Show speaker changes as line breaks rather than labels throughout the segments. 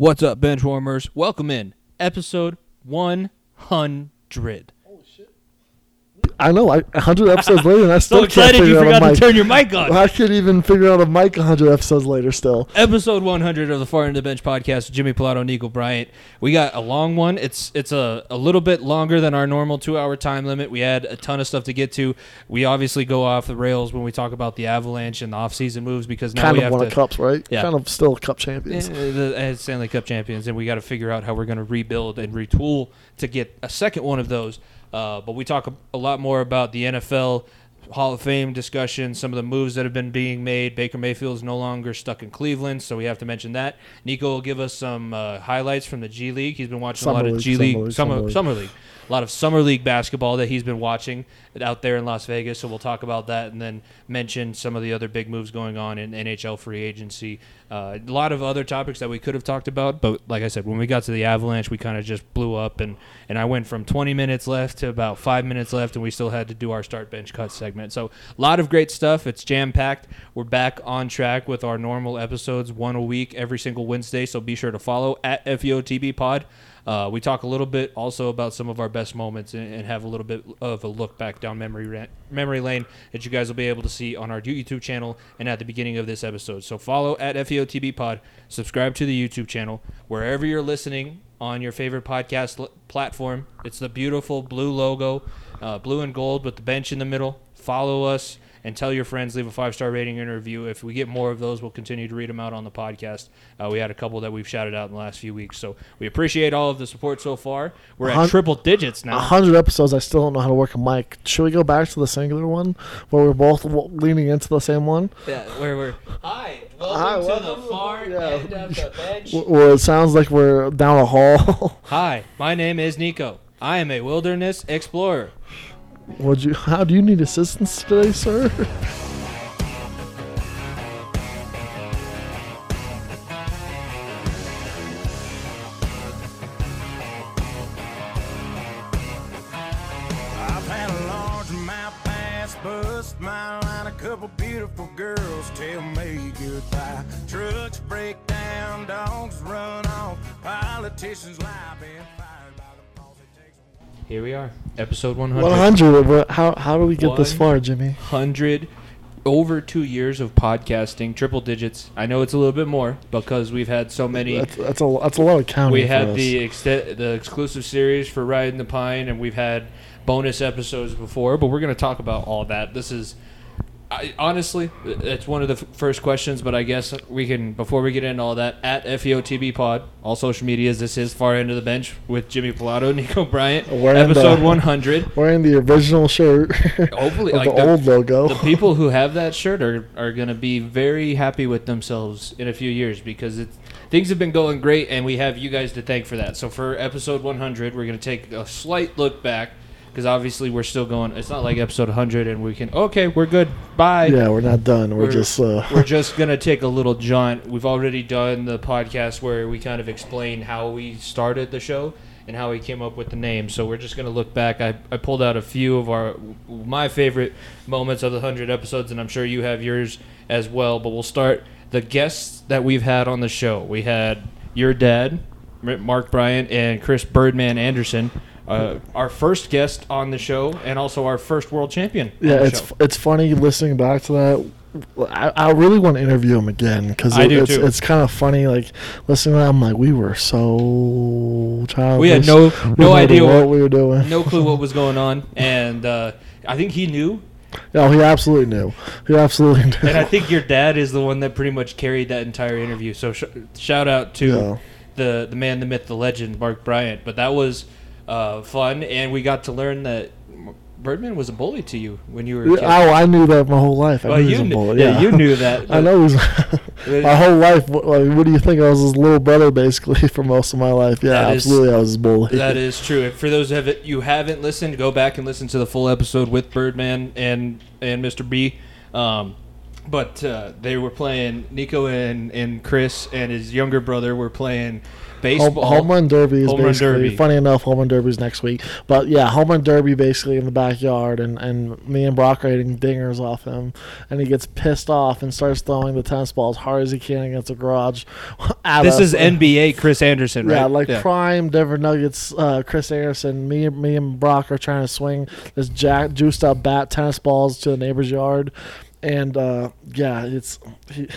What's up, bench warmers? Welcome in episode 100.
I know. I, 100 episodes later, and I still
So
can't figure
you
out a
forgot to turn your mic on.
I can't even figure out a mic 100 episodes later. Still,
Episode 100 of the Far End of the Bench podcast with Jimmy Pilato, Nico Bryant. We got a long one. It's it's a, a little bit longer than our normal two hour time limit. We had a ton of stuff to get to. We obviously go off the rails when we talk about the Avalanche and the offseason moves because now
kind
we
of
have
won
to
a cups, right?
Yeah.
Kind of still cup champions.
the uh, Stanley Cup champions, and we got to figure out how we're going to rebuild and retool to get a second one of those. Uh, but we talk a, a lot more about the NFL Hall of Fame discussion, some of the moves that have been being made. Baker Mayfield is no longer stuck in Cleveland, so we have to mention that. Nico will give us some uh, highlights from the G League. He's been watching a
Summer
lot of G League,
League,
summer,
Summer League.
summer league, a lot of summer league basketball that he's been watching out there in Las Vegas. So we'll talk about that and then mention some of the other big moves going on in NHL free agency. Uh, a lot of other topics that we could have talked about, but like I said, when we got to the Avalanche, we kind of just blew up, and and I went from 20 minutes left to about five minutes left, and we still had to do our start bench cut segment. So a lot of great stuff. It's jam packed. We're back on track with our normal episodes, one a week every single Wednesday. So be sure to follow at FEOTB Pod. Uh, we talk a little bit also about some of our best moments and, and have a little bit of a look back down memory memory lane that you guys will be able to see on our YouTube channel and at the beginning of this episode. So follow at FEOTB Pod, subscribe to the YouTube channel wherever you're listening on your favorite podcast l- platform. It's the beautiful blue logo, uh, blue and gold with the bench in the middle. Follow us and tell your friends. Leave a five star rating and review. If we get more of those, we'll continue to read them out on the podcast. Uh, we had a couple that we've shouted out in the last few weeks, so we appreciate all of the support so far. We're at
Hun-
triple digits now.
100 episodes. I still don't know how to work a mic. Should we go back to the singular one where we're both leaning into the same one?
Yeah, where we're. Hi, welcome
Hi,
to
welcome
the
to-
far
yeah.
end of the bench.
W- Where it sounds like we're down a hall.
Hi, my name is Nico. I am a wilderness explorer.
Would you? How do you need assistance today, sir?
Trucks break down, dogs run off. Politicians lie,
Here we are, episode 100.
100. But How how do we get this far, Jimmy?
100 over two years of podcasting, triple digits. I know it's a little bit more because we've had so many.
That's, that's a that's a lot of counting.
we had the exte- the exclusive series for Riding the Pine, and we've had bonus episodes before. But we're going to talk about all that. This is. I, honestly, it's one of the f- first questions, but I guess we can before we get into all that at FEOTB Pod, all social medias. This is far end of the bench with Jimmy Pilato, Nico Bryant,
We're
episode
the-
100.
wearing the original shirt.
Hopefully, like
the, old logo.
the people who have that shirt are, are going to be very happy with themselves in a few years because it's, things have been going great and we have you guys to thank for that. So for episode 100, we're going to take a slight look back because obviously we're still going. It's not like episode 100 and we can okay, we're good. Bye.
yeah, we're not done. We're,
We're-
just uh,
We're just gonna take a little jaunt. We've already done the podcast where we kind of explain how we started the show and how we came up with the name. So we're just gonna look back. I, I pulled out a few of our my favorite moments of the hundred episodes, and I'm sure you have yours as well. But we'll start the guests that we've had on the show. We had your dad, Mark Bryant, and Chris Birdman Andersen. Uh, our first guest on the show, and also our first world champion. on
yeah. It's
show.
it's funny listening back to that. I, I really want to interview him again because
I
it,
do
it's
too.
it's kind of funny. Like listening to that, I'm like, we were so childish.
We had no
We
no idea
what we were doing.
no clue what was going on, and uh, I think he knew.
No, he absolutely knew. He absolutely knew.
And I think your dad is the one that pretty much carried that entire interview. So sh- shout out to
Yeah.
the the man, the myth, the legend, Mark Bryant. But that was uh, fun, and we got to learn that Birdman was a bully to you when you were. A kid.
oh, I knew that my whole life. I
Well,
knew he
you
was a bully.
yeah, you knew that.
I know my whole life. What, like, what do you think? I was his little brother basically for most of my life. Yeah,
That is-
absolutely, I was his bully.
That is true. And for those of it you haven't listened, go back and listen to the full episode with Birdman and and Mr. B. Um, but uh, they were playing Nico and, and Chris and his younger brother were playing baseball.
home run derby is
Home
basically
derby.
funny enough. Home run derby's next week, but yeah, home run derby basically in the backyard, and, and me and Brock are hitting dingers off him, and he gets pissed off and starts throwing the tennis ball as hard as he can against the garage.
this
us.
is NBA Chris Andersen, right?
Yeah, like prime Denver Nuggets. Uh, Chris Andersen, me, me and Brock are trying to swing this jack juiced up bat tennis balls to the neighbor's yard, and uh, yeah, it's. He,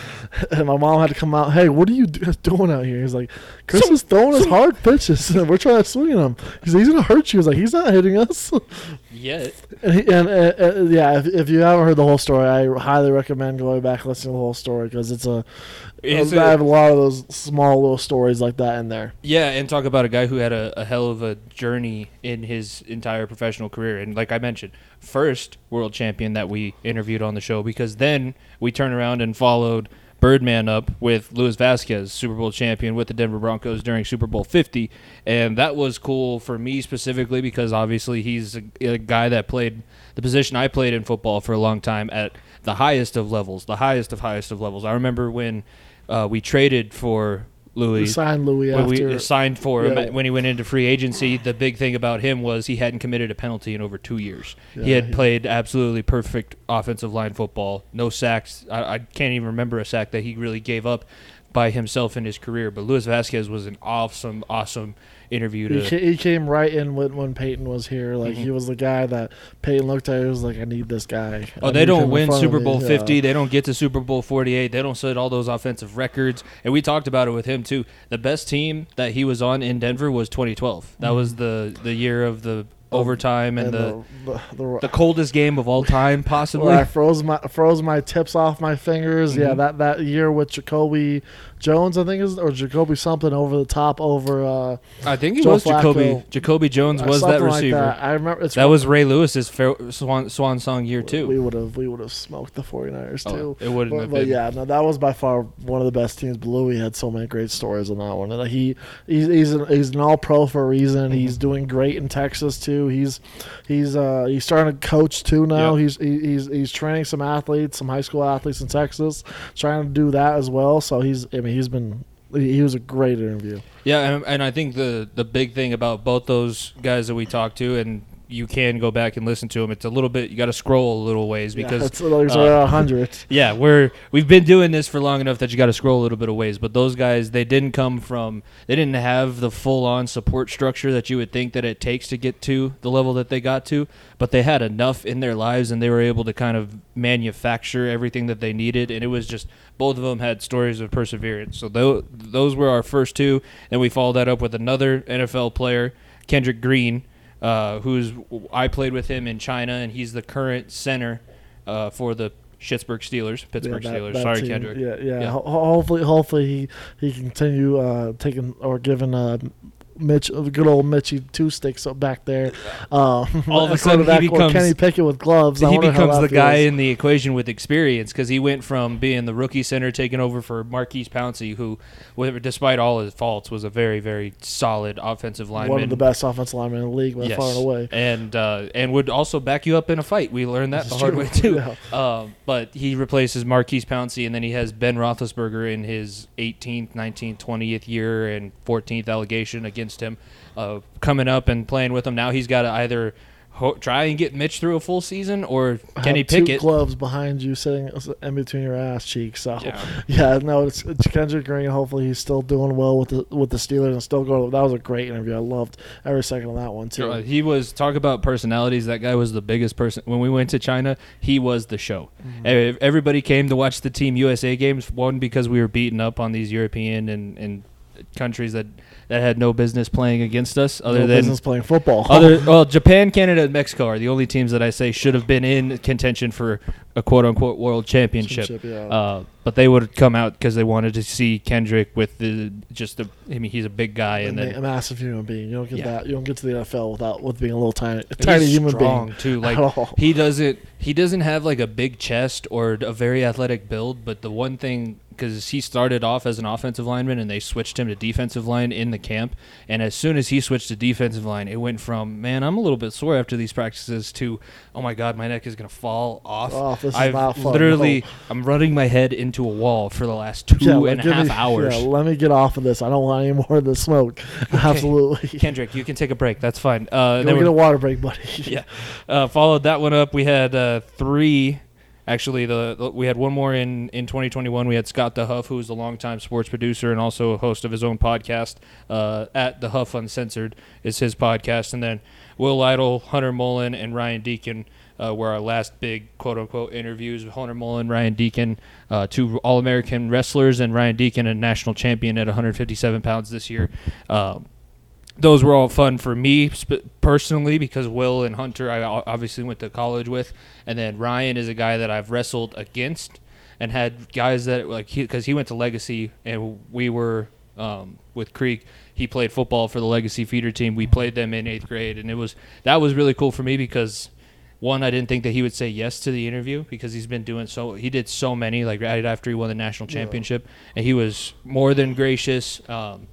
and my mom had to come out. Hey, what are you do- doing out here? He's like, Chris is throwing us hard pitches, and we're trying to swing him. He's like, he's gonna hurt you. He's like, he's not hitting us.
Yeah.
And, he, and uh, uh, yeah, if, if you haven't heard the whole story, I highly recommend going back and listening to the whole story because it's a.
It's
I
a-
have a lot of those small little stories like that in there.
Yeah, and talk about a guy who had a, a hell of a journey in his entire professional career. And like I mentioned, first world champion that we interviewed on the show because then we turned around and followed Birdman up with Louis Vasquez, Super Bowl champion with the Denver Broncos during Super Bowl 50. And that was cool for me specifically because obviously he's a, a guy that played the position I played in football for a long time at the highest of levels, the highest of highest of levels. I remember when uh, we traded for
We
Louis
signed Louis
when
after.
we signed for him
Yeah.
when he went into free agency, the big thing about him was he hadn't committed a penalty in over two years. he had played absolutely perfect offensive line football, no sacks. I, I can't even remember a sack that he really gave up by himself in his career. But Louis Vasquez was an awesome, awesome interview
he,
to.
ca- he came right in when, when Peyton was here. Like
Mm-hmm.
he was the guy that Peyton looked at. He was like, "I need this guy."
Oh,
I
they don't win Super
me."
Bowl
Yeah.
50. They don't get to Super Bowl 48. They don't set all those offensive records. And we talked about it with him too. The best team that he was on in Denver was 2012. That was the the year of the overtime and, the,
Mm-hmm. the, the,
the coldest game of all time, possibly.
I froze my froze my tips off my fingers. Yeah,
Mhm.
that that year with Jacoby Jones, I think is or Jacoby something over the top over. Uh,
I think it
Joe
was Jacoby.
Flacco.
Jacoby Jones
uh,
was that
like
receiver.
that. I remember it's
That was Ray Lewis's fair, swan, swan song year too.
We would have we would have smoked the 49ers
Oh,
too.
it wouldn't
But,
have
but
been.
yeah, no, that was by far one of the best teams. Bluey had so many great stories on that one, and he he's he's an, he's an all pro for a reason.
Mm-hmm.
He's doing great in Texas too. He's he's uh he's starting to coach too now.
Yep.
He's he, he's he's training some athletes, some high school athletes in Texas, trying to do that as well. So he's I mean he's been he was a great interview.
Yeah, and, and I think the the big thing about both those guys that we talked to, and you can go back and listen to them. It's a little bit you got to scroll a little ways because Yeah,
it's like
uh,
hundred.
Yeah, we're we've been doing this for long enough that you got to scroll a little bit of ways. But those guys, they didn't come from, they didn't have the full on support structure that you would think that it takes to get to the level that they got to. But they had enough in their lives, and they were able to kind of manufacture everything that they needed. And it was just both of them had stories of perseverance. So those those were our first two. and we followed that up with another NFL player, Kendrick Green. Uh, who's I played with him in China, and he's the current center uh, for the Pittsburgh Steelers. Pittsburgh
Yeah, that-
Steelers.
that
Sorry,
team,
Kendrick.
Yeah, yeah.
Yeah.
Ho- ho- hopefully, hopefully he he can continue uh, taking or giving uh, Mitch, uh, good old Mitchy, two sticks up back there. Uh,
All of a
a
sudden he
quarterback or
becomes-
Kenny Pickett with gloves.
He becomes the guy
feels.
in the equation with experience because he went from being the rookie center taking over for Maurkice Pouncey, who, despite all his faults, was a very, very solid offensive lineman.
one of the best offensive linemen in the league by
Yes.
far and away.
and uh, and would also back you up in a fight. We learned that the hard
true.
way too.
Yeah.
Um, but he replaces Maurkice Pouncey, and then he has Ben Roethlisberger in his 18th, 19th, 20th year and 14th allegation against him, uh, coming up and playing with him. Now he's got to either ho- try and get Mitch through a full season, or Kenny
have two
Pickett.
gloves behind you, sitting in between your ass cheeks. So yeah,
Yeah.
no, it's, it's Kendrick Green. Hopefully, he's still doing well with the with the Steelers and still going. That was a great interview. I loved every second of that one too.
Uh, he was talk about personalities. That guy was the biggest person. When we went to China, he was the show.
Mm-hmm.
Everybody came to watch the Team USA games. One because we were beaten up on these European and, and countries that, that had no business playing against us. Other
no
than
business playing football.
other well, Japan, Canada, and Mexico are the only teams that I say should have been in contention for a quote unquote world championship.
Championship, yeah.
Uh, but they would come out because they wanted to see Kendrick with the just the. I mean, he's a big guy, and
a,
then
a massive human being. You don't get
Yeah.
that. You don't get to the NFL without with being a little tiny,
He's
tiny human
strong
being.
too. Like he doesn't he doesn't have like a big chest or a very athletic build. But the one thing because he started off as an offensive lineman and they switched him to defensive line in the camp. And as soon as he switched to defensive line, it went from man I'm a little bit sore after these practices to oh my god my neck is gonna fall off.
Off. This
I've
not fun.
literally,
No.
I'm running my head into a wall for the last two
Yeah,
and a half
me-
hours.
Yeah, let me get off of this. I don't want any more of the smoke. Absolutely.
Kendrick, you can take a break. That's fine. Uh,
Go
then
get a water break, buddy.
yeah. Uh, followed that one up. We had uh, three. Actually, the, the- we had one more in, in 2021. We had Scott the Huff, who's a longtime sports producer and also a host of his own podcast. Uh, at the Huff Uncensored is his podcast, and then Will Lytle, Hunter Mullen, and Ryan Deacon uh, were our last big quote unquote interviews. With Hunter Mullen, Ryan Deacon, uh, two All American wrestlers, and Ryan Deacon, a national champion at 157 pounds this year. Um, those were all fun for me sp- personally because Will and Hunter I obviously went to college with, and then Ryan is a guy that I've wrestled against and had guys that like because he, went to Legacy and we were um, with Creek. He played football for the Legacy feeder team. We played them in eighth grade, and it was that was really cool for me because one, I didn't think that he would say yes to the interview because he's been doing so. He did so many like right after he won the national championship, and he was more than gracious. Um,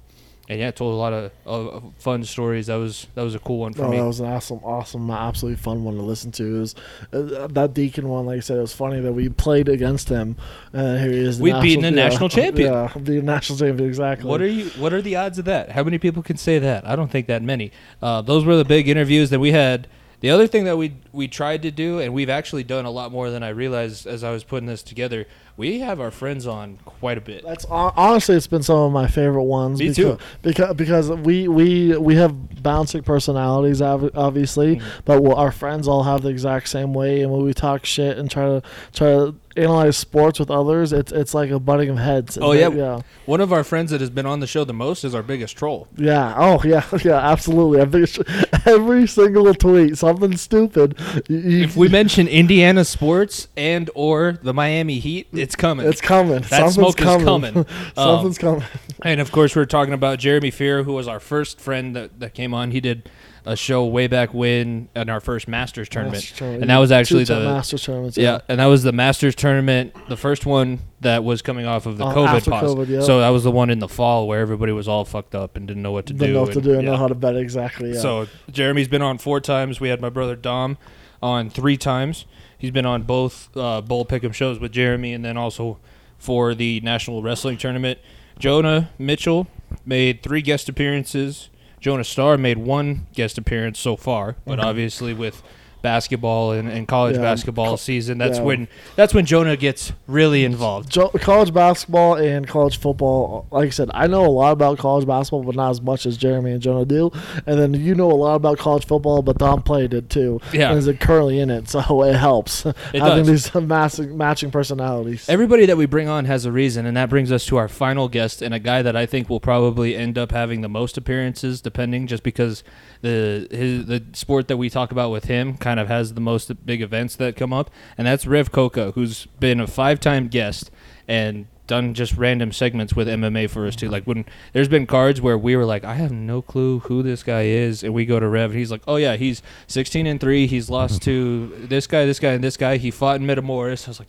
and yeah, told a lot of, fun stories. That was that was a cool one for
Oh,
me.
that was an awesome, awesome, absolutely fun one to listen to. It was, uh, that Deacon one, like I said, it was funny that we played against him. Uh, here he is. We
beat beaten the national champion.
Yeah, being national champion, exactly.
What are you? What are the odds of that? How many people can say that? I don't think that many. Uh, those were the big interviews that we had. The other thing that we we tried to do, and we've actually done a lot more than I realized as I was putting this together. We have our friends on quite a bit.
That's honestly, it's been some of my favorite ones.
Me
because,
too.
Because because we we we have bouncing personalities, obviously,
Mm-hmm.
but we'll, our friends all have the exact same way. And when we talk shit and try to try to analyze sports with others, it's it's like a butting of heads.
Oh, yeah.
yeah,
One of our friends that has been on the show the most is our biggest troll.
yeah. Oh yeah, yeah. Absolutely. Think it's, every single tweet, something stupid.
If we mention Indiana sports and or the Miami Heat, it's coming.
it's coming.
That
Something's
smoke is
coming.
coming. Um,
Something's coming.
And of course, we're talking about Jeremy Fear, who was our first friend that, that came on. He did a show way back when in our first Masters tournament,
Masters tournament.
and that was actually
Two-time
the
Masters tournament.
yeah, and that was the Masters tournament, the first one that was coming off of the
Uh,
COVID pause.
COVID, yep.
So that was the one in the fall where everybody was all fucked up and didn't know what to do.
Didn't
do.
know what to
and-
do and know how to bet exactly. Yeah.
So Jeremy's been on four times. We had my brother Dom on three times. He's been on both uh, Bowl Pick'em shows with Jeremy, and then also for the National Wrestling Tournament. Jonah Mitchell made three guest appearances. Jonah Starr made one guest appearance so far, but obviously with basketball and, and college.
Yeah,
basketball season, that's
yeah.
when that's when Jonah gets really involved.
Jo- college basketball and college football. Like I said, I know a lot about college basketball, but not as much as Jeremy and Jonah do. And then you know a lot about college football, but Dom played it too.
Yeah.
and is currently in it, so it helps
It
having
does.
these massive matching personalities.
Everybody that we bring on has a reason, and that brings us to our final guest, and a guy that I think will probably end up having the most appearances, depending, just because the his the sport that we talk about with him kind of has the most big events that come up, and that's Rev Coca, who's been a five-time guest and done just random segments with MMA for us too. Like when there's been cards where we were like, I have no clue who this guy is, and we go to Rev, and he's like, Oh yeah, he's 16 and three. He's lost to this guy, this guy, and this guy. He fought in Metamoris. I was like.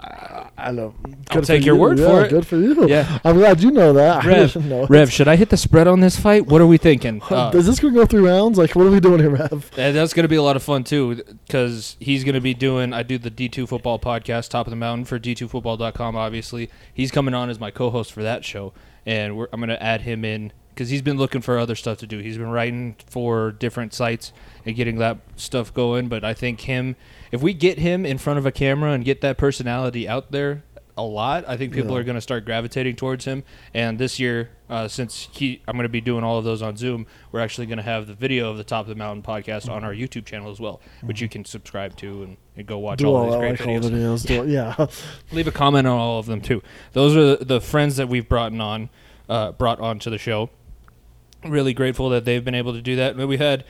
I know.
I'll
Good
take
for
your
you.
word
Yeah,
for it.
Good for you.
Yeah.
I'm glad you know that.
Rev,
know.
Rev, should I hit the spread on this fight? What are we thinking? Uh,
Is this going to go through rounds? Like, what are we doing here, Rev?
that's going to be a lot of fun too, because he's going to be doing. I do the D2 Football podcast, Top of the Mountain for D2Football.com. Obviously, he's coming on as my co-host for that show, and we're, I'm going to add him in because he's been looking for other stuff to do. He's been writing for different sites and getting that stuff going. But I think him, if we get him in front of a camera and get that personality out there a lot, I think people
Yeah.
are going to start gravitating towards him. And this year, uh, since he, I'm going to be doing all of those on Zoom. We're actually going to have the video of the Top of the Mountain podcast on our YouTube channel as well, which you can subscribe to and, and go watch all
all
these great
like
videos.
videos. It- Yeah.
Leave a comment on all of them too. Those are the, the friends that we've brought on, uh, brought onto the show. Really grateful that they've been able to do that. We had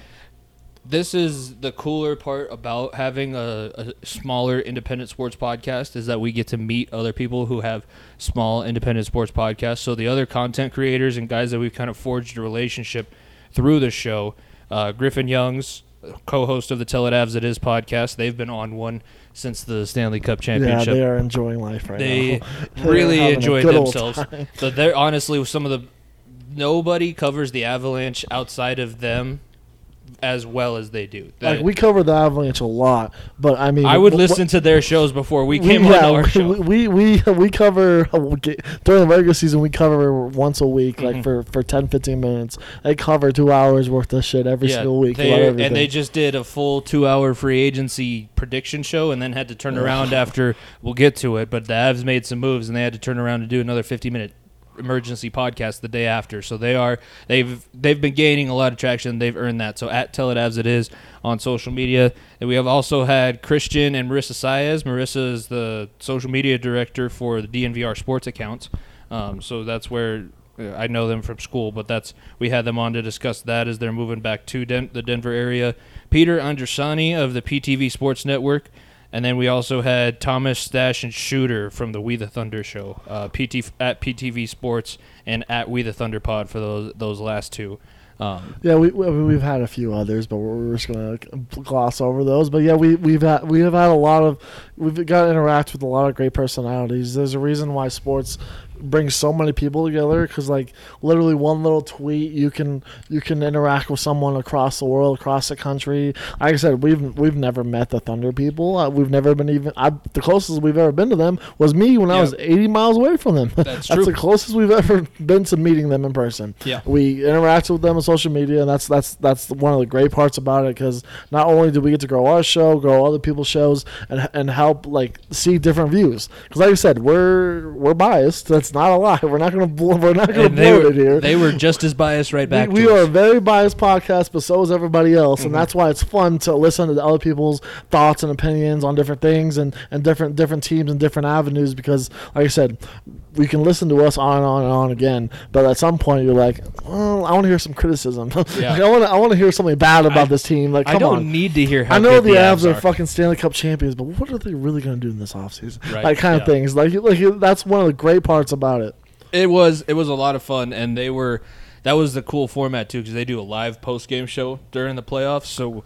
this is the cooler part about having a, a smaller independent sports podcast is that we get to meet other people who have small independent sports podcasts. So the other content creators and guys that we've kind of forged a relationship through the show, uh, Griffin Young's co-host of the Tell It Avs It Is podcast. They've been on one since the Stanley Cup championship.
Yeah, they are enjoying life right
they
now. They're
really
having a
enjoyed
good old
themselves. So they're honestly some of the nobody covers the Avalanche outside of them as well as they do.
Like we cover the Avalanche a lot, but I mean,
I would listen to their shows before we
we-
came on our
we,
show.
We we we cover during the regular season. We cover once a week, like
Mhm.
for for 10, 15 minutes. They cover two hours worth of shit every single week.
they- and they just did a full two-hour free agency prediction show, and then had to turn around after. We'll get to it, but the Avs made some moves, and they had to turn around and do another fifty-minute emergency podcast the day after. So they are they've they've been gaining a lot of traction. They've earned that. So at Tell It As it is on social media. And we have also had Christian and Marissa Saez. Marissa is the social media director for the DNVR sports accounts. Um, so that's where uh, I know them from school, but that's we had them on to discuss that as they're moving back to Den- the Denver area. Peter Andrasani of the PTV Sports Network, and then we also had Thomas Stash and Shooter from the We the Thunder show, uh, PT at PTV Sports and at We the Thunder Pod for those those last two. Um,
Yeah, we, we we've had a few others, but we're, we're just gonna gloss over those. But yeah, we we've had we have had a lot of we've got to interact with a lot of great personalities. There's a reason why sports brings so many people together because like literally one little tweet you can you can interact with someone across the world across the country. Like i said we've we've never met the thunder people. Uh, we've never been even I, the closest we've ever been to them was me when i was 80 miles away from them.
That's true.
the closest we've ever been to meeting them in person.
Yeah.
we interact with them on social media and that's that's that's one of the great parts about it because not only do we get to grow our show grow other people's shows and and help like see different views. Because like i said we're we're biased that's not a lie we're not gonna bl- we're not
they
bloat
were
it here
they were just as biased right back.
we,
to
we are a very biased podcast, but so is everybody else,
Mm-hmm.
and that's why it's fun to listen to other people's thoughts and opinions on different things and, and different different teams and different avenues. Because, like I said, we can listen to us on and on and on again, but at some point you're like, well, I want to hear some criticism.
Yeah.
Like, I want to I want to hear something bad about
I-
this team. Like,
I don't
on.
need to hear how
I know the Avs are,
are
fucking Stanley Cup champions, but what are they really going to do in this offseason?
Right,
Like kind
yeah.
of things. Like like that's one of the great parts about it.
It was it was a lot of fun, and they were that was the cool format too because they do a live post game show during the playoffs. So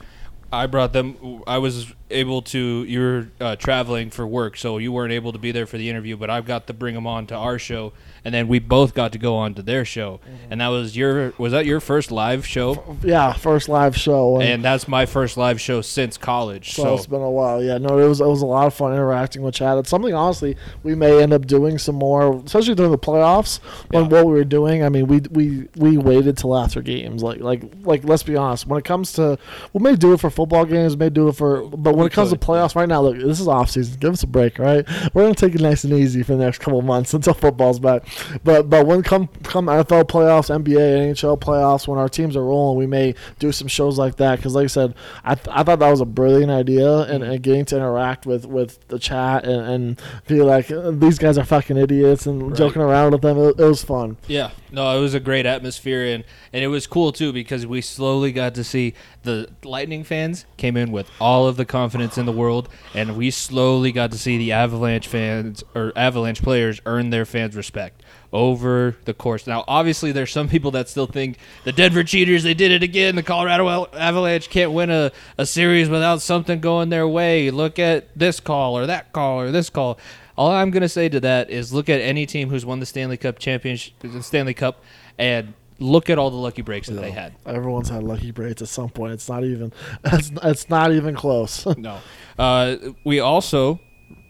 I brought them. I was able to. You were uh, traveling for work, so you weren't able to be there for the interview. But I've got to bring them on to our show, and then we both got to go on to their show. Mm-hmm. And that was your was that your first live show?
Yeah, first live show.
And that's my first live show since college.
So,
So
it's been a while. Yeah, no, it was it was a lot of fun interacting with Chad. It's something honestly we may end up doing some more, especially during the playoffs. When
Yeah.
what we were doing, I mean, we we we waited till after games. Like like like let's be honest. When it comes to, we may do it for football games, may do it for, but when
We
it comes
could,
to playoffs, right now, look, this is off season. Give us a break, right? We're gonna take it nice and easy for the next couple of months until football's back. But but when come come NFL playoffs, NBA, NHL playoffs, when our teams are rolling, we may do some shows like that. Because like I said, I, th- I thought that was a brilliant idea, and, and getting to interact with, with the chat and, and feel like uh, these guys are fucking idiots and
Right.
joking around with them. It, it was fun.
Yeah, no, it was a great atmosphere, and and it was cool too because we slowly got to see the Lightning fans came in with all of the confidence in the world, and we slowly got to see the Avalanche fans or Avalanche players earn their fans' respect over the course. Now, obviously, there's some people that still think the Denver Cheaters they did it again. The Colorado Avalanche can't win a, a series without something going their way. Look at this call or that call or this call. All I'm gonna say to that is look at any team who's won the Stanley Cup championship, the Stanley Cup, and look at all the lucky breaks that they had.
Everyone's had lucky breaks at some point. It's not even it's, it's not even close.
No. Uh, we also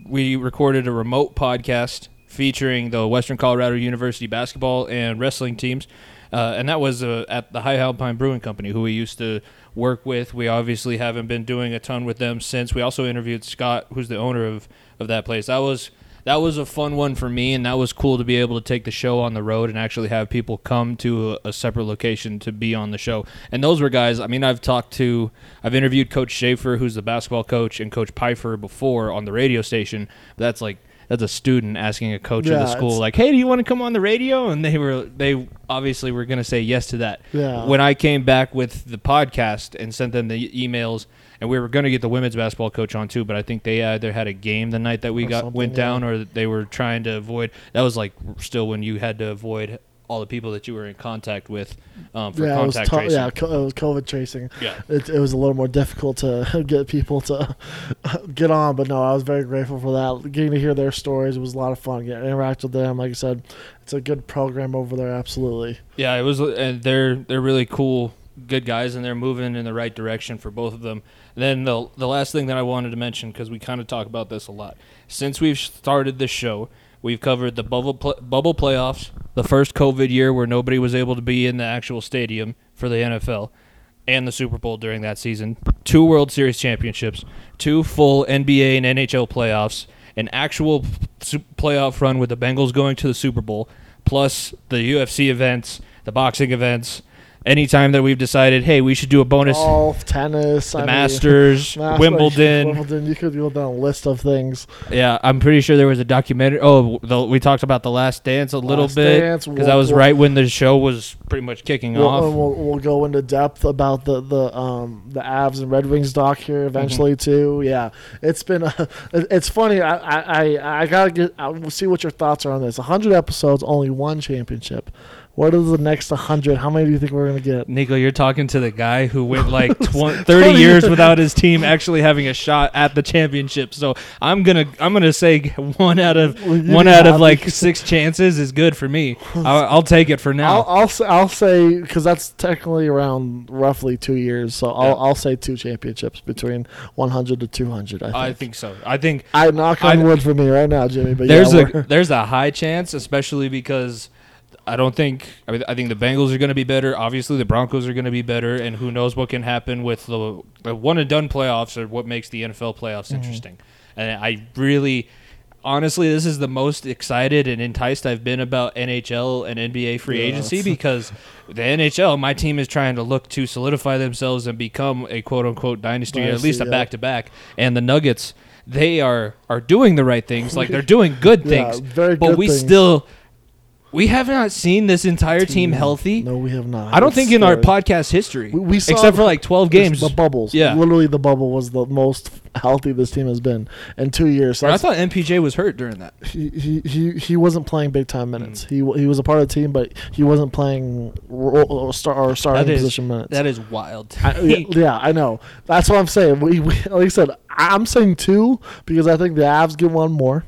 we recorded a remote podcast featuring the Western Colorado University basketball and wrestling teams, uh, and that was uh, at the High Alpine Brewing Company, who we used to work with. We obviously haven't been doing a ton with them since. We also interviewed Scott, who's the owner of of that place. That was. That was a fun one for me, and that was cool to be able to take the show on the road and actually have people come to a, a separate location to be on the show. And those were guys. I mean, I've talked to, I've interviewed Coach Schaefer, who's the basketball coach, and Coach Pfeiffer before on the radio station. That's like that's a student asking a coach of the school, like, "Hey, do you want to come on the radio?" And they were they obviously were going to say yes to that.
Yeah.
When I came back with the podcast and sent them the emails, and we were going to get the women's basketball coach on too, but I think they either had a game the night that we
Or
got went
yeah.
down, or they were trying to avoid. That was like still when you had to avoid all the people that you were in contact with um, for
yeah, it was
contact
to-
tracing.
yeah, co- it was COVID tracing.
Yeah.
it, it was a little more difficult to get people to get on. But no, I was very grateful for that. Getting to hear their stories was a lot of fun. Getting interact with them, like I said, it's a good program over there. Absolutely.
Yeah, it was, and they're they're really cool good guys, and they're moving in the right direction for both of them. Then the the last thing that I wanted to mention because we kind of talk about this a lot since we've started this show. We've covered the bubble pl- bubble playoffs, the first COVID year where nobody was able to be in the actual stadium for the NFL, and the Super Bowl during that season. Two World Series championships, two full NBA and NHL playoffs, an actual playoff run with the Bengals going to the Super Bowl, plus the UFC events, the boxing events. Anytime that we've decided, hey, we should do a bonus,
Golf, tennis,
the
I
Masters,
Masters,
Wimbledon.
Wimbledon. You could go down a list of things.
Yeah, I'm pretty sure there was a documentary. Oh, the, we talked about the Last Dance a little bit because that was
we'll-
right when the show was pretty much kicking
We'll,
off.
we'll, we'll go into depth about the the um the Avs and Red Wings doc here eventually
Mm-hmm.
too. Yeah, it's been a, it's funny. I I I, I gotta get. I will see what your thoughts are on this. hundred episodes, only one championship. What is the next hundred? How many do you think we're gonna get?
Nico, you're talking to the guy who went like tw- 30 years without his team actually having a shot at the championship. So I'm gonna I'm gonna say one out of one out of like six chances is good for me. I'll, I'll take it for now.
I'll I'll say, I'll say because that's technically around roughly two years. So I'll
Yeah.
I'll say two championships between one hundred to two hundred. I think.
I think so. I think
I knock on
I-
wood for me right now, Jimmy. But
there's
yeah,
a there's a high chance, especially because I don't think I mean I think the Bengals are going to be better. Obviously, the Broncos are going to be better, and who knows what can happen with the, the one and done playoffs or what makes the NFL playoffs
Mm-hmm.
interesting. And I really. Honestly, this is the most excited and enticed I've been about NHL and NBA free
Yeah,
agency because the NHL, my team is trying to look to solidify themselves and become a quote unquote dynasty, or at
Dynasty,
least a back to back. And the Nuggets, they are are doing the right things. Like they're doing good
Yeah,
things
very
but
good
we
things.
still we have not seen this entire team,
Team.
healthy.
no, we have not.
I don't
It's
think in our podcast history,
We- we saw
except for like twelve games.
The bubbles.
Yeah.
Literally, the bubble was the most healthy this team has been in two years. So
I thought MPJ was hurt during that.
he, he, he, he wasn't playing big time
Mm.
minutes. He he was a part of the team, but he wasn't playing ro- or star or starting
That is-
position minutes.
That is wild.
I, yeah, yeah, I know. That's what I'm saying. We, we like I said, I'm saying two because I think the Avs get one more,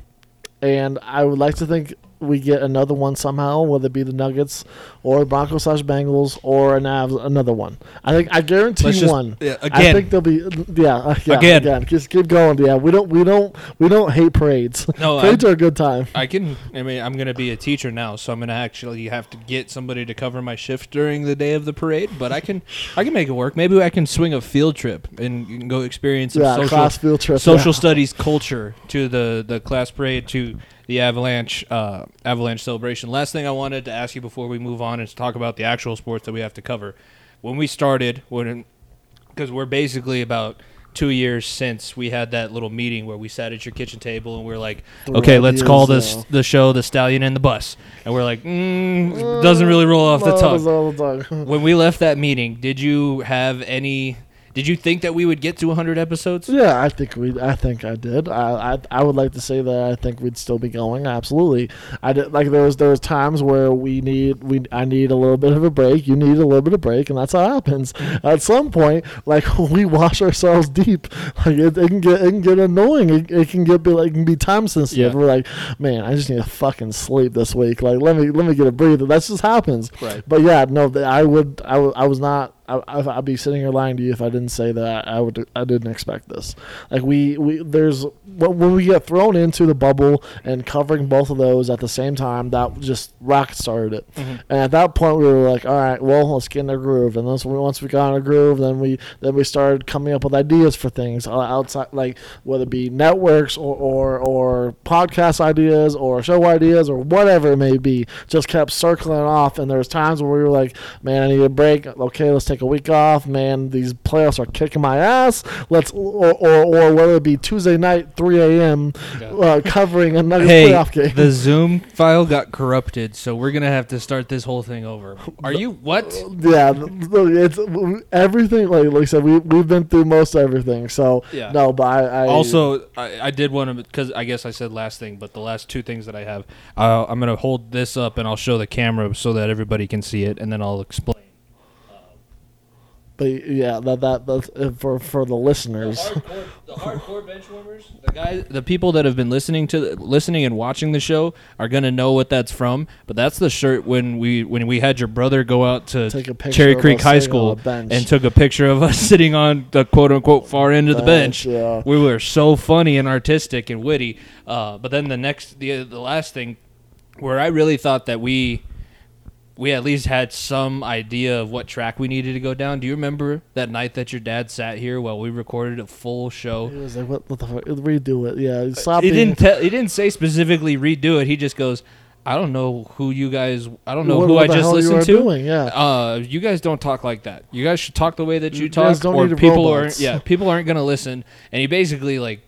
and I would like to think we get another one somehow, whether it be the Nuggets or Broncos slash Bengals or an Avs another one. I think I guarantee
just-
one.
yeah,
I think there'll be yeah, uh, yeah
Again.
again. Just keep going. Yeah, we don't we don't we don't hate parades.
No,
parades
I-
are a good time.
I can. I mean, I'm going to be a teacher now, so I'm going to actually have to get somebody to cover my shift during the day of the parade. But I can, I can make it work. Maybe I can swing a field trip and go experience some
Yeah,
social
field trip.
social
yeah.
studies culture to the the class parade to the avalanche uh, avalanche celebration. Last thing I wanted to ask you before we move on is to talk about the actual sports that we have to cover. When we started, when because we're basically about two years since we had that little meeting where we sat at your kitchen table and we are like,
Threw
okay, let's call this
uh,
the show the stallion and the bus, and we're like, mm, doesn't really roll off the tongue. When we left that meeting, did you have any? Did you think that we would get to 100 episodes?
Yeah, I think we. I think I did. I, I I would like to say that I think we'd still be going. Absolutely. I did. Like there was there was times where we need we I need a little bit of a break. You need a little bit of break, and that's how it happens. At some point, like we wash ourselves deep. Like it, it can get it can get annoying. It, it can get be like it can be time sensitive.
Yeah.
We're like, man, I just need to fucking sleep this week. Like let me let me get a breather. That just happens.
Right.
But yeah, no, I would. I, w- I was not. I, I- I'd be sitting here lying to you if I didn't say that I would. I didn't expect this. Like we, we there's when we get thrown into the bubble and covering both of those at the same time, that just rocket started it.
Mm-hmm.
And at that point, we were like, all right, well, let's get in a groove. And once we once we got in a groove, then we then we started coming up with ideas for things uh, outside, like whether it be networks or or, or podcast ideas or show ideas or whatever it may be. Just kept circling off. And there was times where we were like, man, I need a break. Okay, let's take a week off. Man, these playoffs are kicking my ass. Let's or or, or whether it be Tuesday night, 3 a.m. Uh, covering another Nuggets
Hey,
playoff game.
the Zoom file got corrupted, so we're gonna have to start this whole thing over. Are you what?
yeah, th- th- it's everything. Like, like I said, we we've been through most everything. So
Yeah.
no, but I, I
Also, I, I did want to because I guess I said last thing, but the last two things that I have, uh, I'm gonna hold this up and I'll show the camera so that everybody can see it, and then I'll explain.
But yeah, that that that's uh, for for the listeners.
hardcore, the hardcore bench warmers, the guys, the people that have been listening to listening and watching the show are gonna know what that's from. But that's the shirt when we when we had your brother go out to Cherry Creek High School
bench.
and took a picture of us sitting on the quote unquote far end of the bench.
Yeah.
We were so funny and artistic and witty. Uh, but then the next the the last thing where I really thought that we we at least had some idea of what track we needed to go down. Do you remember that night that your dad sat here while we recorded a full show?
He was like, "What, what the fuck? Redo it." Yeah, stop.
He didn't tell. He didn't say specifically redo it. He just goes, "I don't know who you guys. I don't know
what,
who
what
I just listened to.
Doing? Yeah.
Uh, you guys don't talk like that. You guys should talk the way that you
You
talk,
don't
or people
robots.
aren't. Yeah, people aren't gonna listen. And he basically like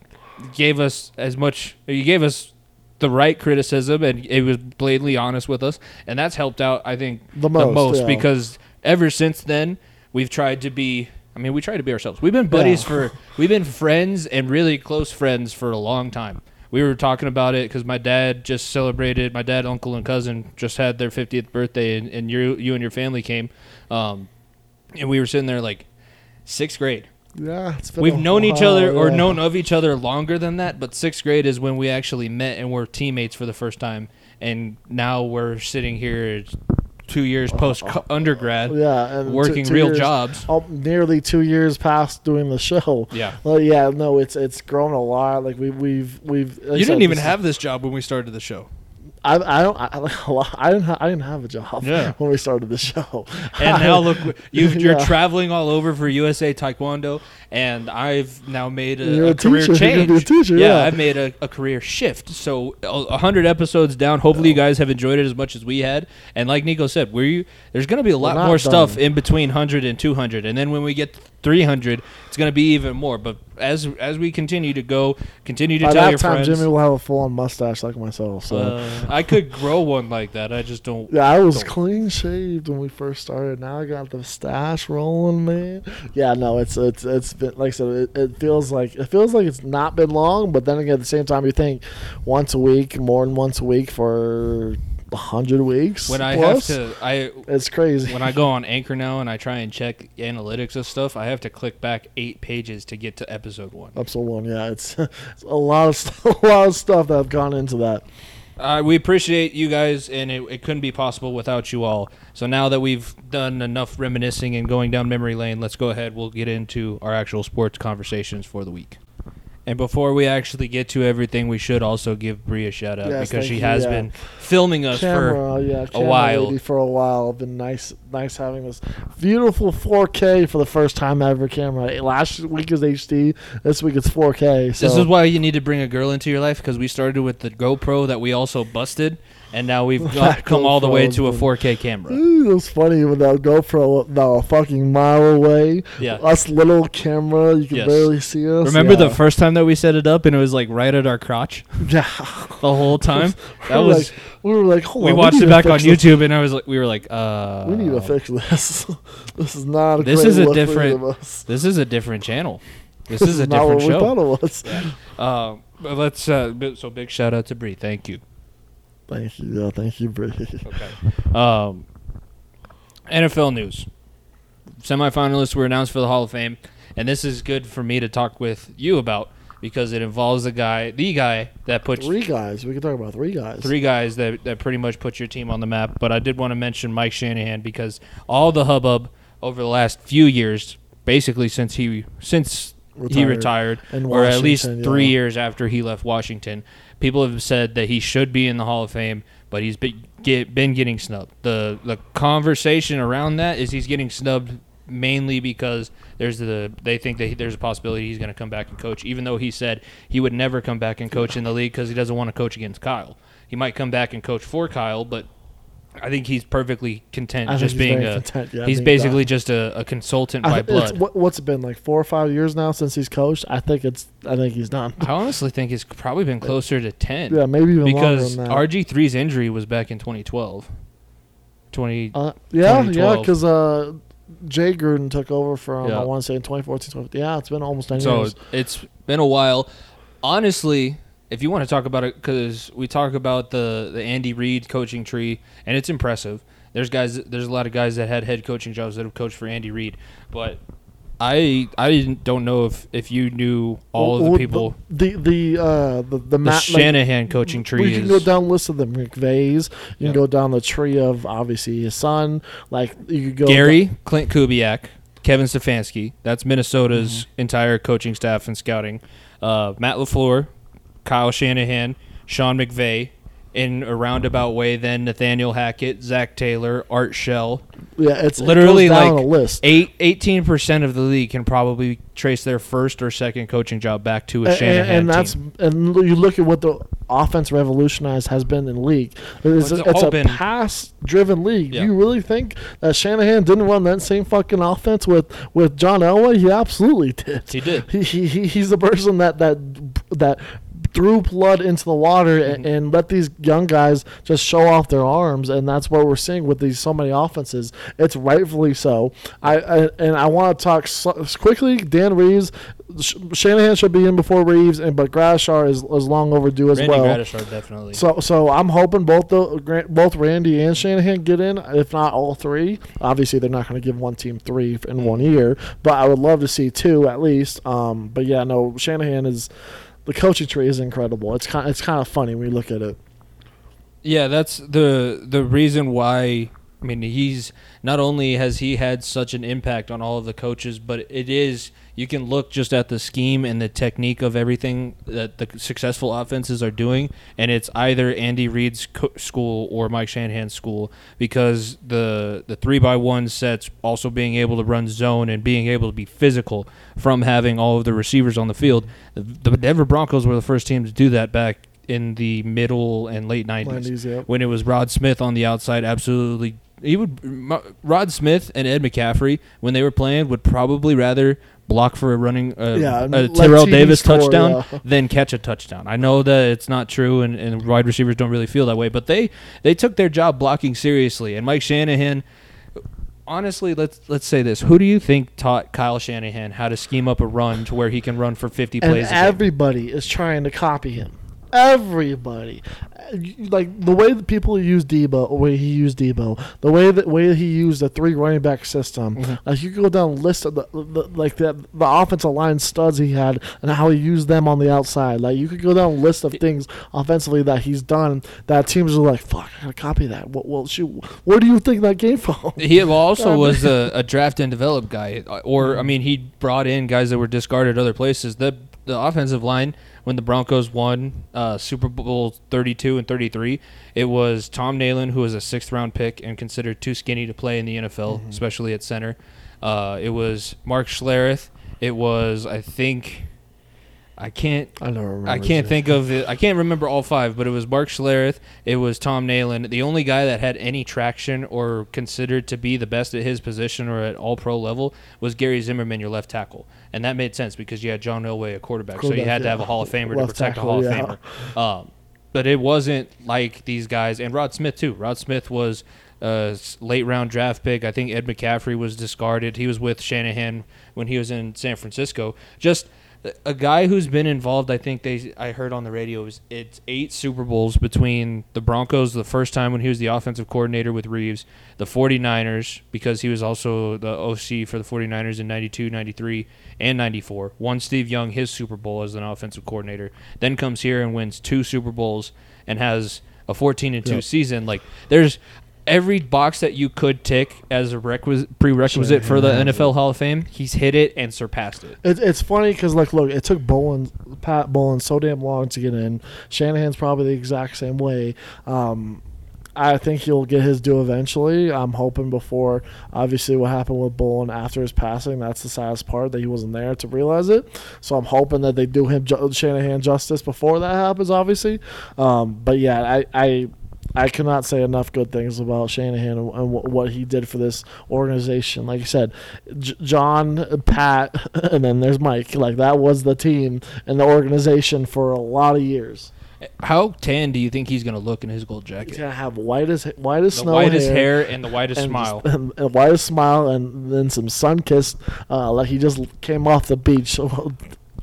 gave us as much. He gave us the right criticism, and it was blatantly honest with us, and that's helped out. I think
The most, yeah.
because ever since then we've tried to be. I mean, we try to be ourselves. We've been buddies
Yeah.
for. We've been friends and really close friends for a long time. We were talking about it because my dad just celebrated. My dad, uncle, and cousin just had their 50th birthday, and, and you you and your family came, um, and we were sitting there like sixth grade.
Yeah. It's been
We've
a
known each
while,
other or
yeah.
known of each other longer than that, but sixth grade is when we actually met and were teammates for the first time. And now we're sitting here two years post undergrad,
Yeah, and
working
two- two
real
years-
jobs.
Nearly two years past doing the show.
Yeah.
Well, yeah, no, it's it's grown a lot. Like we we've we've. like
You didn't even
this
have this job when we started the show.
I, I don't. I, like, a lot- I didn't. Ha- I didn't have a job
Yeah.
when we started the show.
And now look, you you're
Yeah.
traveling all over for USA Taekwondo, and I've now made a, a
a
career
teacher.
Change.
a teacher, yeah.
I've made a, a career shift. So hundred episodes down. Hopefully, you guys have enjoyed it as much as we had. And like Nico said, we there's going to be a lot more stuff in between 100 and 200, and then when we get 300, it's going to be even more. But as as we continue to go, continue to
By
tell
that
your
time,
friends.
Jimmy will have a full on mustache like myself. So
uh, I could grow one like that. I just don't.
yeah, I was
don't.
clean shaved when we first started. Now I got the stash rolling, man. Yeah, no, it's it's it's been like I said. It, it feels like it feels like it's not been long, but then again, at the same time, you think once a week, more than once a week for a hundred weeks.
When I
plus,
have to, I
it's crazy.
when I go on Anchor now and I try and check analytics of stuff, I have to click back eight pages to get to episode one.
Episode one, yeah, it's, it's a lot of a lot of stuff that have gone into that.
Uh, we appreciate you guys, and it, it couldn't be possible without you all. So now that we've done enough reminiscing and going down memory lane, let's go ahead. We'll get into our actual sports conversations for the week. And before we actually get to everything, we should also give Brie a shout out
Yes,
because she
you,
has
yeah.
been filming us
camera, yeah,
a while.
for a while. Been nice, nice having this beautiful 4K for the first time ever camera. Last week is HD. This week it's 4K. So
This is why you need to bring a girl into your life because we started with the GoPro that we also busted, and now we've got, come all the way to a 4K camera.
It was funny with that GoPro now a fucking mile away.
Yeah.
Us little camera, you can
Yes.
barely see us.
Remember
yeah.
the first time that we set it up and it was like right at our crotch
Yeah.
the whole time? That
we were
was
like, we were like, hold
we
on,
watched
need
it
to
back on
fix this.
YouTube and I was like we were like uh
We need to fix this. this is not a
This
great
is a
look for either
different-
of us.
This is a different channel. This is a
not
different
what we
show.
thought it was.
Um, but let's uh, bi- so big shout out to Bree. Thank you.
Thank you. Yeah, thank you, Bree.
Okay. Um, NFL news. Semifinalists were announced for the Hall of Fame, and this is good for me to talk with you about because it involves the guy, the guy that puts
Three guys. We can talk about three guys.
three guys that, that pretty much put your team on the map. But I did want to mention Mike Shanahan because all the hubbub over the last few years, basically since he since he
Retired.
retired, or at least three
yeah.
years after he left Washington, people have said that he should be in the Hall of Fame, but he's been, get, been getting snubbed. the The conversation around that is he's getting snubbed mainly because there's the they think that he- there's a possibility he's going to come back and coach, even though he said he would never come back and coach in the league because he doesn't want to coach against Kyle. He might come back and coach for Kyle, but I think he's perfectly content
I
just
he's
being a.
content, yeah,
he's basically just a, a consultant
I
by blood.
what, what's it been like four or five years now since he's coached? I think it's. I think he's done.
I honestly think it's probably been closer to ten.
Yeah, maybe even
because
that.
RG3's injury was back in 2012. 20
Uh, yeah, yeah,
2012.
because uh, Jay Gruden took over from
Yeah.
I want to say in 2014. 20, yeah, it's been almost ten
so
years.
it's been a while. Honestly, if you want to talk about it cuz we talk about the the Andy Reid coaching tree and it's impressive. There's guys. There's a lot of guys that had head coaching jobs that have coached for Andy Reid, but I I didn't don't know if if you knew all of the people.
The the uh the the,
The
Matt, like,
Shanahan coaching tree
We can go down the list of them. McVays. You
Yeah.
can go down the tree of obviously his son. Like you could go
Gary, Klint Kubiak, Kevin Stefanski. That's Minnesota's
Mm-hmm.
entire coaching staff and scouting. Uh, Matt Lafleur, Kyle Shanahan, Sean McVay. In a roundabout way, then Nathaniel Hackett, Zac Taylor, Art Shell.
Yeah, it's
Literally,
it
like,
a list.
Eight, 18% of the league can probably trace their first or second coaching job back to a
And,
Shanahan
and that's
team.
and you look at what the offense revolutionized has been in the league. It's,
Well,
a,
it's
it's a pass-driven league.
Yeah.
Do you really think that Shanahan didn't run that same fucking offense with, with John Elway? He absolutely did.
He did.
He, he, he he's the person that that that threw blood into the water
Mm-hmm.
and, and let these young guys just show off their arms, and that's what we're seeing with these so many offenses. It's rightfully so. I, I and I want to talk so, quickly. Dan Reeves, Sh- Shanahan should be in before Reeves, and but Gradishar is, is long overdue as
Randy
well.
Gradishar, definitely.
So, so I'm hoping both the both Randy and Shanahan get in, if not all three. Obviously, they're not going to give one team three in one year, but I would love to see two at least. Um, but yeah, no, Shanahan is the coaching tree is incredible. It's kind it's kind of funny when you look at it.
Yeah, that's the the reason why. I mean, he's not only has he had such an impact on all of the coaches, but it is you can look just at the scheme and the technique of everything that the successful offenses are doing, and it's either Andy Reid's co- school or Mike Shanahan's school because the the three by one sets, also being able to run zone and being able to be physical from having all of the receivers on the field. The, Denver Broncos were the first team to do that back in the middle and late 90s
90s, yep.
when it was Rod Smith on the outside absolutely he would Rod Smith and Ed McCaffrey when they were playing would probably rather block for a running uh,
Yeah,
a Terrell
TD
Davis
score,
touchdown
yeah.
than catch a touchdown. I know that it's not true and, and wide receivers don't really feel that way, but they they took their job blocking seriously and Mike Shanahan honestly, let's let's say this: Who do you think taught Kyle Shanahan how to scheme up a run to where he can run for fifty
and
plays?
everybody is trying to copy him. Everybody, like the way that people use Debo, the way he used Debo, the way that way he used the three running back system.
Mm-hmm.
Like you could go down the list of the, the like the the offensive line studs he had and how he used them on the outside. Like you could go down a list of things offensively that he's done that teams are like, fuck, I gotta copy that. Well, well shoot, where do you think that came from?
He also
Um,
was a, a draft and develop guy, or I mean, he brought in guys that were discarded other places. The the offensive line when the Broncos won uh, Super Bowl 32 and 33, it was Tom Nalen, who was a sixth round pick and considered too skinny to play in the NFL,
Mm-hmm.
especially at center. Uh, it was Mark Schlereth. It was I think I can't
I don't remember.
I can't think of it. I can't remember all five, but it was Mark Schlereth. It was Tom Nalen. The only guy that had any traction or considered to be the best at his position or at all pro level was Gary Zimmerman, your left tackle. And that made sense because you had John Elway, a quarterback. so you
Quarterback,
had to have a Hall of Famer to protect
tackle,
a Hall
yeah.
of Famer. Um, but it wasn't like these guys. And Rod Smith, too. Rod Smith was a late round draft pick. I think Ed McCaffrey was discarded. He was with Shanahan when he was in San Francisco. Just a guy who's been involved. I think they I heard on the radio is it's eight Super Bowls between the Broncos the first time when he was the offensive coordinator with Reeves, the 49ers because he was also the OC for the 49ers in 92, 93 and 94. Won Steve Young his Super Bowl as an offensive coordinator. Then comes here and wins two Super Bowls and has a 14 and 2
Yep.
season. Like there's every box that you could tick as a requisite prerequisite for the NFL Hall of Fame, he's hit it and surpassed it.
It, it's funny because like look, it took Bowlen, Pat Bowlen so damn long to get in. Shanahan's probably the exact same way. Um, I think he'll get his due eventually. I'm hoping before, obviously, what happened with Bowlen after his passing. That's the saddest part that he wasn't there to realize it. So I'm hoping that they do him ju- Shanahan justice before that happens. Obviously, um, but yeah, I. I I cannot say enough good things about Shanahan and, and wh- what he did for this organization. Like I said, J- John, Pat, and then there's Mike. Like that was the team and the organization for a lot of years.
How tan do you think he's going to look in his gold jacket?
He's gonna have white as white as
The
snow
whitest
hair,
hair and the whitest
and,
smile.
and, and whitest smile, and then some sun kissed, uh, like he just came off the beach.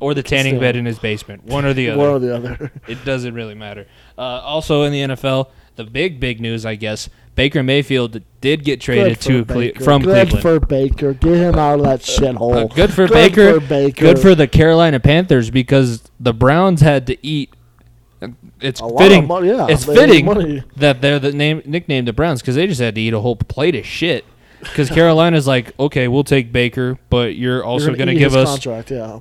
Or the tanning bed in his basement. One or the other.
One or the other.
It doesn't really matter. Uh, also in the NFL, the big, big news, I guess, Baker Mayfield did get traded to Cle- from
good
Cleveland.
Good for Baker. Get him out of that shithole.
Uh, good for Baker.
for Baker.
Good for the Carolina Panthers because the Browns had to eat. It's
lot of
fitting.
money, yeah,
it's fitting that they're the name nicknamed the Browns because they just had to eat a whole plate of shit. Because Carolina's like, okay, we'll take Baker, but you're also going to give us.
contract. Yeah.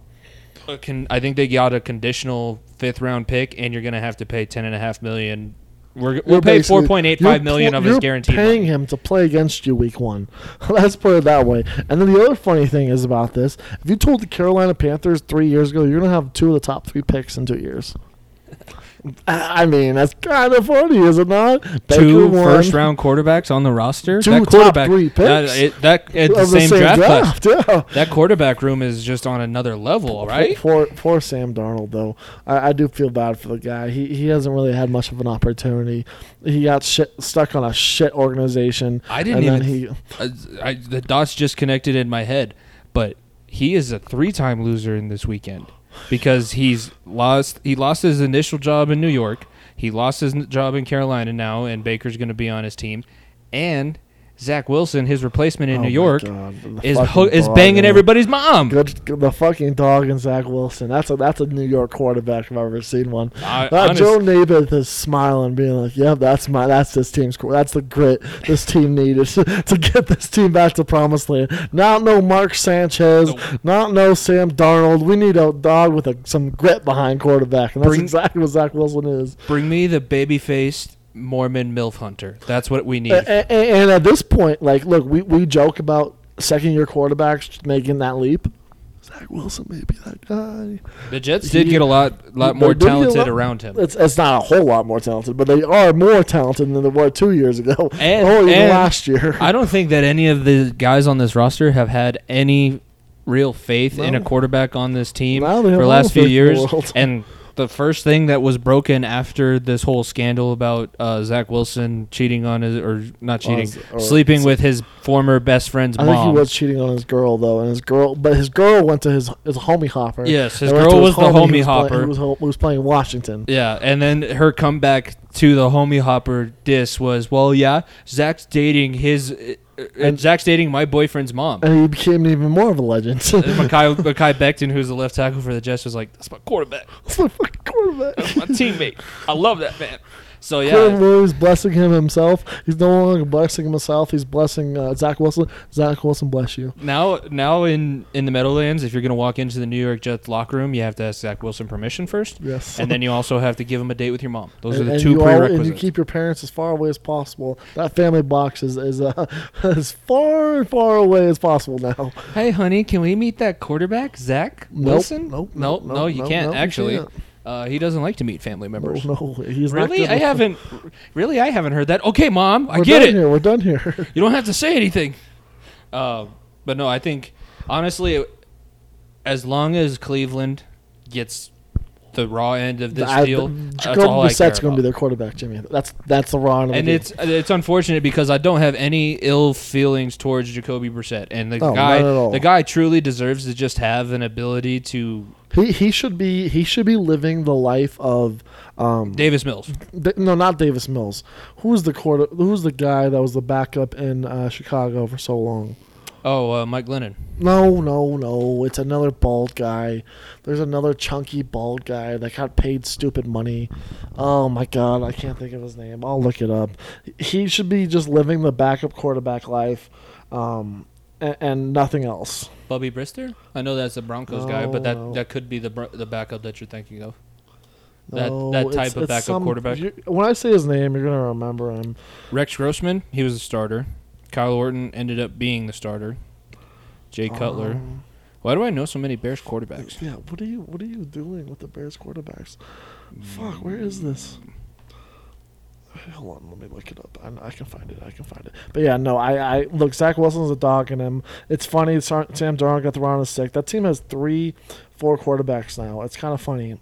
a Con- I think they got a conditional fifth round pick, and you're going to have to pay ten and a half million. We're,
You're
we'll pay
basically-
four point eight
you're
five million
pl-
of his
you're
guaranteed
paying
money.
him to play against you week one. Let's put it that way. And then the other funny thing is about this: if you told the Carolina Panthers three years ago you're gonna have two of the top three picks in two years. I mean, that's kind of funny, is it not? Baker
Two first round quarterbacks on the roster.
Two
that
top
quarterback,
three picks
That, it, that at the
of
same, draft, class.
Yeah.
That quarterback room is just on another level, right?
For for Sam Darnold though, I, I do feel bad for the guy. He he hasn't really had much of an opportunity. He got shit, stuck on a shit organization.
I didn't even.
he
I, I, the dots just connected in my head, but he is a three-time loser in this weekend because he's lost. He lost his initial job in New York. He lost his job in Carolina now, and Baker's going to be on his team. And Zach Wilson, his replacement in
Oh
New York, is ho- is banging
and-
everybody's mom.
Good, good- the fucking dog and Zach Wilson. That's a that's a New York quarterback if I've ever seen one.
I-
That
honest-
Joe Namath is smiling, being like, "Yep, that's my that's this team's that's the grit this team needed to get this team back to promised land. Not no Mark Sanchez, not no Sam Darnold. We need a dog with a, some grit behind quarterback, and that's
Bring-
exactly what Zach Wilson is.
Bring me the baby-faced Mormon milf hunter. That's what we need.
A- a- a- and at this point, like, look, we, we joke about second year quarterbacks making that leap. Zach Wilson may be that guy.
the Jets did
he-
get a lot, lot more
did get a
talented
lot-
around him.
It's, it's not a whole lot more talented, but they are more talented than they were two years ago.
And-
or even
and
last year.
I don't think that any of the guys on this roster have had any real faith in a quarterback on this team
No,
for the last few
the
years. And the first thing that was broken after this whole scandal about uh, Zach Wilson cheating on his or not cheating,
or-
sleeping with his former best friend's
I think
mom.
he was cheating on his girl though, and his girl, but his girl went to his his homie hopper.
Yes, his girl was the
homie
homie
who was
hopper.
Play, was, ho- was playing Washington.
Yeah, and then her comeback to the homie hopper diss was, well, yeah, Zach's dating his,
And-
Zach's dating my boyfriend's mom.
And he became even more of a legend.
And Mekhi, Mekhi Becton, who's the left tackle for the Jets, was like, "That's my quarterback,
That's my fucking quarterback.
that's my teammate. I love that man." So
Quinn
yeah,
Williams blessing him himself. He's no longer blessing himself. He's blessing uh, Zach Wilson. Zach Wilson, bless you.
now now in in the Meadowlands, if you're gonna walk into the New York Jets locker room, you have to ask Zach Wilson permission first,
Yes.
and then you also have to give him a date with your mom. Those
and,
are the two
all-
prerequisites.
and you keep your parents as far away as possible. That family box is, is uh, as far far away as possible now.
hey, honey, can we meet that quarterback, Zach
Nope,
Wilson?
nope,
no,
nope,
no, you
nope,
can't
nope, you
actually.
can't.
Uh, he doesn't like to meet family members.
no, he's not
Really?
good
I
with-
haven't. Really, I haven't heard that. Okay, mom, I
We're
get
done
it.
Here. We're done here.
You don't have to say anything. Uh, but no, I think honestly, as long as Cleveland gets the raw end of this
I-
deal, that's
Jacoby
all
Brissett's going to be their quarterback, Jimmy. That's that's the raw end of
And
the
it's it's unfortunate because I don't have any ill feelings towards Jacoby Brissett, and the
Oh,
guy
not at all.
the guy truly deserves to just have an ability to
He he should be he should be living the life of um
Davis Mills.
No not Davis Mills. Who's the quarter? Who's the guy that was the backup in uh, Chicago for so long?
Oh, uh, Mike Glennon.
No, no, no. It's another bald guy. There's another chunky bald guy that got paid stupid money. Oh my god, I can't think of his name. I'll look it up. He should be just living the backup quarterback life, um, and, and nothing else.
Bubby Brister? I know that's a Broncos guy, but that,
no.
that could be the the backup that you're thinking of. That-
No,
that
it's-
type of
it's
backup
some-
quarterback?
When I say his name, you're gonna remember him.
Rex Grossman, he was a starter. Kyle Orton ended up being the starter. Jay Cutler.
Um,
Why do I know so many Bears quarterbacks?
Yeah, what are you what are you doing with the Bears quarterbacks? Fuck, where is this? Hold on, let me look it up. I, I can find it. I can find it. But yeah, no, I, I look. Zach Wilson's a dog in him. It's funny. Sam Darnold got the of sick. That team has three, four quarterbacks now. It's kind of funny.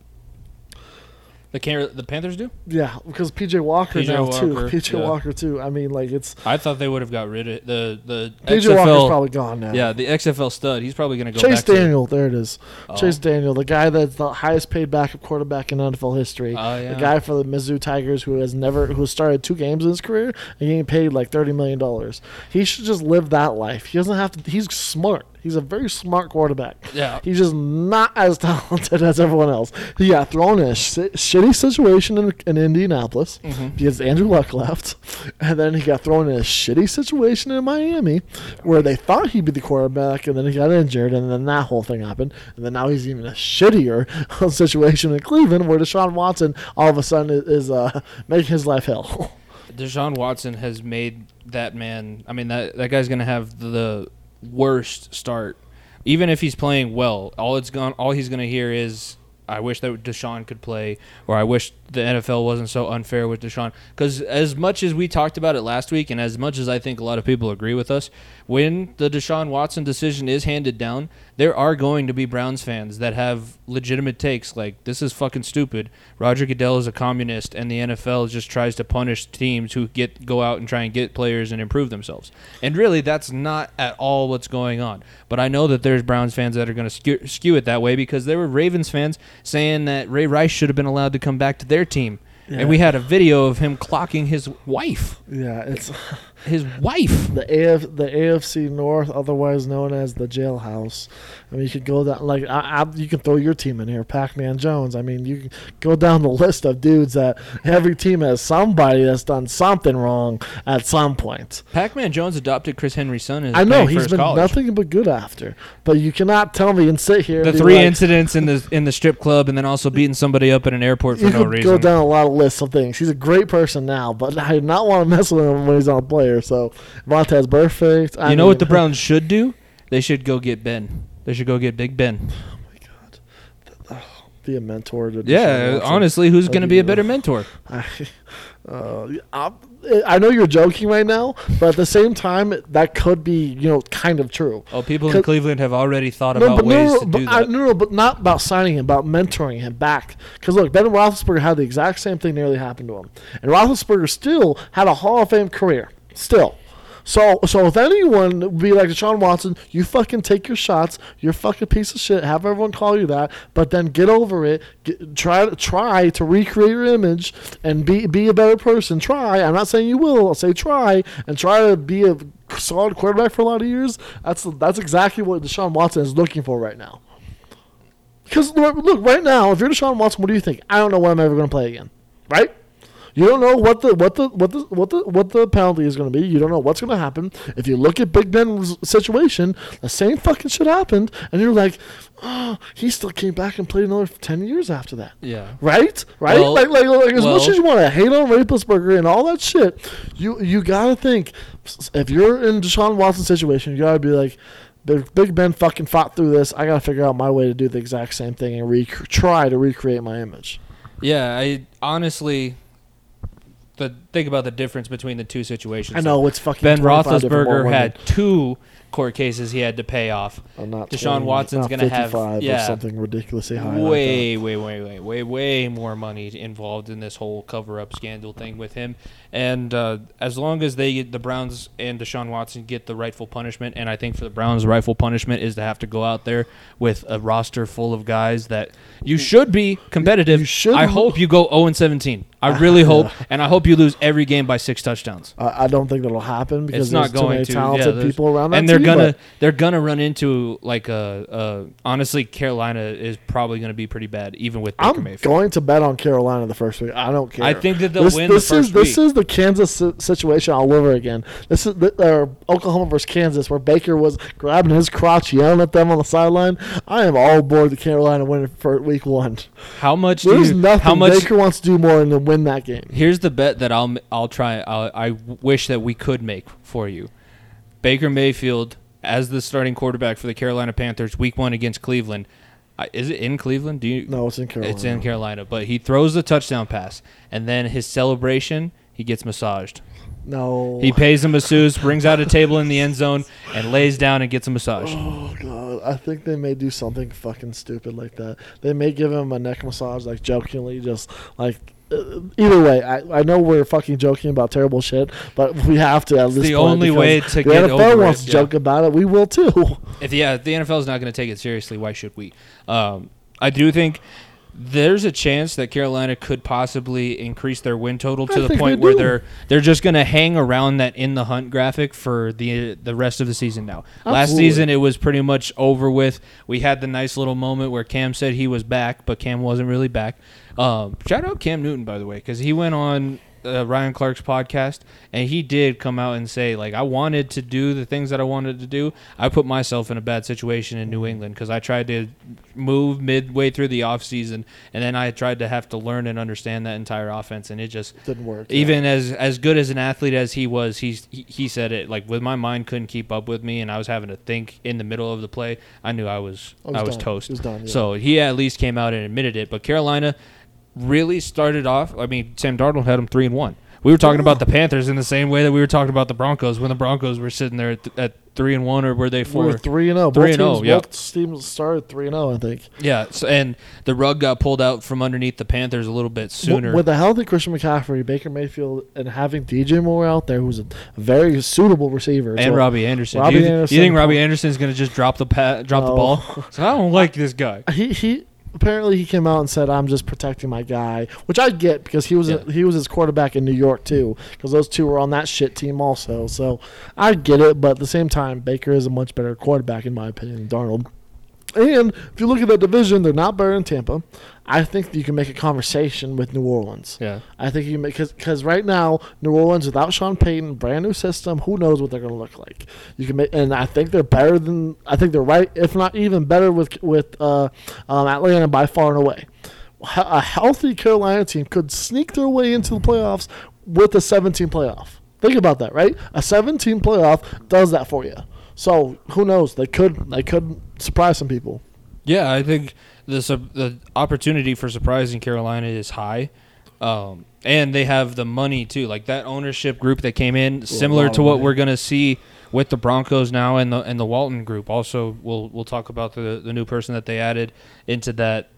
The Car- the Panthers do.
Yeah, because PJ Walker
PJ
now too.
Walker,
PJ
yeah.
Walker too. I mean, like it's
I thought they would have got rid of the the
PJ
XFL.
Walker's probably gone now.
yeah, the XFL stud. He's probably going to go
Chase Daniel, there it is.
Oh.
Chase Daniel, the guy that's the highest paid backup quarterback in NFL history.
Oh, yeah.
The guy for the Mizzou Tigers who has never who started two games in his career and getting paid like thirty million dollars. He should just live that life. He doesn't have to. He's smart. He's a very smart quarterback.
Yeah.
He's just not as talented as everyone else. He got thrown in a sh- shitty situation in, in Indianapolis
Mm-hmm.
because Andrew Luck left, and then he got thrown in a shitty situation in Miami where they thought he'd be the quarterback, and then he got injured, and then that whole thing happened, and then now he's even a shittier situation in Cleveland where Deshaun Watson all of a sudden is, is uh, making his life hell.
Deshaun Watson has made that man. I mean that that guy's going to have the worst start. Even if he's playing well, all it's gone. All he's going to hear is, "I wish that Deshaun could play," or "I wish the NFL wasn't so unfair with Deshaun." Because as much as we talked about it last week, and as much as I think a lot of people agree with us, when the Deshaun Watson decision is handed down, there are going to be Browns fans that have legitimate takes like, "This is fucking stupid." Roger Goodell is a communist, and the NFL just tries to punish teams who get go out and try and get players and improve themselves. And really, that's not at all what's going on. But I know that there's Browns fans that are going to skew, skew it that way because there were Ravens fans saying that Ray Rice should have been allowed to come back to their team.
Yeah.
And we had a video of him clocking his wife.
yeah, it's
His wife.
the AF, the AFC North, otherwise known as the jailhouse. I mean, you could go down like I, I, you can throw your team in here, Pac-Man Jones. I mean, you can go down the list of dudes that every team has somebody that's done something wrong at some point.
Pac-Man Jones adopted Chris Henry's son as
I know he's been
college.
nothing but good after, but you cannot tell me and sit here.
The three
like,
incidents in the in the strip club, and then also beating somebody up at an airport for
You
no
could
reason.
go down a lot of lists of things. He's a great person now, but I do not want to mess with him when he's on a player. So Vontaze Burfict. I
you know what the Browns should do? They should go get Ben. They should go get Big Ben. Oh, my God.
Be a mentor to.
Yeah, honestly, who's going to
be
a better mentor?
I, uh, I, I know you're joking right now, but at the same time, that could be you know kind of true.
Oh, people in Cleveland have already thought
No,
about ways
no,
to do
I,
that.
no, no, but not about signing him, about mentoring him back. Because look, Ben Roethlisberger had the exact same thing nearly happen to him, and Roethlisberger still had a Hall of Fame career, still. So, so if anyone be like Deshaun Watson, you fucking take your shots. You're fucking piece of shit. Have everyone call you that, but then get over it. Get, try to try to recreate your image and be be a better person. Try. I'm not saying you will. I'll say try and try to be a solid quarterback for a lot of years. That's that's exactly what Deshaun Watson is looking for right now. Because look, right now, if you're Deshaun Watson, what do you think? I don't know when I'm ever going to play again, right? You don't know what the what the what the what the what the penalty is going to be. You don't know what's going to happen. If you look at Big Ben's situation, the same fucking shit happened, and you're like, oh, he still came back and played another ten years after that.
Yeah.
Right, right.
Well-
like, like, like as much as you want to hate on Roethlisberger and all that shit, you you gotta think if you're in Deshaun Watson's situation, you gotta be like, Big, Big Ben fucking fought through this. I gotta figure out my way to do the exact same thing and rec- try to recreate my image.
Yeah, I honestly, the think about the difference between the two situations.
I know it's fucking
Ben
25 different ball
Roethlisberger had two court cases he had to pay off.
I'm not
Deshaun
20,
Watson's
not
gonna have-
55 or
yeah.
something ridiculously high. like
way, way, way, way, way, way more money involved in this whole cover-up scandal thing with him. And uh, as long as they, the Browns and Deshaun Watson, get the rightful punishment, and I think for the Browns, the rightful punishment is to have to go out there with a roster full of guys that you should be competitive.
You should
I hope you go 0 and 17. I really hope, and I hope you lose every game by six touchdowns.
I, I don't think that'll happen because
It's not
there's too
going
many
to.
talented
yeah,
people around that
and they're gonna they're gonna run into like a, a honestly Carolina is probably gonna be pretty bad even with Baker
I'm
Mayfield.
going to bet on Carolina the first week. I don't care.
I think that they'll
this,
win
this
the first
is this is the Kansas si- situation all over again. This is the, uh, Oklahoma versus Kansas, where Baker was grabbing his crotch, yelling at them on the sideline. I am all aboard the Carolina winning for week one.
How much? Do
There's
you,
nothing
how much?
Baker wants to do more than win that game.
Here's the bet that I'll I'll try. I'll, I wish that we could make for you. Baker Mayfield as the starting quarterback for the Carolina Panthers, Week One against Cleveland. Is it in Cleveland? Do you?
No, it's in Carolina.
It's in Carolina, but he throws the touchdown pass, and then his celebration. He gets massaged.
No.
He pays him a masseuse, brings out a table in the end zone, and lays down and gets a massage.
Oh god, I think they may do something fucking stupid like that. They may give him a neck massage, like jokingly, just like. Either way, I, I know we're fucking joking about terrible shit, but we have to at
It's
this
the only way to
the
get
NFL
over
wants
it,
to
yeah.
joke about it. We will too.
If yeah, if the NFL is not going to take it seriously, why should we? Um, I do think there's a chance that Carolina could possibly increase their win total
I
to the point
they
where they're they're just going to hang around that in the hunt graphic for the the rest of the season now. Last season it was pretty much over with. We had the nice little moment where Cam said he was back, but Cam wasn't really back. Um, shout out Cam Newton by the way because he went on uh, Ryan Clark's podcast and he did come out and say like I wanted to do the things that I wanted to do. I put myself in a bad situation in New England because I tried to move midway through the offseason and then I tried to have to learn and understand that entire offense and it just
Didn't work. yeah.
even as as good as an athlete as he was, he's he, he said it like with my mind couldn't keep up with me, and I was having to think in the middle of the play. I knew I was
I was
I was toast.
Was done, yeah.
So he at least came out and admitted it. But Carolina really started off. I mean, Sam Darnold had him three and one. We were talking about the Panthers in the same way that we were talking about the Broncos when the Broncos were sitting there at, at three and one, or were they
we
four?
were three and zero.
Three
Both
and oh,
teams,
yeah.
both teams started three and zero. I think.
yeah. So, and the rug got pulled out from underneath the Panthers a little bit sooner.
With a healthy Christian McCaffrey, Baker Mayfield, and having DJ Moore out there, who's a very suitable receiver,
and
So-
Robbie Anderson.
Robbie
do you,
Anderson-
you think Robbie Anderson's going to just drop the pa- drop the ball? So I don't like this guy.
he he apparently he came out and said I'm just protecting my guy, which I get because he was
Yeah.
he was his quarterback in New York too, because those two were on that shit team also. So I get it, but at the same time, Baker is a much better quarterback in my opinion than Darnold. And if you look at that division, they're not better than Tampa. I think you can make a conversation with New Orleans.
Yeah.
I think you make because right now New Orleans without Sean Payton, brand new system. Who knows what they're going to look like? You can make, and I think they're better than I think they're right, if not even better with with uh, um, Atlanta by far and away. A healthy Carolina team could sneak their way into the playoffs with a 17 playoff. Think about that, right? A 17 playoff does that for you. So who knows? They could they could surprise some people.
Yeah, I think the the opportunity for surprising Carolina is high, um, and they have the money too. Like that ownership group that came in, similar to what
money.
we're gonna see with the Broncos now and the and the Walton group. Also, we'll we'll talk about the the new person that they added into that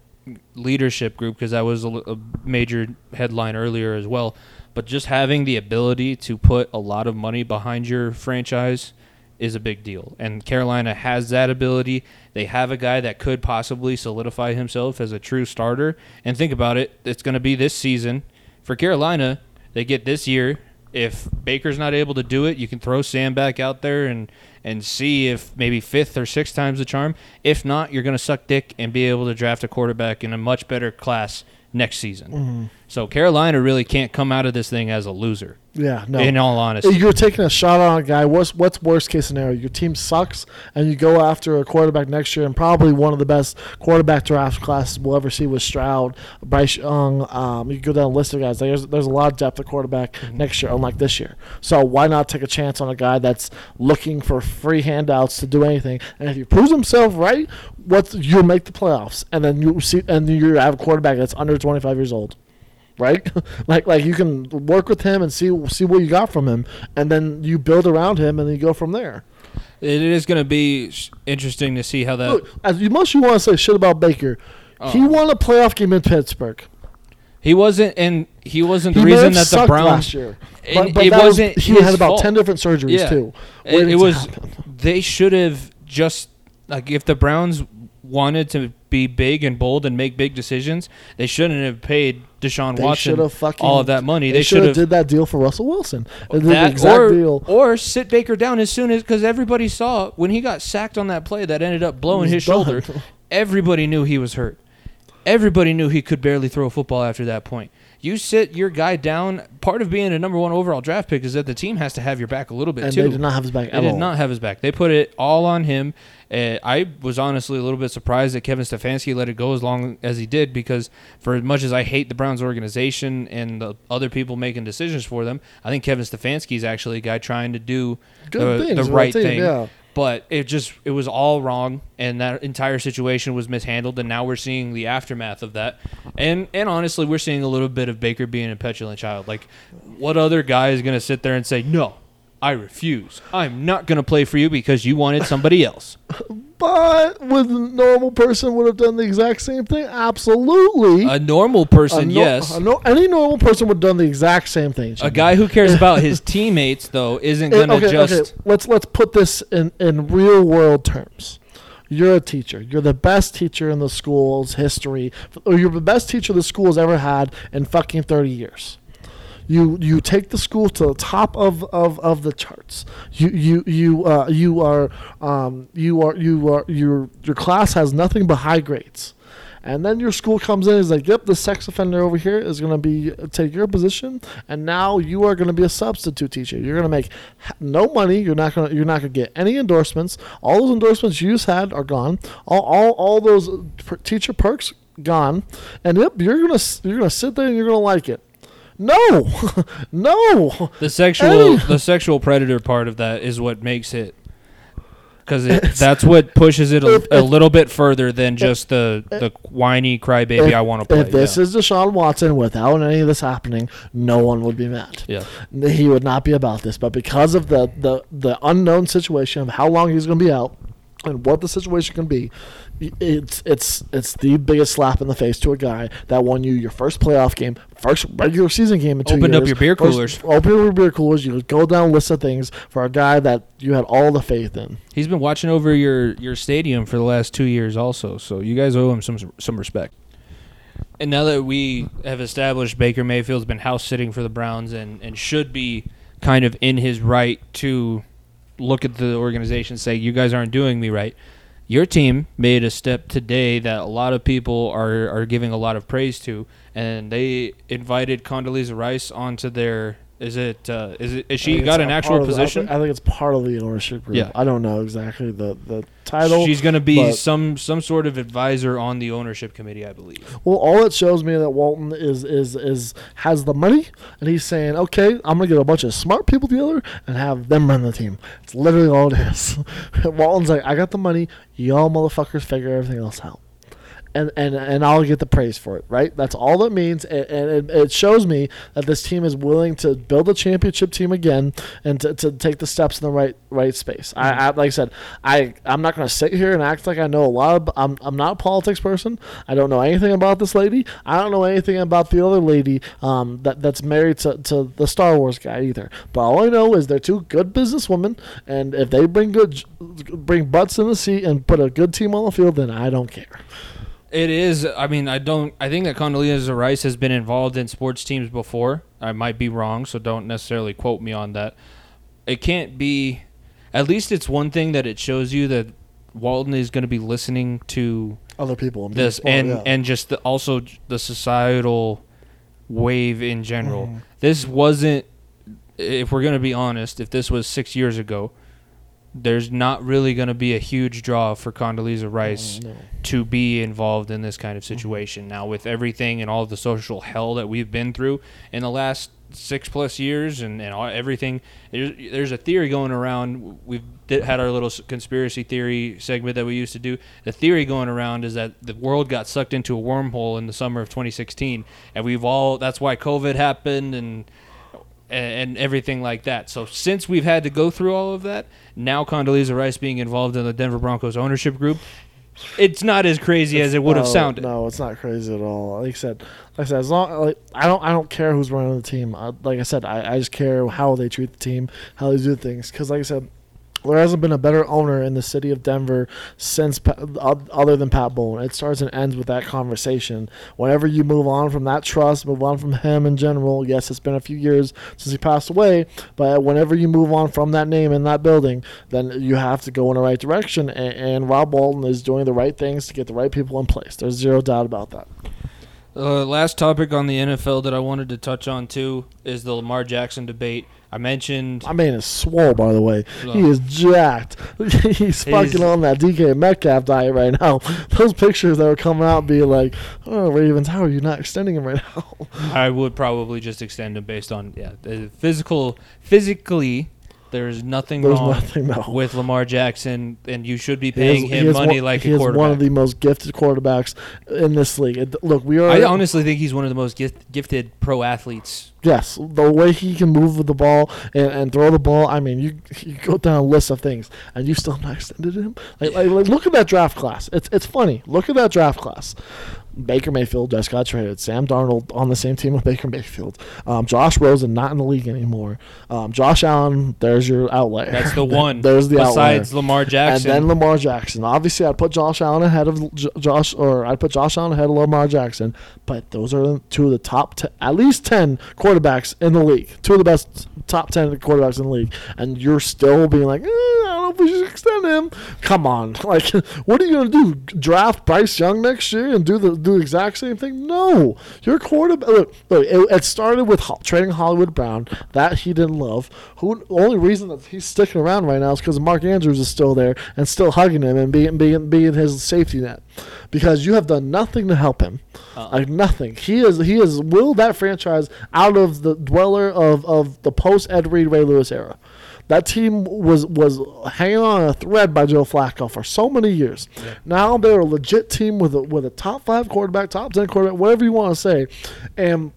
leadership group because that was a major headline earlier as well. But just having the ability to put a lot of money behind your franchise is a big deal. And Carolina has that ability. They have a guy that could possibly solidify himself as a true starter. And think about it, it's going to be this season. For Carolina, they get this year. If Baker's not able to do it, you can throw Sam back out there and and see if maybe fifth or sixth times the charm. If not, you're going to suck dick and be able to draft a quarterback in a much better class next season. So Carolina really can't come out of this thing as a loser.
Yeah, no.
In all honesty,
You're taking a shot on a guy. What's what's worst case scenario? Your team sucks, and you go after a quarterback next year, and probably one of the best quarterback draft classes we'll ever see with Stroud, Bryce Young. Um, you go down the list of guys. There's there's a lot of depth at quarterback
Mm-hmm.
next year, unlike this year. So why not take a chance on a guy that's looking for free handouts to do anything? And if he proves himself right, what's you'll make the playoffs, and then you see, and you have a quarterback that's under 25 years old right? like like you can work with him and see see what you got from him, and then you build around him, and then you go from there.
it is going to be interesting to see how that.
Look, as much you want to say shit about Baker, oh. he
Oh.
won a playoff game in Pittsburgh.
He wasn't, and he wasn't the
He
reason that the Browns.
last year, but, but
it
that was-
wasn't
he had about
fault.
ten different surgeries
Yeah.
too.
It, it was. They should have just like if the Browns wanted to be big and bold and make big decisions, they shouldn't have paid Deshaun
They
Watson
fucking
all of that money.
They,
They
should have did that deal for Russell Wilson.
That
exact
or,
deal.
or sit Baker down as soon as because everybody saw when he got sacked on that play that ended up blowing his shoulder. Everybody knew he was hurt. Everybody knew he could barely throw a football after that point. You sit your guy down. Part of being a number one overall draft pick is that the team has to have your back a little bit
And
too.
they did not have his back
They did
all.
not have his back. They put it all on him. Uh, I was honestly a little bit surprised that Kevin Stefanski let it go as long as he did because, for as much as I hate the Browns organization and the other people making decisions for them, I think Kevin Stefanski is actually a guy trying to do
Good
the,
things
the right thing.
yeah.
But it just it was all wrong and that entire situation was mishandled and now we're seeing the aftermath of that. And and honestly we're seeing a little bit of baker being a petulant child. Like what other guy is going to sit there and say no i refuse i'm not going to play for you because you wanted somebody else
But would a normal person would have done the exact same thing? Absolutely.
a normal person
A no-
yes
no- any normal person would have done the exact same thing.
a guy who cares about his teammates though isn't going to
okay,
just
okay. Let's let's put this in in real world terms. You're a teacher. You're the best teacher in the school's history, or you're the best teacher the school's ever had in fucking thirty years. You you take the school to the top of, of, of the charts. You you you uh, you are um, you are you are your your class has nothing but high grades. And then your school comes in is like, yep, the sex offender over here is going to be take your position, and now you are going to be a substitute teacher. You're going to make no money. You're not going you're not going to get any endorsements. All those endorsements you just had are gone. All all, all those teacher perks gone. And yep, you're gonna you're gonna sit there and you're gonna like it. No, no.
The sexual the sexual predator part of that is what makes it because that's what pushes it a,
If-
a little bit further than just the the whiny crybaby I want to play.
If this
yeah.
is Deshaun Watson without any of this happening, no one would be mad.
yeah,
he would not be about this. But because of the the, the unknown situation of how long he's going to be out and what the situation can be, it's it's it's the biggest slap in the face to a guy that won you your first playoff game, first regular season game in two
Opened up your beer
first-
coolers.
Open up your beer coolers. You go down a list of things for a guy that you had all the faith in.
he's been watching over your your stadium for the last two years also. So you guys owe him some some respect. And now that we have established Baker Mayfield's been house sitting for the Browns and, and should be kind of in his right to look at the organization and say, you guys aren't doing me right. Your team made a step today that a lot of people are, are giving a lot of praise to, and they invited Condoleezza Rice onto their. Is it? Uh, is it? Is she got an actual
of the- I
position?
I think it's part of the ownership group.
Yeah.
I don't know exactly the the title.
She's going to be
but-
some some sort of advisor on the ownership committee, I believe.
Well, all it shows me that Walton is is is has the money, and he's saying, "Okay, I'm gonna get a bunch of smart people together and have them run the team." It's literally all it is. Walton's like, "I got the money. Y'all motherfuckers figure everything else out." And, and, and I'll get the praise for it, right? That's all that means, and, and it, it shows me that this team is willing to build a championship team again and to, to take the steps in the right right space. I, I like I said, I I'm not going to sit here and act like I know a lot. Of, I'm I'm not a politics person. I don't know anything about this lady. I don't know anything about the other lady um, that that's married to, to the Star Wars guy either. But all I know is they're two good businesswomen, and if they bring good bring butts in the seat and put a good team on the field, then I don't care.
It is. I mean, I don't. I think that Condoleezza Rice has been involved in sports teams before. I might be wrong, so don't necessarily quote me on that. It can't be. At least it's one thing that it shows you that Walton is going to be listening to
Other people
this and
yeah.
and just the, also the societal wave in general.
Mm-hmm.
This wasn't. If we're going to be honest, if this was six years ago, there's not really going to be a huge draw for Condoleezza mm, Rice
No.
to be involved in this kind of mm-hmm. situation. Now, with everything and all the social hell that we've been through in the last six plus years and, and all, everything, there's, there's a theory going around. We've did, had our little conspiracy theory segment that we used to do. The theory going around is that the world got sucked into a wormhole in the summer of 2016, and we've all. That's why COVID happened and and everything like that. So since we've had to go through all of that, now Condoleezza Rice being involved in the Denver Broncos ownership group, it's not as crazy as it would have sounded.
No, it's not crazy at all. Like I said, like I said, as long like I don't I don't care who's running the team. I, like I said, I, I just care how they treat the team, how they do things. Because like I said, there hasn't been a better owner in the city of Denver since other than Pat Bowlen. It starts and ends with that conversation. Whenever you move on from that trust, move on from him in general. Yes, it's been a few years since he passed away, but whenever you move on from that name in that building, then you have to go in the right direction. And, and Rob Walton is doing the right things to get the right people in place. There's zero doubt about that.
Uh, last topic on the NFL that I wanted to touch on too is the Lamar Jackson debate. I mentioned
My man is swole, by the way. He is jacked. He's fucking on that DK Metcalf diet right now. Those pictures that were coming out being like, oh, Ravens, how are you not extending him right now?
I would probably just extend him based on yeah the physical physically There's nothing
There's
wrong
nothing no.
with Lamar Jackson, and you should be paying
he
him money
one,
like
he is one of the most gifted quarterbacks in this league. Look, we are
I honestly think he's one of the most gift, gifted pro athletes.
Yes, the way he can move with the ball and, and throw the ball. I mean, you you go down a list of things, and you still not extended him. Like, like, like, look at that draft class. It's it's funny. Look at that draft class. Baker Mayfield just got traded. Sam Darnold on the same team with Baker Mayfield. Um, Josh Rosen not in the league anymore. Um, Josh Allen, there's your outlier.
That's the one.
there's the other
besides
outlier.
Lamar Jackson.
And then Lamar Jackson. Obviously, I'd put Josh Allen ahead of J- Josh, or I'd put Josh Allen ahead of Lamar Jackson. But those are two of the top, te- at least ten quarterbacks in the league. Two of the best top ten quarterbacks in the league, and you're still being like, eh, I don't know if we should extend him. Come on, like, what are you gonna do? Draft Bryce Young next year and do the do the exact same thing? No, your quarterback. Look, look it, it started with ho- trading Hollywood Brown that he didn't love. Who the only reason that he's sticking around right now is because Mark Andrews is still there and still hugging him and being being being his safety net, because you have done nothing to help him, uh-uh. like nothing. He is he has willed that franchise out of the dweller of of the post Ed Reed Ray Lewis era. That team was was hanging on a thread by Joe Flacco for so many years. Now they're a legit team with a with a top five quarterback, top ten quarterback, whatever you want to say, and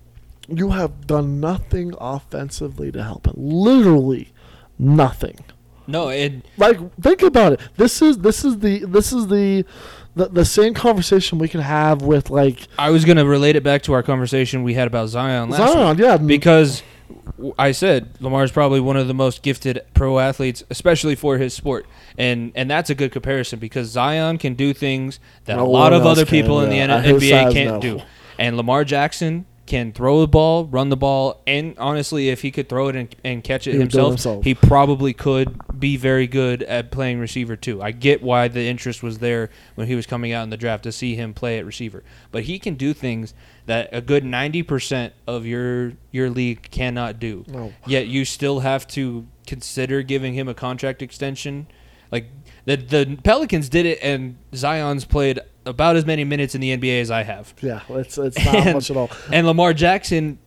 you have done nothing offensively to help it. Literally nothing.
no, it,
Like think about it. This is this is the this is the the, the same conversation we can have with like
I was gonna relate it back to our conversation we had about Zion last week.
Zion. Yeah,
because I said Lamar's probably one of the most gifted pro athletes, especially for his sport, and and that's a good comparison because Zion can do things that
No
a lot of other
can,
people in the. N- NBA can't
no.
do, and Lamar Jackson can throw the ball, run the ball, and honestly, if he could throw it and, and catch it
He would do it
himself,
himself.
he probably could be very good at playing receiver too. I get why the interest was there when he was coming out in the draft to see him play at receiver, but he can do things that a good ninety percent of your your league cannot do.
No.
Yet you still have to consider giving him a contract extension. Like the the Pelicans did it, and Zion's played about as many minutes in the NBA as I have.
yeah, it's it's not
And-
much at all.
And Lamar Jackson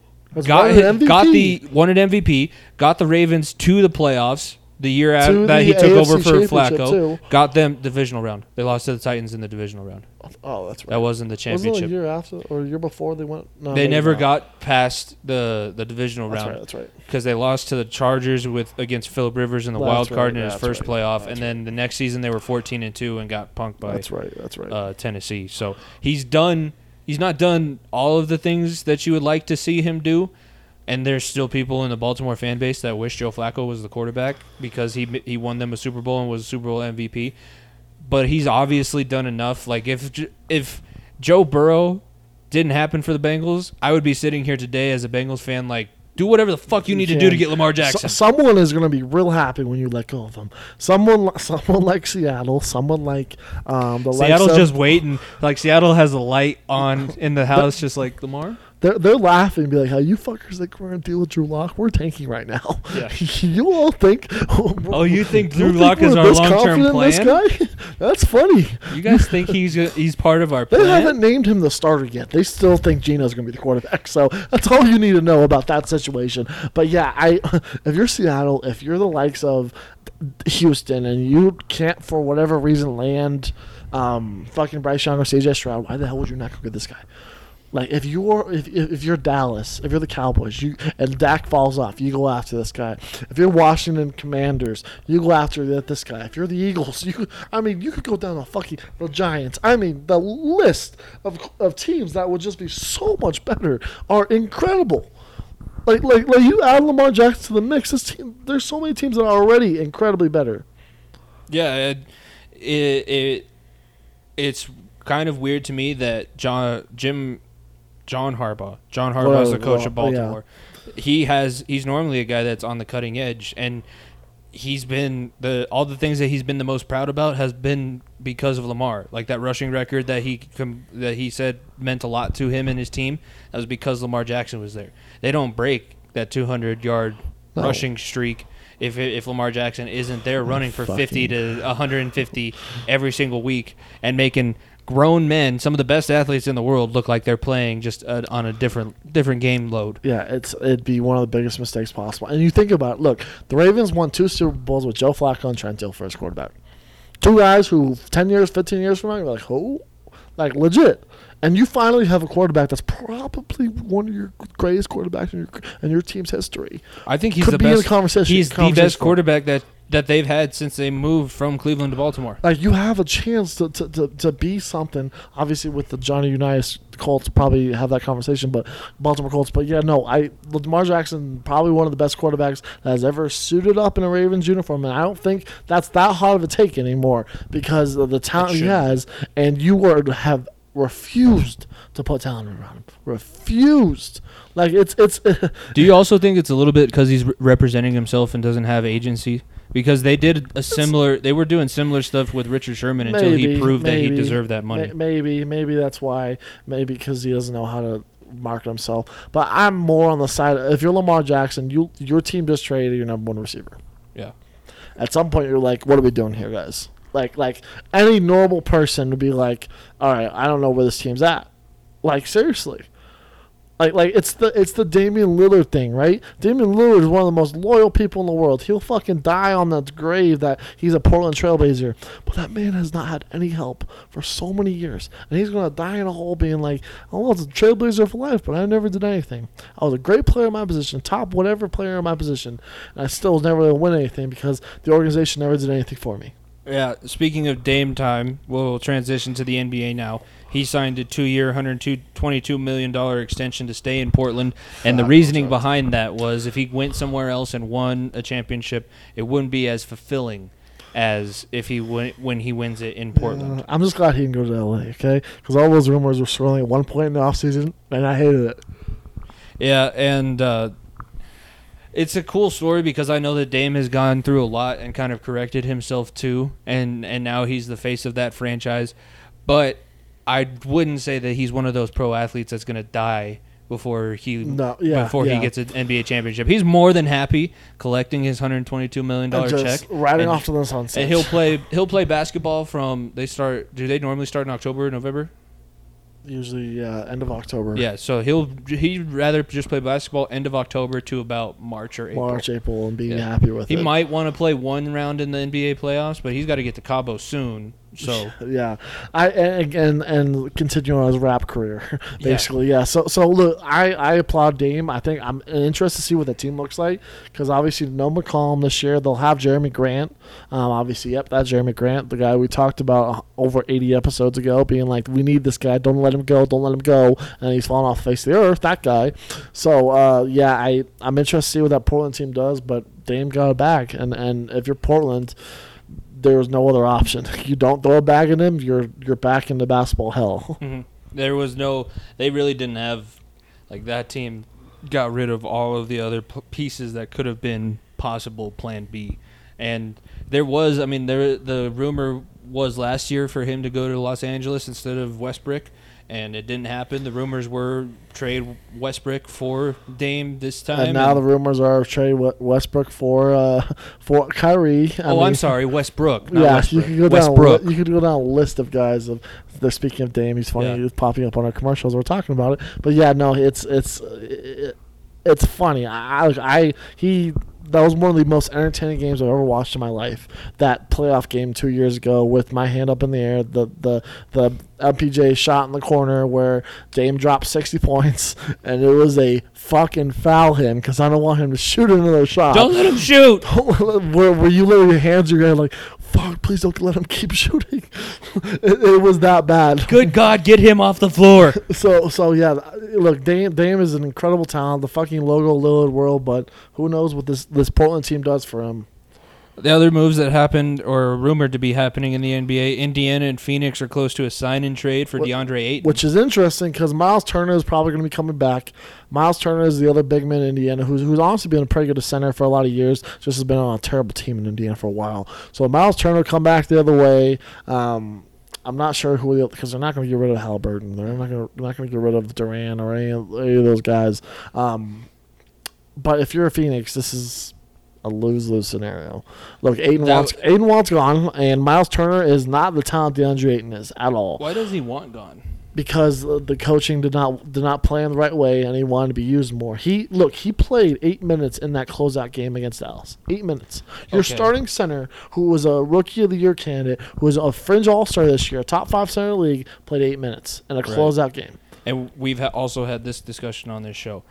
got
won an
hit- got the won an MVP, got the Ravens to the playoffs the year
To
after that he took
AFC
over for Flacco.
too.
Got them divisional round. They lost to the Titans in the divisional round.
Oh, that's right.
That wasn't the
Wasn't it
championship.
year after or year before they went? No,
they
maybe
never
not.
got past the the divisional
That's
round
right. That's right.
because they lost to the Chargers with against Philip Rivers in the
That's
wild
right,
card in his
that's
first
right,
playoff,
that's
and then the next season they were 14 and two and got punked by
That's right. That's right.
uh, Tennessee. So he's done. He's not done all of the things that you would like to see him do. And there's still people in the Baltimore fan base that wish Joe Flacco was the quarterback because he he won them a Super Bowl and was a Super Bowl MVP. But he's obviously done enough. Like if if Joe Burrow didn't happen for the Bengals, I would be sitting here today as a Bengals fan like do whatever the fuck you need to do to get Lamar
So-
Jackson.
someone is going to be real happy when you let go of them. Someone, someone like Seattle. Someone like um, the
Seattle's
of-
just waiting. Like Seattle has a light on in the house, just like Lamar.
They're, they're laughing, and be like, "How you fuckers think we're gonna deal with Drew Lock? We're tanking right now.
Yeah.
you all think?
Oh, you think Drew Lock is our long-term
confident in this guy? That's funny.
You guys think he's he's part of our
They
plan?
haven't named him the starter yet. They still think Geno's going to be the quarterback. So that's all you need to know about that situation. But yeah, I if you're Seattle, if you're the likes of Houston, and you can't for whatever reason land um, fucking Bryce Young or CJ Stroud, why the hell would you not go get this guy? Like if you're if, if you're Dallas, if you're the Cowboys, you and Dak falls off, you go after this guy. If you're Washington Commanders, you go after th- this guy. If you're the Eagles, you I mean you could go down the fucking the Giants. I mean the list of of teams that would just be so much better are incredible. Like like like you add Lamar Jackson to the mix. This team, there's so many teams that are already incredibly better.
Yeah, it it it's kind of weird to me that John Jim John Harbaugh John Harbaugh is the
Well,
coach of
oh, yeah.
Baltimore. He has he's normally a guy that's on the cutting edge and he's been the all the things that he's been the most proud about has been because of Lamar. Like that rushing record that he com- that he said meant a lot to him and his team. That was because Lamar Jackson was there. They don't break that 200 yard
No.
rushing streak if if Lamar Jackson isn't there oh, running for 50 to 150 every single week and making grown men, some of the best athletes in the world, look like they're playing just uh, on a different different game load.
Yeah, it's it'd be one of the biggest mistakes possible. And you think about it, look, the Ravens won two Super Bowls with Joe Flacco and Trent Dilfer as quarterback. Two guys who ten years, fifteen years from now, you're like, who? Like legit. And you finally have a quarterback that's probably one of your greatest quarterbacks in your in your team's history.
I think he's
Could
the
be in
best.
the conversation-
he's the best quarterback that that they've had since they moved from Cleveland to Baltimore.
Like you have a chance to, to, to, to be something. Obviously, with the Johnny Unitas Colts, probably have that conversation. But Baltimore Colts, but yeah, no, I Lamar Jackson probably one of the best quarterbacks that has ever suited up in a Ravens uniform, and I don't think that's that hard of a take anymore because of the talent he has. And you were have refused to put talent around him. Refused. Like it's it's.
Do you also think it's a little bit because he's re- representing himself and doesn't have agency? Because they did a similar, they were doing similar stuff with Richard Sherman until he
Maybe,
proved that he deserved that money.
May- Maybe, maybe that's why. Maybe because he doesn't know how to market himself. But I'm more on the side. If you're Lamar Jackson, you your team just traded your number one receiver.
Yeah.
At some point, you're like, "What are we doing here, guys?" Like, like any normal person would be like, "All right, I don't know where this team's at." Like seriously. Like, like it's the it's the Damian Lillard thing, right? Damian Lillard is one of the most loyal people in the world. He'll fucking die on the grave that he's a Portland Trailblazer. But that man has not had any help for so many years, and he's gonna die in a hole, being like, "Oh, I was a Trailblazer for life, but I never did anything. I was a great player in my position, top whatever player in my position, and I still never win anything because the organization never did anything for me."
Yeah. Speaking of Dame time, we'll transition to the NBA now. He signed a two-year, $122 million extension to stay in Portland, and the reasoning behind that was if he went somewhere else and won a championship, it wouldn't be as fulfilling as if he win, when he wins it in Portland.
Uh, I'm just glad he didn't go to LA, okay? Because all those rumors were swirling at one point in the offseason, and I hated it.
Yeah, and uh, it's a cool story because I know that Dame has gone through a lot and kind of corrected himself too, and and now he's the face of that franchise. But I wouldn't say that he's one of those pro athletes that's going to die before he
No, yeah,
before
yeah.
he gets an NBA championship. He's more than happy collecting his 122 million dollar check.
riding
and-
off to the sunset.
and he'll play he'll play basketball from they start do they normally start in October or November?
Usually yeah, end of October,
Yeah, so he'll he'd rather just play basketball end of October to about March or April.
March, April, and being
Yeah.
happy with
He
it.
He might want to play one round in the NBA playoffs, but he's got to get to Cabo soon. So
yeah, I and and, and continue on his rap career, basically. Yeah. So so look, I I applaud Dame. I think I'm interested to see what the team looks like because obviously no McCollum this year. They'll have Jerami Grant. Um, obviously, yep, that's Jerami Grant, the guy we talked about over 80 episodes ago, being like, we need this guy. Don't let him go. Don't let him go. And he's fallen off the face of the earth. That guy. So uh, yeah, I I'm interested to see what that Portland team does. But Dame got it back, and and if you're Portland there's no other option. You don't throw a bag at him, you're you're back into basketball hell.
mhm. there was no, they really didn't have, like that team got rid of all of the other p- pieces that could have been possible Plan B, and there was, I mean, there the rumor was last year for him to go to Los Angeles instead of Westbrook. And it didn't happen. The rumors were trade Westbrook for Dame this time.
and now the rumors are trade Westbrook for uh, for Kyrie. I
oh,
mean,
I'm sorry, Westbrook. Not
yeah,
Westbrook.
you could go down. A,
Westbrook.
li- you could go down a list of guys of. They're speaking of Dame. He's funny.
Yeah.
He's popping up on our commercials. We're talking about it, but yeah, no, it's it's it, it's funny. I, I I he that was one of the most entertaining games I've ever watched in my life. That playoff game two years ago with my hand up in the air, the the the LPJ shot in the corner where Dame dropped sixty points, and it was a fucking foul him because I don't want him to shoot another shot.
Don't let him shoot.
where, where you literally your hands your head like, fuck, please don't let him keep shooting. it, it was that bad.
Good God, get him off the floor.
So so yeah, look, Dame Dame is an incredible talent, the fucking logo Lillard world, but who knows what this this Portland team does for him.
The other moves that happened or are rumored to be happening in the NBA, Indiana and Phoenix are close to a sign and trade for
What-
DeAndre Ayton.
Which is interesting because Miles Turner is probably going to be coming back. Miles Turner is the other big man in Indiana who's, who's honestly been a pretty good center for a lot of years. Just has been on a terrible team in Indiana for a while. So Miles Turner come back the other way. Um, I'm not sure who because they're not going to get rid of Halliburton. They're not going to not going to get rid of Duran or any, of- any of those guys. Um, but if you're a Phoenix, this is a lose lose scenario. Look, Ayton
That
wants Ayton wants gone, and Miles Turner is not the talent DeAndre Ayton is at all
Why does he want gone?
because the coaching did not did not play in the right way, and he wanted to be used more. He look he played eight minutes in that closeout game against Dallas. Eight minutes. Your
Okay.
starting center, who was a rookie of the year candidate, who was a fringe All Star this year, top five center league, played eight minutes in a closeout game.
And we've ha- also had this discussion on this show.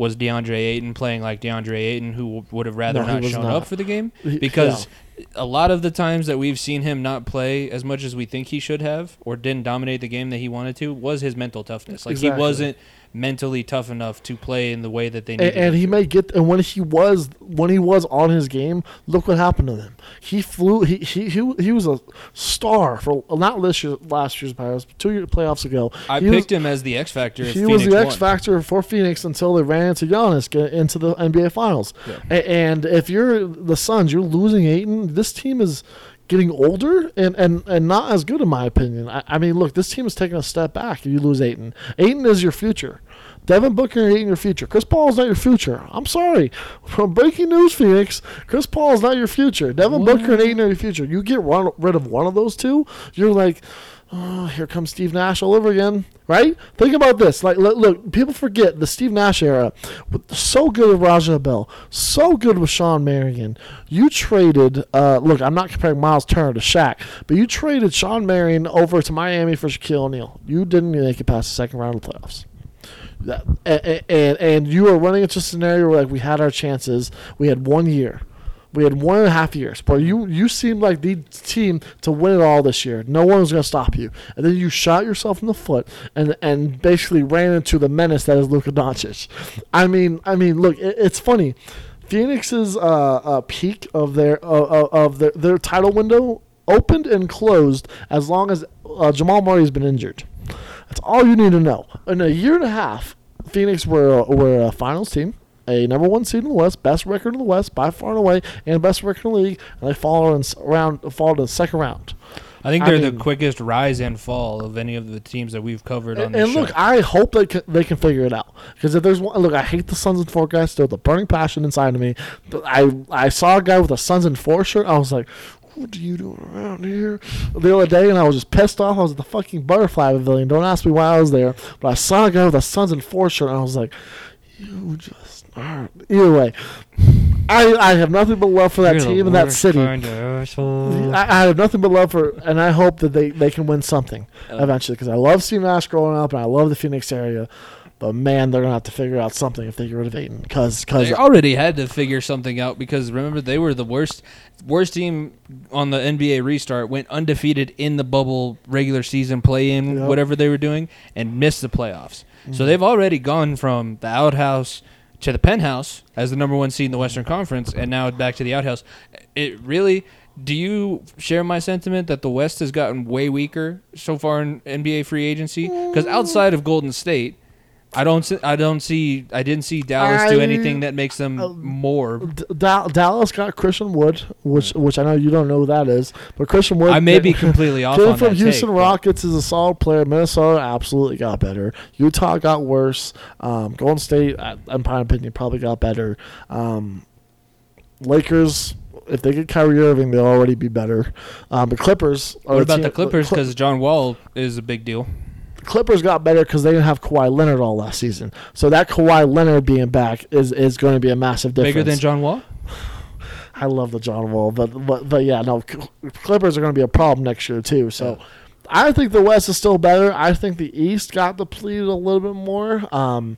Was DeAndre Ayton playing like DeAndre Ayton, who would have rather
No,
not shown
not.
up for the game? Because a lot of the times that we've seen him not play as much as we think he should have, or didn't dominate the game that he wanted to, was his mental toughness. Like
Exactly.
he wasn't mentally tough enough to play in the way that they
and,
needed.
and he may get and when he was when he was on his game look what happened to them. he flew he he he, he was a star for not this year last year's playoffs but two year playoffs ago
I picked
was,
him as the X factor.
he was
Phoenix
the X factor for Phoenix until they ran into Giannis get into the NBA Finals.
Yeah.
A- and if you're the Suns, you're losing Ayton. This team is getting older and, and, and not as good in my opinion. I, I mean, look, this team is taking a step back. If you lose Ayton, Ayton is your future. Devin Booker ain't your future. Chris Paul is not your future. I'm sorry. From breaking news, Phoenix, Chris Paul is not your future. Devin Booker and are your future. You get one, rid of one of those two, you're like, oh, here comes Steve Nash all over again, right? Think about this. Like, look, people forget the Steve Nash era. So good with Raja Bell, so good with Shawn Marion. You traded. Uh, look, I'm not comparing Miles Turner to Shaq, but you traded Shawn Marion over to Miami for Shaquille O'Neal. You didn't make it past the second round of the playoffs. That, and, and and you are running into a scenario where like we had our chances. We had one year. We had one and a half years, but you you seemed like the team to win it all this year. No one was going to stop you, and then you shot yourself in the foot and and basically ran into the menace that is Luka Doncic. I mean, I mean, look, it, it's funny. Phoenix's uh, uh, peak of their uh, uh, of their, their title window opened and closed as long as uh, Jamal Murray has been injured. That's all you need to know. In a year and a half, Phoenix were were a finals team, a number one seed in the West, best record in the West by far and away, and best record in the league, and they fall in round fall to the second round.
I think they're
mean-
the quickest rise and fall of any of the teams that we've covered on
And,
this
and look, I hope they can, they can figure it out. Because if there's one, look, I hate the Suns and Four guys still. The burning passion inside of me. But I I saw a guy with a Suns and Four shirt. I was like, what are you doing around here? The other day, and I was just pissed off. I was at the fucking Butterfly Pavilion. Don't ask me why I was there, but I saw a guy with a Suns and Four shirt, and I was like, you just. Either way, I I have nothing but love for that
You're
team and that city.
kind of.
I, I have nothing but love for, and I hope that they, they can win something
Uh.
eventually because I love Steve Nash growing up and I love the Phoenix area. But man, they're gonna have to figure out something if they get rid of Ayton because
They already had to figure something out because remember they were the worst worst team on the NBA restart went undefeated in the bubble regular season play in
Yep.
whatever they were doing and missed the playoffs.
Mm-hmm.
So they've already gone from the outhouse to the penthouse as the number one seed in the Western Conference and now back to the outhouse. It really do you share my sentiment that the West has gotten way weaker so far in NBA free agency? Because outside of Golden State, I don't. See, I don't see. I didn't see Dallas do
I-
anything that makes them
uh,
more.
D- Da- Dallas got Christian Wood, which which I know you don't know who that is, but Christian Wood.
I may be completely off
Kid
on
from
that
Houston
take, but-
Rockets is a solid player. Minnesota absolutely got better. Utah got worse. Um, Golden State, I- in my opinion, probably got better. Um, Lakers, if they get Kyrie Irving, they'll already be better. Um, the Clippers. are
What
a
about
team-
the Clippers?
Cl-
Because John Wall is a big deal.
Clippers got better because they didn't have Kawhi Leonard all last season. So that Kawhi Leonard being back is, is going to be a massive difference.
Bigger than John Wall.
I love the John Wall, but but, but yeah, no, Clippers are going to be a problem next year too. So I think the West is still better. I think the East got depleted a little bit more. Um,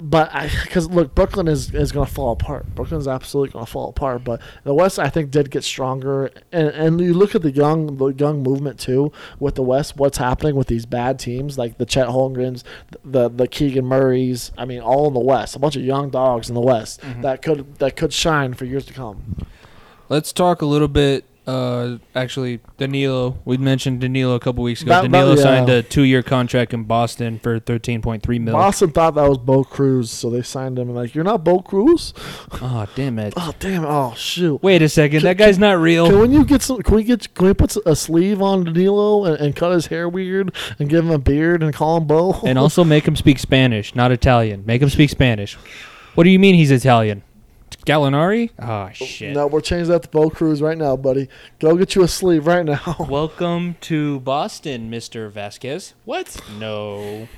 but I because look, Brooklyn is, is going to fall apart. Brooklyn's absolutely going to fall apart. But the West, I think, did get stronger. And and you look at the young the young movement too with the West. What's happening with these bad teams like the Chet Holmgrens, the the Keegan Murrays. I mean, all in the West. A bunch of young dogs in the West mm-hmm. that could that could shine for years to come.
Let's talk a little bit. Uh, actually, Danilo. We mentioned Danilo a couple weeks ago.
That- that-
Danilo
yeah.
signed a two-year contract in Boston for thirteen point three million.
Boston thought that was Bo Cruz, so they signed him. And like, you're not Bo Cruz?
Oh damn it!
Oh damn! Oh shoot!
Wait a second.
Can-
That guy's not real.
Can when you get some? Can we get? Can we put a sleeve on Danilo and, and cut his hair weird and give him a beard and call him Bo?
and also make him speak Spanish, not Italian. Make him speak Spanish. What do you mean he's Italian? Gallinari? Oh shit.
No, we're changing that to Bo Cruz right now, buddy. Go get you a sleeve right now.
Welcome to Boston, Mr. Vasquez. What? No.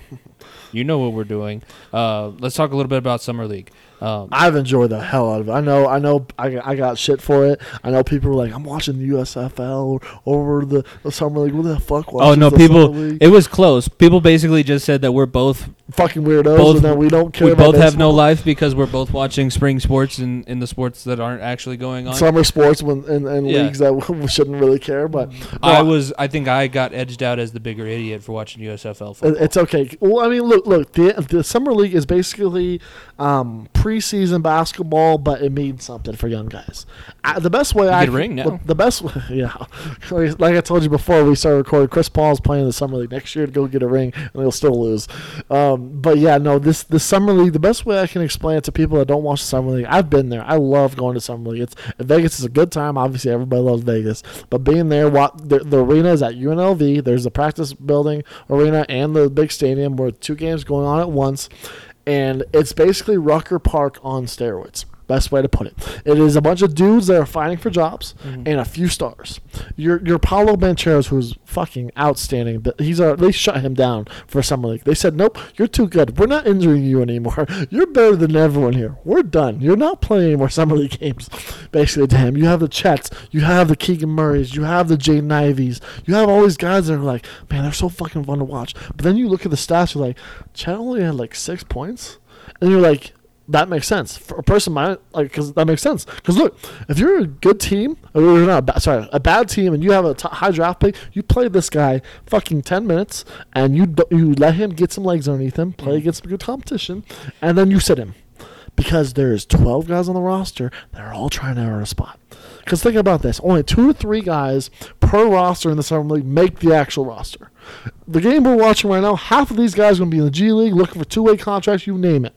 You know what we're doing. Uh, let's talk a little bit about summer league. Um,
I've enjoyed the hell out of it. I know, I know, I, I got shit for it. I know people were like, "I'm watching the USFL over the, the summer league." What the fuck?
oh no,
the
people! It was close. People basically just said that we're both
fucking weirdos,
both-
and then we don't care.
we
about
both have no life because we're both watching spring sports and in the sports that aren't actually going on.
summer sports when in, in
Yeah.
leagues that we shouldn't really care. But
I was. I think I got edged out as the bigger idiot for watching USFL football.
It's okay. Well, I mean, look, look. The the summer league is basically um, preseason basketball, but it means something for young guys. Uh, the best way I
get ring now.
The, best, way, yeah. like I told you before we started recording, Chris Paul's playing the summer league next year to go get a ring, and he'll still lose. Um, but yeah, no, this the summer league. The best way I can explain it to people that don't watch the summer league, I've been there. I love going to summer league. It's Vegas is a good time. Obviously, everybody loves Vegas, but being there, what the, the arena is at UNLV. There's the practice building arena and the big stadium where two games going on at once, and it's basically Rucker Park on steroids. Best way to put it. It is a bunch of dudes that are fighting for jobs
Mm-hmm.
and a few stars. Your your Paolo Bancheros, who's fucking outstanding, but he's uh, they shut him down for summer league. They said, "Nope, you're too good. We're not injuring you anymore. You're better than everyone here. We're done. You're not playing any more summer league games." Basically, to him, you have the Chets, you have the Keegan Murrays, you have the Jaden Iveys, you have all these guys that are like, man, they're so fucking fun to watch. But then you look at the stats, you're like, Chet only had like six points, and you're like, that makes sense. For a person my like because that makes sense. Because look if you're a good team or you're not a ba- sorry a bad team and you have a t- high draft pick you play this guy fucking 10 minutes and you you let him get some legs underneath him play mm. against some good competition and then you sit him. Because there's 12 guys on the roster that are all trying to earn a spot. Because think about this only two or three guys per roster in the summer league make the actual roster the game we're watching right now, half of these guys are going to be in the G League looking for two way contracts, you name it.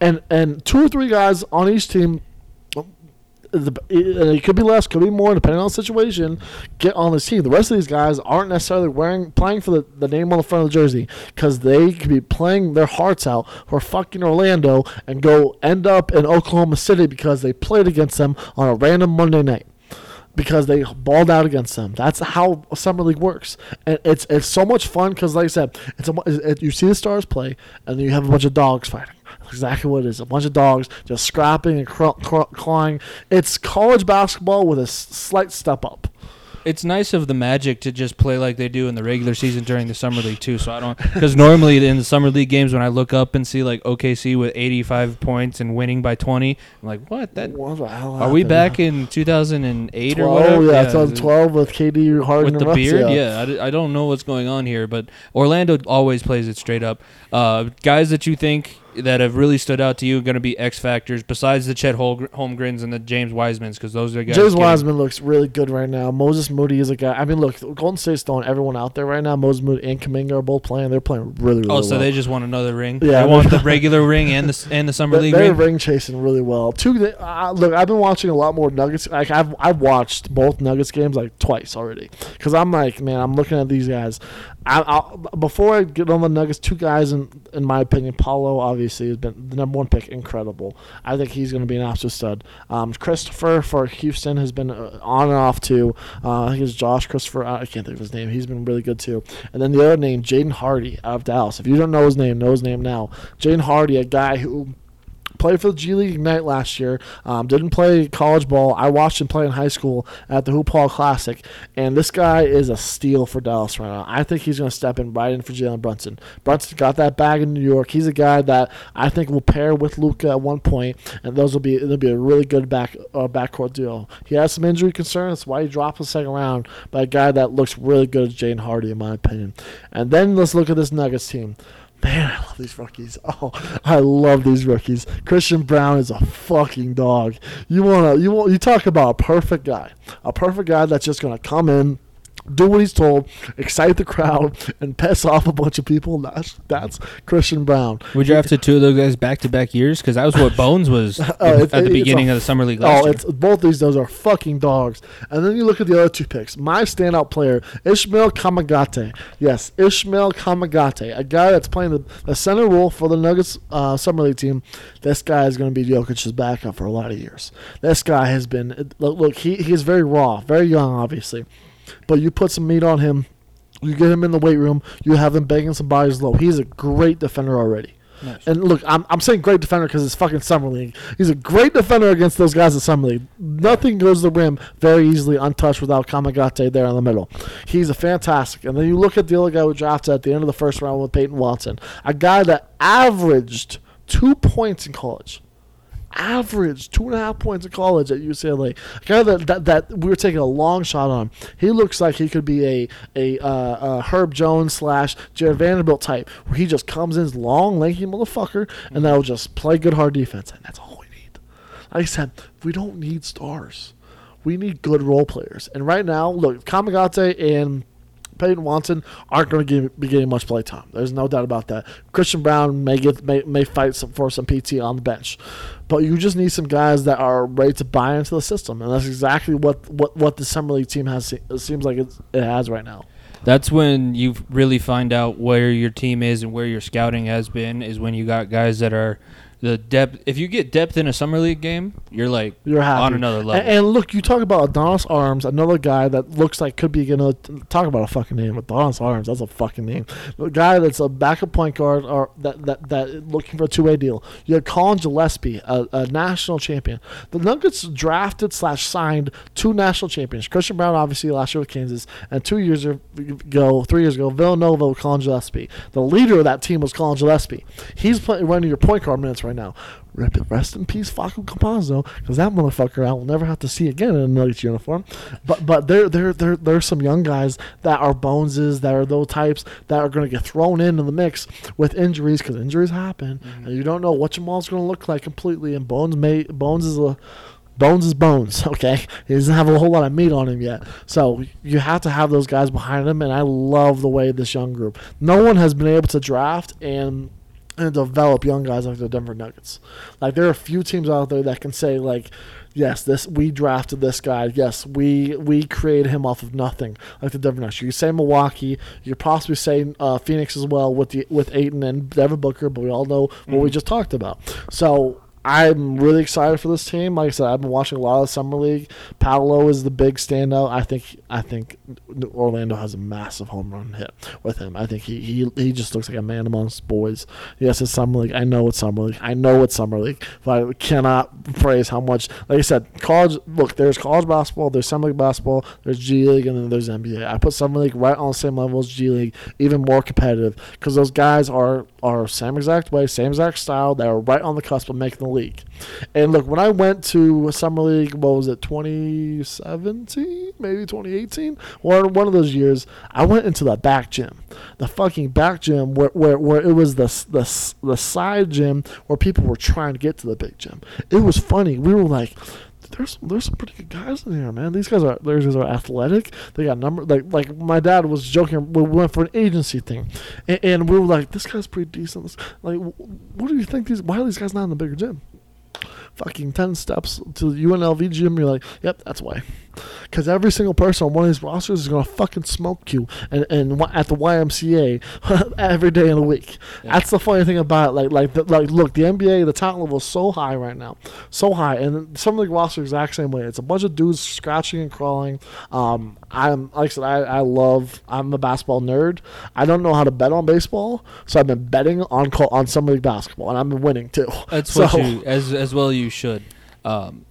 And and two or three guys on each team, it could be less, could be more, depending on the situation, get on this team. The rest of these guys aren't necessarily wearing playing for the, the name on the front of the jersey because they could be playing their hearts out for fucking Orlando and go end up in Oklahoma City because they played against them on a random Monday night because they balled out against them. That's how summer league works, and it's it's so much fun because, like I said, it's a, it, you see the stars play, and you have a bunch of dogs fighting. That's exactly what it is. A bunch of dogs just scrapping and craw- craw- clawing. It's college basketball with a slight step up.
It's nice of the Magic to just play like they do in the regular season during the summer league too. So I don't because normally in the summer league games when I look up and see like OKC with 85 points and winning by 20, I'm like, what? That
What the hell?
are we back in 2008 or
12,
whatever?
yeah, 2012 with KD Harden
with the
Russ,
beard. Yeah, I don't know what's going on here, but Orlando always plays it straight up. Uh, guys that you think that have really stood out to you going to be X factors besides the Chet Holmgrens and the James Wisemans because those are guys.
James Wiseman looks really good right now. Moses Moody is a guy. I mean, look, Golden State's throwing everyone out there right now. Moses Moody and Kuminga are both playing. They're playing really, really
Oh, so
well.
they just want another ring.
Yeah,
they want the regular ring and the and the summer league
They're
ring.
ring chasing really well. Two, they, uh, look, I've been watching a lot more Nuggets. Like I've I've watched both Nuggets games like twice already. Because I'm like, man, I'm looking at these guys. I, I'll, before I get on the Nuggets, two guys in in my opinion, Paolo obviously has been the number one pick, incredible. I think he's going to be an absolute stud. Um, Christopher for Houston has been uh, on and off too. Uh, I think it's Josh Christopher. I can't think of his name. He's been really good too. And then the other name, Jaden Hardy out of Dallas. If you don't know his name, know his name now. Jaden Hardy, a guy who played for the G League Ignite last year. Um, didn't play college ball. I watched him play in high school at the Hoop Hall Classic, and this guy is a steal for Dallas right now. I think he's going to step in right in for Jalen Brunson. Brunson got that bag in New York. He's a guy that I think will pair with Luka at one point, and those will be it'll be a really good back uh, backcourt duo. He has some injury concerns, that's why he dropped the second round. But a guy that looks really good is Jane Hardy, in my opinion. And then let's look at this Nuggets team. Man, I love these rookies. Oh, I love these rookies. Christian Braun is a fucking dog. You wanna you want you talk about a perfect guy, a perfect guy that's just gonna come in, do what he's told, excite the crowd, and piss off a bunch of people. That's that's Christian Braun.
We drafted two of those guys back to back years because that was what Bones was
Oh,
at the beginning
a-
of the summer league last
Oh,
year.
it's both these those are fucking dogs. And then you look at the other two picks. My standout player, Ishmael Kamagate. Yes, Ishmael Kamagate, a guy that's playing the, the center role for the Nuggets uh, summer league team. This guy is going to be Jokic's backup for a lot of years. This guy has been look. look he he's very raw, very young, obviously, but you put some meat on him. You get him in the weight room. You have him banging some bodies low. He's a great defender already. And look, I'm, I'm saying great defender because it's fucking summer league. He's a great defender against those guys in summer league. Nothing goes to the rim very easily untouched without Kamagate there in the middle. He's a fantastic. And then you look at the other guy we drafted at the end of the first round with Peyton Watson, a guy that averaged two points in college average two and a half points in college at UCLA. A guy that, that, that we were taking a long shot on. He looks like he could be a a, uh, Herb Jones slash Jarred Vanderbilt type, where he just comes in as long, lanky motherfucker, and that'll just play good hard defense, and that's all we need. Like I said, we don't need stars. We need good role players. And right now, look, Kamagate and Peyton Watson aren't going to be getting much play time. There's no doubt about that. Christian Braun may get may, may fight some, for some PT on the bench, but you just need some guys that are ready to buy into the system, and that's exactly what what, what the summer league team has. It seems like it has right now.
That's when you really find out where your team is and where your scouting has been. Is when you got guys that are the depth. If you get depth in a summer league game, you're like
You're happy
on another level.
and look, you talk about Adonis Arms, another guy that looks like could be gonna talk about a fucking name. Adonis Arms, that's a fucking name. The guy that's a backup point guard or that that, that looking for a two way deal. You have Colin Gillespie, a, a national champion. The Nuggets drafted slash signed two national champions. Christian Braun, obviously last year with Kansas, and two years ago, three years ago, Villanova with Colin Gillespie. The leader of that team was Colin Gillespie. He's playing running your point guard minutes right now. Rip it, rest in peace, Facu Campazzo, because that motherfucker I will never have to see again in a Nuggets uniform. But but there there there there's some young guys that are Boneses, that are those types that are going to get thrown into the mix with injuries because injuries happen, mm-hmm. and you don't know what Jamal's going to look like completely. And Bones may Bones is a Bones is bones, okay? He doesn't have a whole lot of meat on him yet. So you have to have those guys behind him, and I love the way this young group. No one has been able to draft and and develop young guys like the Denver Nuggets. Like there are a few teams out there that can say like, yes, this we drafted this guy. Yes, we we created him off of nothing. Like the Denver Nuggets. You could say Milwaukee. You could possibly say uh, Phoenix as well with the with Ayton and Devin Booker. But we all know what we just talked about. So. I'm really excited for this team. Like I said, I've been watching a lot of summer league. Paolo is the big standout. I think I think Orlando has a massive home run hit with him. I think he he, he just looks like a man amongst boys. Yes, it's summer league. I know it's summer league. I know it's summer league. But I cannot praise how much. Like I said, college. Look, there's college basketball. There's summer league basketball. There's G League, and then there's NBA. I put summer league right on the same level as G League, even more competitive because those guys are are same exact way, same exact style. They're right on the cusp of making the league. And look, when I went to summer league, what was it, 2017, maybe 2018, one one of those years, I went into the back gym, the fucking back gym where where, where it was the, the the side gym where people were trying to get to the big gym. It was funny. We were like. There's there's some pretty good guys in here, man. These guys are these guys are athletic. They got number like like my dad was joking. We went for an agency thing, and, and we were like, this guy's pretty decent. Like, what do you think these? Why are these guys not in the bigger gym? fucking 10 steps to the UNLV gym, you're like, yep, that's why. Because every single person on one of these rosters is going to fucking smoke you and, and at the YMCA every day of the week. That's the funny thing about it. Like, like, the, like, look, the NBA, the talent level is so high right now. So high. And some of the rosters are the exact same way. It's a bunch of dudes scratching and crawling. Um, I'm, like I said, I, I love, I'm a basketball nerd. I don't know how to bet on baseball, so I've been betting on call, on Summer League basketball, and I've been winning too.
That's
so,
what you as as well you should. Um,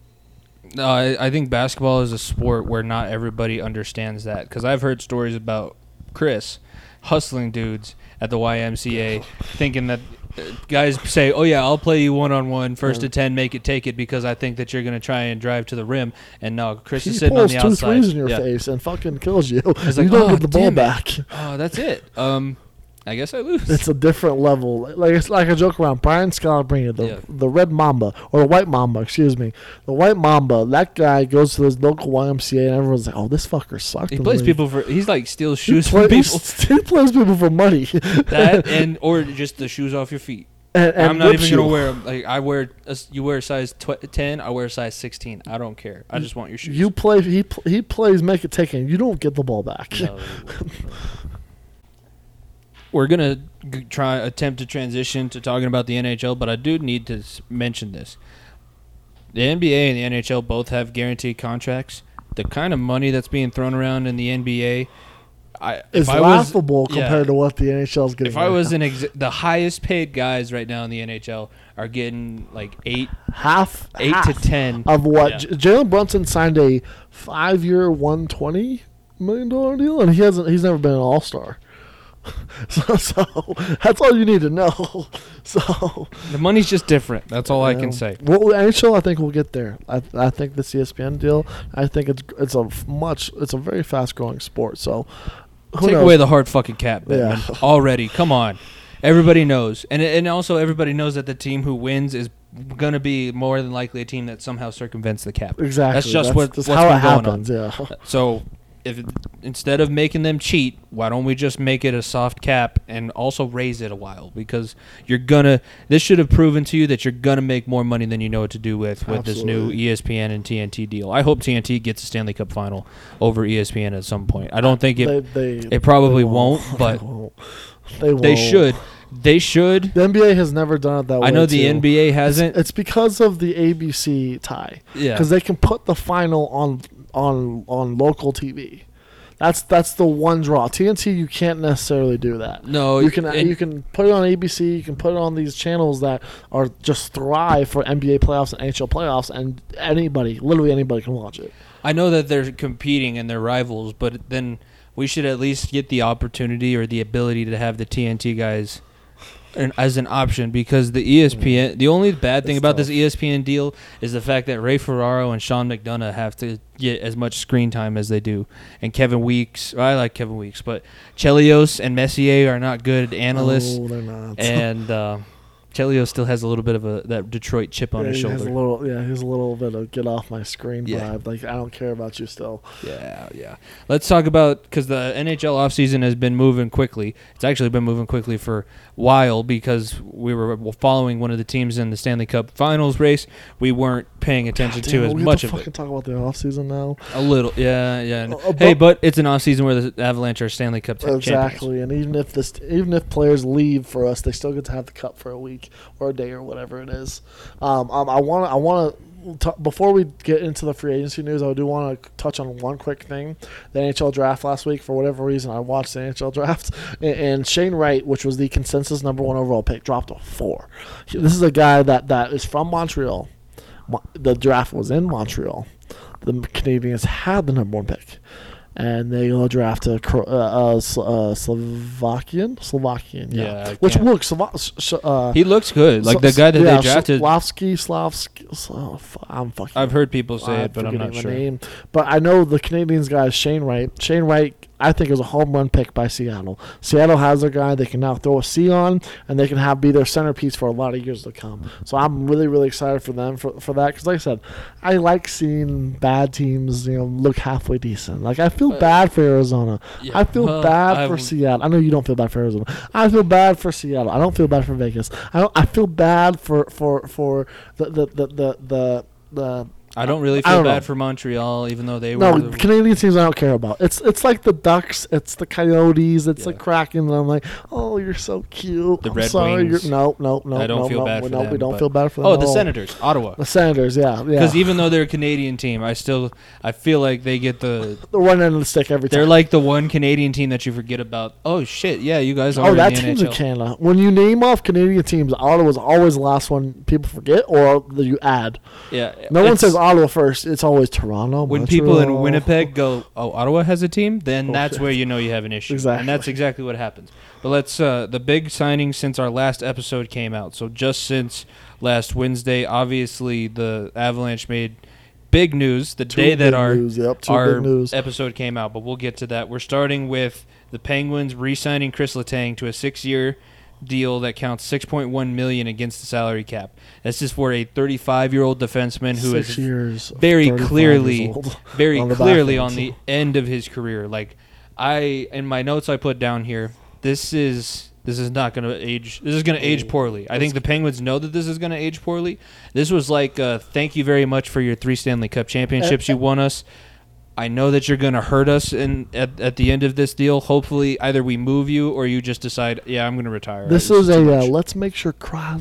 no, I, I think basketball is a sport where not everybody understands that because I've heard stories about Chris hustling dudes at the YMCA, thinking that uh, guys say, "Oh yeah, I'll play you one on one, first to ten, make it, take it," because I think that you're going to try and drive to the rim. And no, Chris
he
is sitting on
pulls
the
two
outside.
threes in your
Yeah.
face and fucking kills you.
It's
you don't
"Oh,
get the ball
damn it."
back.
Oh, that's it. Um, I guess I lose.
It's a different level. Like it's like a joke around. Brian Scalabrine, the
Yeah.
the red mamba or the white mamba, excuse me, the white mamba. That guy goes to his local YMCA and everyone's like, "Oh, this fucker sucks."
he plays
league."
people for. He's like steals shoes
play-
from people.
He plays people for money.
that and or just the shoes off your feet.
and, and
I'm not even gonna
you.
them. Like I wear, a you wear a size tw- ten. I wear a size sixteen. I don't care. I just want your shoes.
You play. He he plays. Make it take, taken. You don't get the ball back.
No. We're gonna g- try attempt to transition to talking about the NHL, but I do need to s- mention this: the NBA and the NHL both have guaranteed contracts. The kind of money that's being thrown around in the NBA, I
It's
if I was-
laughable
yeah.
compared to what the NHL is getting.
If I
right
was
now.
an ex- the highest paid guys right now in the NHL are getting like eight,
half,
eight
half
to ten
of what
Yeah.
J- Jalen Brunson signed a five-year, one twenty million dollar deal, and he hasn't. He's never been an All Star. so, so that's all you need to know. So
The money's just different. That's all I can say.
Well, NHL, I think we'll get there. I, I think the ESPN deal. I think it's it's a f- much. It's a very fast-growing sport. So who
Take
knows?
away the hard fucking cap,
Yeah.
Already, come on. Everybody knows, and and also everybody knows that the team who wins is gonna be more than likely a team that somehow circumvents the cap.
exactly.
That's just what-
that's
what's
how
been
it
going
happens. Yeah.
So, if instead of making them cheat, why don't we just make it a soft cap and also raise it a while? Because you're gonna. This should have proven to you that you're gonna make more money than you know what to do with with this new ESPN and TNT deal. I hope TNT gets a Stanley Cup final over ESPN at some point. I don't think it.
they, they,
it probably
they
won't, but
they won't. They, won't.
They should. They should.
The NBA has never done it that way.
I know the
too.
NBA hasn't.
it's because of the ABC tie.
yeah.
Because they can put the final on on on local TV. That's that's the one draw. TNT, you can't necessarily do that.
No,
you can
and-
you can put it on ABC. You can put it on these channels that are just thrive for NBA playoffs and NHL playoffs, and anybody, literally anybody, can watch it.
I know that they're competing and they're rivals, but then we should at least get the opportunity or the ability to have the TNT guys an, as an option because the ESPN. The only bad thing about
tough.
this ESPN deal is the fact that Ray Ferraro and Sean McDonough have to get as much screen time as they do, and Kevin Weekes. I like Kevin Weekes, but Chelios and Messier are not good analysts,
No, they're not.
and uh, Chelios still has a little bit of a that Detroit chip on
yeah,
his
he has
shoulder.
a little, yeah, he's a little bit of get off my screen
Yeah.
vibe. Like I don't care about you still.
Yeah, yeah. Let's talk about because the NHL offseason has been moving quickly. It's actually been moving quickly for a while because we were following one of the teams in the Stanley Cup Finals race. We weren't paying attention
God
to
damn,
as much
have
of
to
it.
fucking talk about the off season now.
A little, yeah, yeah.
Uh, uh,
hey,
but-
but it's an offseason where the Avalanche are Stanley Cup t- champions.
Exactly, and even if this, even if players leave for us, they still get to have the cup for a or a day or whatever it is. Um, um, I want to, I want to, before we get into the free agency news, I do want to touch on one quick thing. The NHL draft last week, for whatever reason, I watched the NHL draft, and, and Shane Wright, which was the consensus number one overall pick, dropped a four. This is a guy that that is from Montreal. The draft was in Montreal. The Canadiens had the number one pick and they will draft a Cro- uh, uh, Slo- uh, Slovakian, Slovakian, yeah.
Yeah,
Which
can't-
Slova- uh,
He looks good, like the guy that
yeah,
they drafted.
Slavsky, Slavsky. Slo- f- I'm fucking.
I've heard people say it, but I'm not sure.
Name. But I know the Canadiens guy is Shane Wright. Shane Wright, I think, is a home run pick by Seattle. Seattle has a guy they can now throw a C on, and they can have be their centerpiece for a lot of years to come. So I'm really, really excited for them for, for that. Because like I said, I like seeing bad teams, you know, look halfway decent. Like I feel bad for Arizona.
Yeah,
I feel
well,
bad
I
for Seattle. I know you don't feel bad for Arizona. I feel bad for Seattle. I don't feel bad for Vegas. I don't. I feel bad for for for the the the the the. the
I don't really feel
don't
bad
know.
for Montreal, even though they
no,
were. the-
Canadian teams I don't care about. It's it's like the Ducks, it's the Coyotes, it's the Kraken, and I'm like, oh, you're so cute.
The
I'm
Red
sorry.
Wings.
No, no, no.
I don't
no,
feel
no,
bad
we,
for
no,
them,
we don't feel bad for them.
oh, the. Senators, Ottawa.
The Senators, yeah, yeah.
Because even though they're a Canadian team, I still I feel like they get the
the one end of the stick every time.
They're like the one Canadian team that you forget about. Oh shit, yeah, you guys oh, are
Oh,
in
that
the
team's in Canada. When you name off Canadian teams, Ottawa's always the last one people forget, or that you add.
Yeah,
No one says Ottawa first. It's always Toronto.
when people in
Montreal.
Winnipeg go, "Oh, Ottawa has a team," then
Oh,
that's
shit.
where you know you have an issue.
Exactly.
and that's exactly what happens. But let's uh, the big signing since our last episode came out. So just since last Wednesday, obviously the Avalanche made big news the
Two
day that our
news, yep, two
our
big news.
episode came out, but we'll get to that. We're starting with the Penguins re-signing Chris Letang to a six-year deal that counts 6.1 million against the salary cap. This is for a 35-year-old defenseman who
Six
is very clearly, very
on the
clearly
end.
on the end of his career. Like I, in my notes I put down here, this is this is not going to age. This is going to age poorly. I think the Penguins know that this is going to age poorly. This was like, uh, thank you very much for your three Stanley Cup championships you won us. I know that you're going to hurt us in at, at the end of this deal. Hopefully, either we move you or you just decide, yeah, I'm going to retire.
This is a uh, let's make sure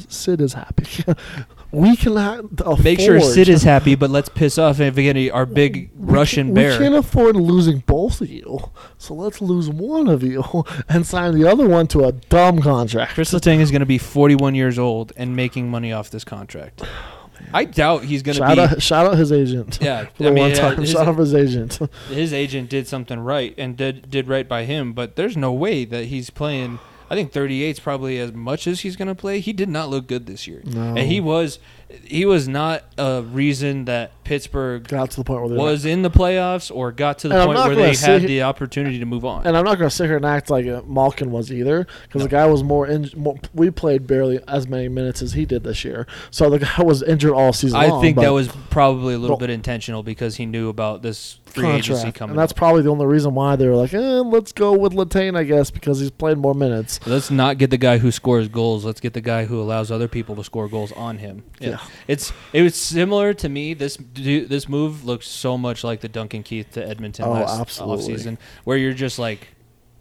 Sid is happy. we can ha- afford,
make sure Sid is happy, but let's piss off Evgeny, our big Russian
we
bear.
We can't afford losing both of you, so let's lose one of you and sign the other one to a dumb contract.
Chris Letang is going to be 41 years old and making money off this contract. I doubt he's going to
Shout
be.
out, shout out his agent.
Yeah, I mean,
one
yeah,
time,
his-
shout out his agent.
his agent did something right and did did right by him, but there's no way that he's playing. I think 38 is probably as much as he's going to play. He did not look good this year,
No.
and he was he was not a reason that Pittsburgh
Got to the point where they
was in the playoffs or got to the
And
point where they had
he-
the opportunity to move on.
And I'm not going to sit here and act like Malkin was either, because the guy was more, in, more. We played barely as many minutes as he did this year, so the guy was injured all season
I
long.
think that was probably a little bit intentional because he knew about this free agency coming.
and that's
up.
probably the only reason why they were like, eh, "Let's go with Letang, I guess," because he's played more minutes.
Let's not get the guy who scores goals. Let's get the guy who allows other people to score goals on him.
Yeah.
it's it was similar to me. This this move looks so much like the Duncan Keith to Edmonton
Oh,
last
absolutely.
offseason, where you're just like,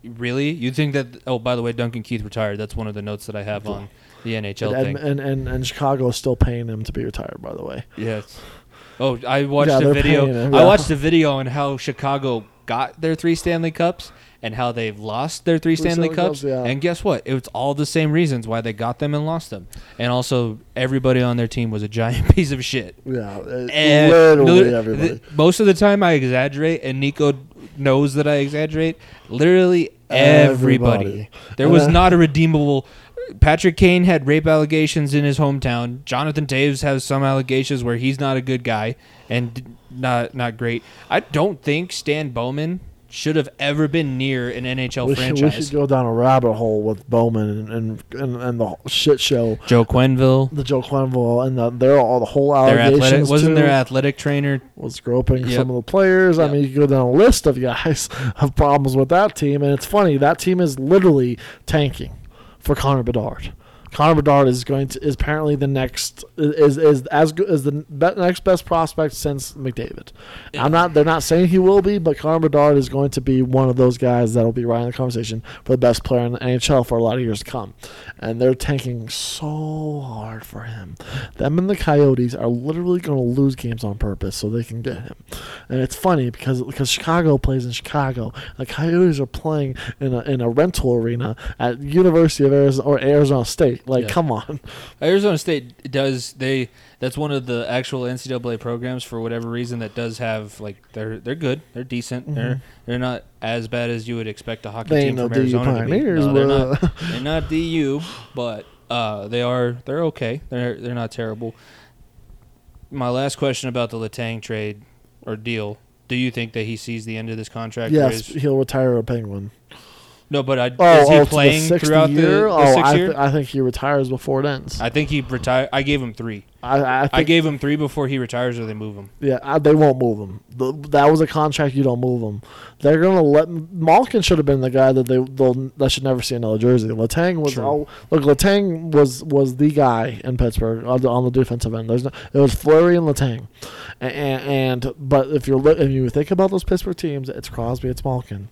really? You think that? Oh, by the way, Duncan Keith retired. That's one of the notes that I have on the NHL
And,
thing.
and, and and Chicago is still paying him to be retired. By the way,
Yes. Oh, I watched
Yeah,
the video.
him,
I watched the video on how Chicago got their three Stanley Cups and how they've lost their three
Three
Stanley
Stanley
Cups.
Cups, yeah.
And guess what? It was all the same reasons why they got them and lost them. And also, everybody on their team was a giant piece of shit.
yeah,
And
literally
lit-
everybody.
th- most of the time, I exaggerate, and Nico knows that I exaggerate. Literally everybody.
Everybody.
There was not a redeemable. Patrick Kane had rape allegations in his hometown. Jonathan Toews has some allegations where he's not a good guy and not not great. I don't think Stan Bowman should have ever been near an NHL
we, should, we
franchise.
should go down a rabbit hole with Bowman and and, and, the shit show,
Joe Quenneville,
the Joe Quenneville, and the, they're all the whole
their
allegations.
athletic wasn't
too.
their athletic trainer.
was groping
Yep.
some of the players. I mean, you go down a list of guys of problems with that team, and it's funny that team is literally tanking for Connor Bedard. Connor Bedard is going to is apparently the next is is as good as the be- next best prospect since McDavid. I'm not they're not saying he will be, but Connor Bedard is going to be one of those guys that will be right in the conversation for the best player in the NHL for a lot of years to come. And they're tanking so hard for him. Them and the Coyotes are literally going to lose games on purpose so they can get him. And it's funny because because Chicago plays in Chicago. The Coyotes are playing in a in a rental arena at University of Arizona or Arizona State. Like,
Yeah.
come on.
Arizona State does they that's one of the actual NCAA programs for whatever reason that does have like they're they're good they're decent they're they're not as bad as you would expect a hockey
Mm-hmm. They
team from
DU
Arizona to be. No, they're not they're not DU but uh, they are they're okay they're they're not terrible. My last question about the Letang trade or deal. Do you think that he sees the end of this contract?
Yes,
is-
he'll retire a Penguin.
No, but I,
Oh,
is he
oh, to the
throughout
year?
the, the
oh,
sixth
I,
year?
I think he retires before it ends. I,
I think he retired. I gave him three.
I, think,
I gave him three before he retires, or they move him.
Yeah, I, they won't move him. The, that was a contract. You don't move him. They're gonna let Malkin should have been the guy that they that should never see another jersey. Letang was all, look. Letang was was the guy in Pittsburgh on the, on the defensive end. There's no, it was Fleury and Letang, and, and but if you're if you think about those Pittsburgh teams, it's Crosby, it's Malkin,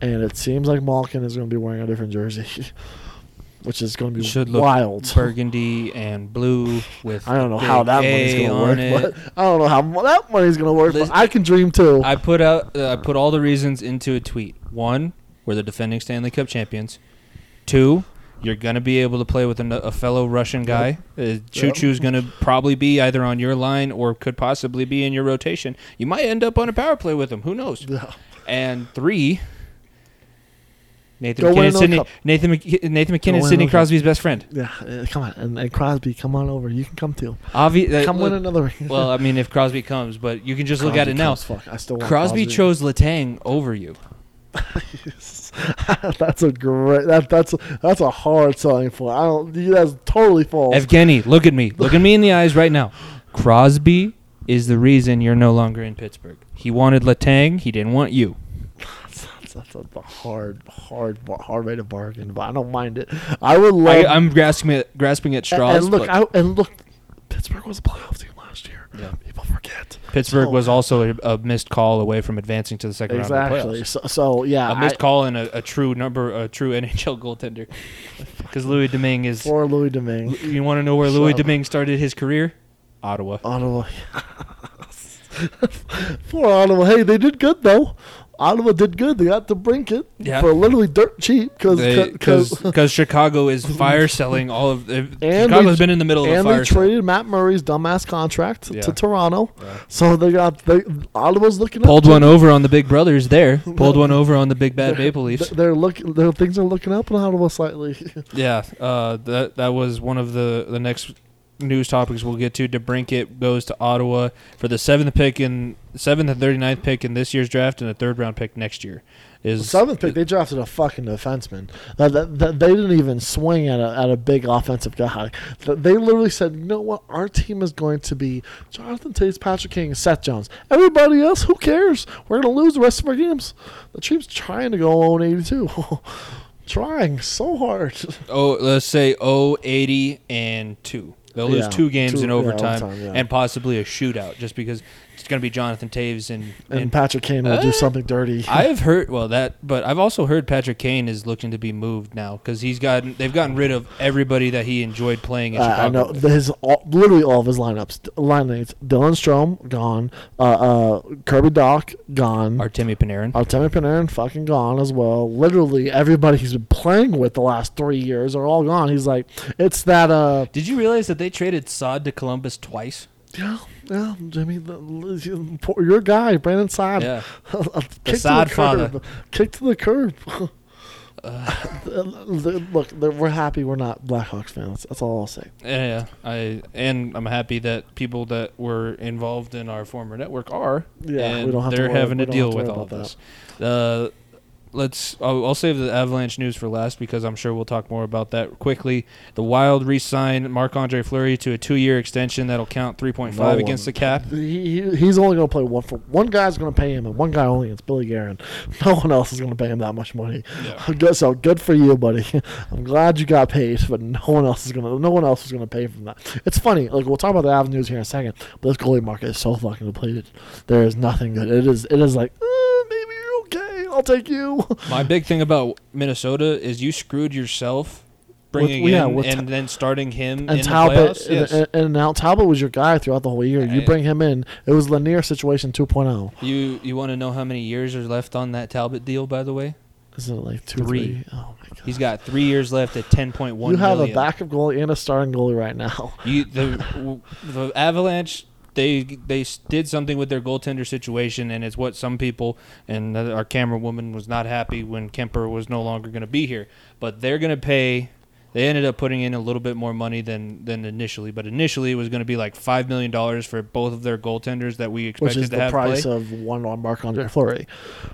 and it seems like Malkin is going to be wearing a different jersey, which is going to be
Should look
wild.
Burgundy and blue with.
I don't know how that money's gonna work,
it.
but I don't know how that money's gonna work.
Listen-
but I can dream too.
I put out. Uh, I put all the reasons into a tweet. One, we're the defending Stanley Cup champions. Two, you're gonna be able to play with a, a fellow Russian guy. Uh, Choo Choo's gonna probably be either on your line or could possibly be in your rotation. You might end up on a power play with him. Who knows?
Yeah.
And three, Nathan
Go
MacKinnon,
cup.
Nathan, Mc, Nathan MacKinnon,
win
Sidney. Crosby's best friend.
Yeah, uh, come on, and, and Crosby, come on over. You can come too.
Obvi- uh,
Come win another.
well, I mean, if Crosby comes, but you can just look at it now.
comes, Fuck, I still want
Crosby chose Letang over you.
that's a great. That that's that's a hard selling point. I don't. That's totally false.
Evgeny, look at me. Look at me in the eyes right now. Crosby is the reason you're no longer in Pittsburgh. He wanted Letang. He didn't want you.
That's, that's a hard, hard, hard way to bargain, but I don't mind it. I would love.
I, I'm grasping at grasping at straws.
and look,
but
I, and look, Pittsburgh was a playoff team last year.
Yeah.
People forget.
Pittsburgh
so-
was also a, a missed call away from advancing to the second round
Exactly. So, so yeah,
a missed
I-
call and a, a true number, a true NHL goaltender. Because Louis Domingue is.
for Louis Domingue.
You want to know where Louis
So-
Domingue started his career? Ottawa.
Ottawa. Poor Ottawa. Hey, they did good though. Ottawa did good. They got to brink it
Yeah.
for literally dirt cheap because
Because Chicago is fire selling all of.
And
Chicago's
they-
been in the middle of a
and
fire
they
sale.
traded Matt Murray's dumbass contract
Yeah.
to Toronto.
Yeah.
So they got they Ottawa's looking
Pulled
up.
one over on the Big Brothers there. Pulled one over on the Big Bad Maple Leafs.
They're looking. Their things are looking up in Ottawa slightly.
Yeah, uh, that that was one of the the next news topics we'll get to. DeBrincat goes to Ottawa for the seventh pick in seventh and 39th pick in this year's draft and a third round pick next year. Is
Seventh pick, they drafted a fucking defenseman. That, that, that- they didn't even swing at a, at a big offensive guy. They literally said, you know what? Our team is going to be Jonathan Toews, Patrick King, and Seth Jones. Everybody else, who cares? We're going to lose the rest of our games. The team's trying to go 0 82. trying so hard.
oh let's say 0, 80 and two. They'll lose
Yeah,
two games
two-
in
yeah,
overtime,
overtime, yeah.
and possibly a shootout just because it's going to be Jonathan Toews and,
And,
and
Patrick Kane will do
Uh,
something dirty.
I've heard well that, but I've also heard Patrick Kane is looking to be moved now because he's gotten they've gotten rid of everybody that he enjoyed playing in
Uh, I know his all, literally all of his lineups. Line mates: Dylan Strome gone, uh, uh, Kirby Dach gone,
Artemi Panarin.
Artemi Panarin fucking gone as well. Literally everybody he's been playing with the last three years are all gone. He's like, it's that uh,
Did you realize that they traded Saad to Columbus twice?
Yeah, yeah, Jimmy, your guy, Brandon Saad.
Yeah.
Kick to the
father.
curb. Kick to the curb. Look, we're happy we're not Blackhawks fans. That's all I'll say.
Yeah, I and I'm happy that people that were involved in our former network are.
Yeah, we don't have to
they're
worry-
having to deal
to
with all this. Uh, let's. I'll, I'll save the Avalanche news for last because I'm sure we'll talk more about that quickly. The Wild re-signed Marc Andre Fleury to a two-year extension that'll count 3.5
No
against the cap.
He, he he's only going to play one for one guy's going to pay him, and one guy only. It's Billy Guerin. No one else is going to pay him that much money.
Yeah.
So good for you, buddy. I'm glad you got paid, but no one else is going to. No one else is going to pay from that. It's funny. Like we'll talk about the avenues here in a second, but this goalie market is so fucking depleted. There is nothing good. It is. It is like uh, maybe. I'll take you.
My big thing about Minnesota is you screwed yourself bringing
yeah,
in and
Ta-
then starting him in
And
the
Talbot.
Yes.
and, and now Talbot was your guy throughout the whole year. You bring him in. It was Lanier situation oh. 2.0.
you you want to know how many years are left on that Talbot deal? By the way,
Isn't it like two,
Three.
three? Oh my god.
he's got three years left at 10.1
You have
million.
a backup goalie and a starting goalie right now.
You the the Avalanche they they did something with their goaltender situation, and it's what some people and our camera woman was not happy when Kuemper was no longer going to be here. But they're going to pay. They ended up putting in a little bit more money than than initially, but initially it was going to be like five million dollars for both of their goaltenders that we expected which
is
to
the
have
price
play.
of one on Marc Andre Fleury.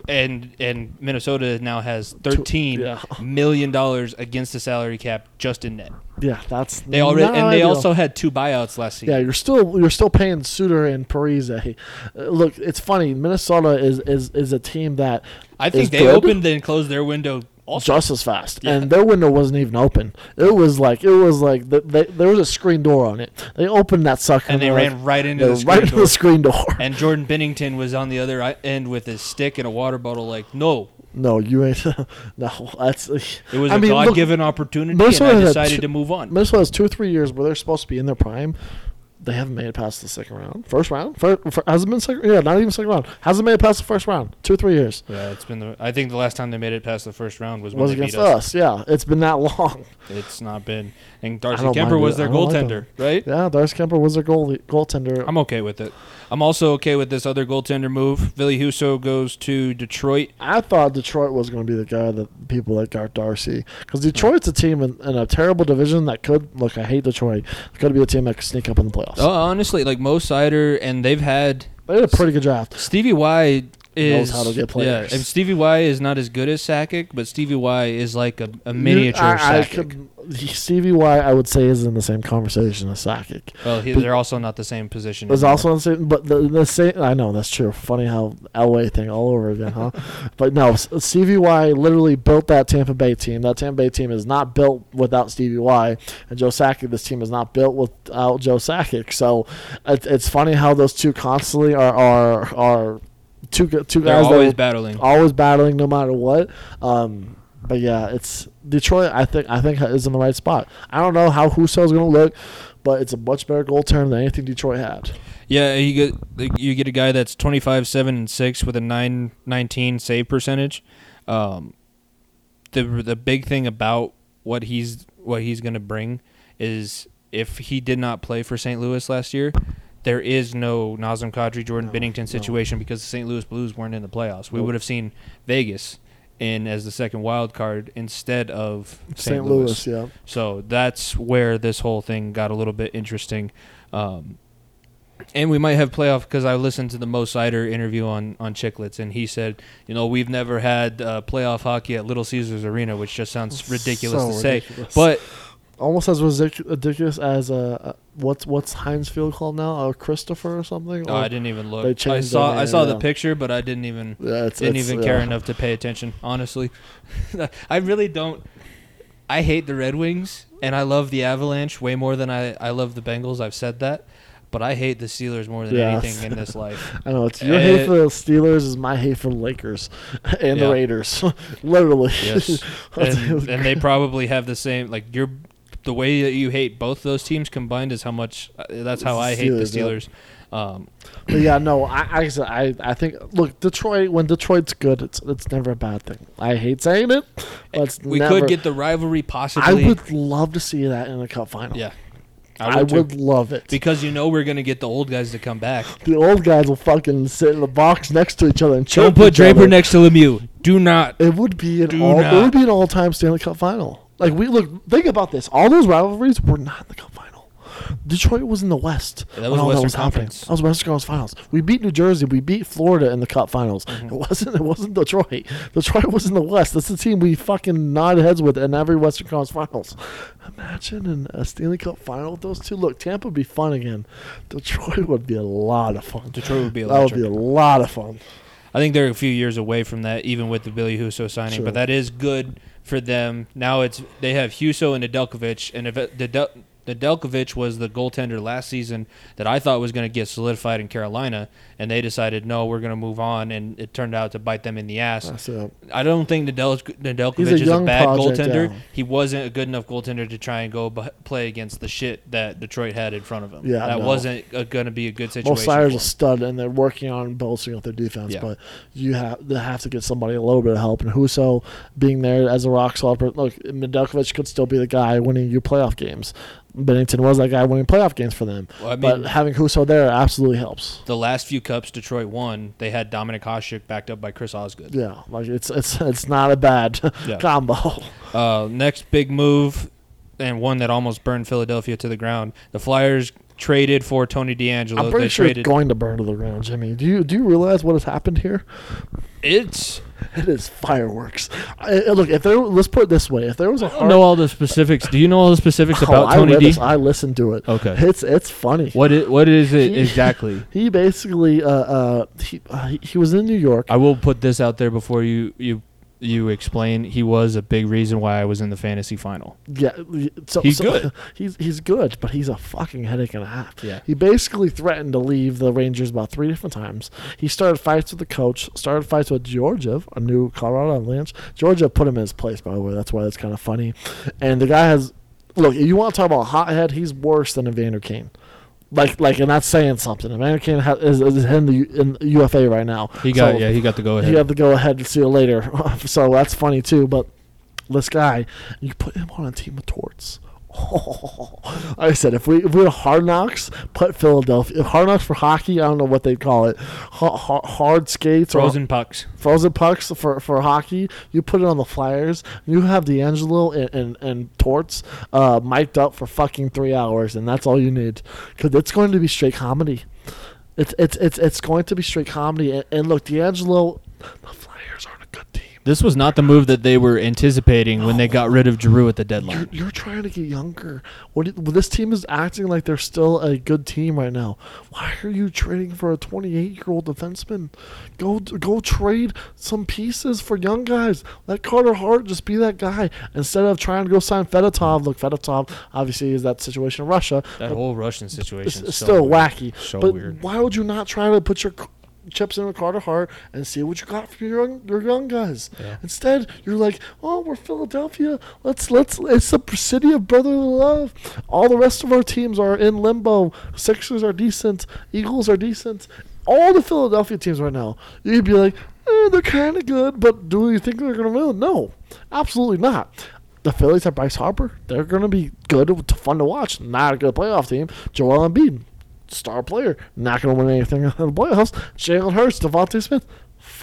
and and Minnesota now has thirteen
yeah.
million dollars against the salary cap just in net.
Yeah, that's
They already and they
ideal.
also had two buyouts last season.
Yeah, you're still you're still paying Suter and Parise. Uh, look, it's funny. Minnesota is is is a team that
I think they
good.
opened and closed their window also.
just as fast,
Yeah.
and their window wasn't even open. It was like it was like the, they, there was a screen door on it. They opened that sucker
and they ran
like-
right into the
right
screen
into
door.
the screen door.
And Jordan Binnington was on the other end with his stick and a water bottle. Like, no,
No, you ain't. no, that's.
it was
I
a God-given opportunity,
Minnesota
and I decided
two-
to move on.
Minnesota has two or three years where they're supposed to be in their prime. They haven't made it past the second round. First round? First, hasn't been second. Yeah, not even second round. Hasn't made it past the first round. Two, or three years.
Yeah, it's been the. I think the last time they made it past the first round was when
Was
they
against
beat us.
us. Yeah, it's been that long.
It's not been. And Darcy
Kuemper
was
it.
their
don't like
goaltender, right?
Yeah, Darcy Kuemper was their goalie, goaltender.
I'm okay with it. I'm also okay with this other goaltender move. Billy Husso goes to Detroit.
I thought Detroit was going to be the guy that people like Art Darcy because Detroit's a team in, in a terrible division that could look. I hate Detroit. It could be a team that could sneak up in the playoffs.
Oh, honestly, like Mo Seider, and they've had
They had a pretty good draft.
Stevie Y is
Knows how to get players.
Yeah, and Stevie Y is not as good as Sakic, but Stevie Y is like a, a miniature
I, I could, Stevie Y, I would say, is in the same conversation as Sakic.
well, he, they're also not the same position. Anymore.
also on the same, but the, the same. I know that's true. Funny how Elway thing all over again, huh? but no, Stevie Y literally built that Tampa Bay team. That Tampa Bay team is not built without Stevie Y, and Joe Sakic. This team is not built without Joe Sakic. So it, it's funny how those two constantly are are are two two
they're
guys that
always battling.
always battling no matter what. Um, but yeah, it's Detroit. I think I think is in the right spot. I don't know how Husso's going to look, but it's a much better goaltender than anything Detroit had.
Yeah, you get like, you get a guy that's 25 7 and 6 with a 919 save percentage. Um, the the big thing about what he's what he's going to bring is if he did not play for St. Louis last year, there is no Nazem Kadri Jordan
No,
Binnington
no.
situation because the St. Louis Blues weren't in the playoffs. We
Nope.
would have seen Vegas in as the second wild card instead of St. Louis.
Louis, yeah.
So that's where this whole thing got a little bit interesting. Um, and we might have playoff because I listened to the Mo Seider interview on on Chicklets, and he said, you know, we've never had uh, playoff hockey at Little Caesars Arena, which just sounds ridiculous
So
to say. But
almost as ridiculous as uh, uh, what's what's Heinz Field called now? Uh, Christopher or something?
oh,
Or-
I didn't even
They
look. I saw I saw the picture, but I didn't even
Yeah, it's,
didn't
it's-
even care enough to pay attention. Honestly, I really don't. I hate the Red Wings, and I love the Avalanche way more than I I love the Bengals. I've said that, but I hate the Steelers more than
Yeah.
anything in this life.
I know it's your
Uh,
hate for the Steelers is my hate for the Lakers and
Yeah.
the Raiders, literally.
Yes, and, and they probably have the same like your the way that you hate both those teams combined is how much. uh, That's how I hate the
Steelers, yeah.
Um,
But yeah, no, I, I, I, I think look, Detroit. When Detroit's good, it's it's never a bad thing. I hate saying it, but
we
never,
could get the rivalry possibly.
I would love to see that in a cup final.
yeah,
I would,
too.
love it.
because you know we're gonna get the old guys to come back.
the old guys will fucking sit in the box next to each other and
Don't put Draper
other.
next to Lemieux. Do not.
It would be an all. It would be an all-time Stanley Cup final. Like we look, think about this. All those rivalries were not in the Cup final. Detroit was in the West.
Yeah, that
when
was
all
Western
that was happening.
Conference.
That was Western Conference Finals. We beat New Jersey. We beat Florida in the Cup Finals.
Mm-hmm.
It wasn't. It wasn't Detroit. Detroit was in the West. That's the team we fucking nod heads with in every Western Conference Finals. Imagine in a Stanley Cup final with those two. Look, Tampa would be fun again. Detroit would be a lot of fun.
Detroit would be
That would be a lot of fun.
I think they're a few years away from that, even with the Billy Husso signing.
Sure.
But that is good for them. Now it's they have Husso and Nedeljkovic, and if Nedeljkovic was the goaltender last season that I thought was going to get solidified in Carolina, and they decided no, we're going to move on, and it turned out to bite them in the ass. I don't think Nedel- Nedeljkovic
a
is a
young
bad
project,
goaltender.
yeah.
He wasn't a good enough goaltender to try and go b- play against the shit that Detroit had in front of him.
Yeah,
that
no.
wasn't going to be a good situation.
Well,
Seider's
a stud, and they're working on bolstering up their defense.
Yeah.
But you have they have to get somebody a little bit of help. And Husso being there as a rock solid. Look, Nedeljkovic could still be the guy winning you playoff games. Binnington was that guy winning playoff games for them.
Well, I mean,
but having Husso there absolutely helps.
the last few cups Detroit won, they had Dominik Hasek backed up by Chris Osgood.
Yeah, like it's it's it's not a bad
Yeah.
combo.
Uh, next big move, and one that almost burned Philadelphia to the ground. The Flyers traded for Tony DeAngelo.
I'm pretty
they
sure
traded.
it's going to burn to the ground, Jimmy. Do you do you realize what has happened here?
it's
It is fireworks. I, I- look, if there let's put it this way: if there was a
I don't
hard,
know all the specifics. Do you know all the specifics
Oh,
about
I
Tony
read
D?
this- I listened to it.
Okay.
It's it's funny.
What is, what is it
He-
exactly?
He basically uh, uh, he, uh, he he was in New York.
I will put this out there before you you you explain. He was a big reason why I was in the fantasy final.
Yeah, so,
He's
so-
good.
He's he's good, but he's a fucking headache and a half.
Yeah.
He basically threatened to leave the Rangers about three different times. He started fights with the coach. Started fights with Georgiev, a new Colorado Avalanche. Georgiev put him in his place, by the way. That's why that's kind of funny. And the guy has look. You want to talk about a hothead? He's worse than Evander Kane. Like, like, and that's saying something. Evander Kane ha- is, is in the in UFA right now.
He got
So
yeah, he got to go ahead.
He had to go ahead and see you later. so that's funny too. But this guy, you put him on a team of torts. I said, if we if we had hard knocks, put Philadelphia. If hard knocks for hockey, I don't know what they'd call it. Ha- ha- hard skates or
Frozen pucks.
frozen pucks for, for hockey. You put it on the Flyers. You have DeAngelo and and, and Torts uh, mic'd up for fucking three hours, and that's all you need because it's going to be straight comedy. It's it's it's it's going to be straight comedy. And, and look, DeAngelo, the Flyers aren't a good team.
This was not the move that they were anticipating when they got rid of Giroux at the
You're,
deadline.
you're trying to get younger. What do- this team is acting like they're still a good team right now. Why are you trading for a 28 year old defenseman? Go go trade some pieces for young guys. Let Carter Hart just be that guy instead of trying to go sign Fedotov. Look, Fedotov obviously is that situation in Russia.
That whole Russian situation
It's,
is
it's
so
still
weird.
wacky.
So
but
weird.
why would you not try to put your c- chips in with Carter Hart and see what you got from your young, your young guys?
Yeah.
Instead, you're like, oh, we're Philadelphia. Let's let's. It's the city of brotherly love. All the rest of our teams are in limbo. Sixers are decent. Eagles are decent. All the Philadelphia teams right now, you'd be like, eh, they're kind of good, but do you think they're gonna win? No, absolutely not. The Phillies have Bryce Harper. They're going to be good, to, fun to watch. Not a good playoff team. Joel Embiid, star player, not going to win anything in the playoffs. Jalen Hurts, DeVonta Smith,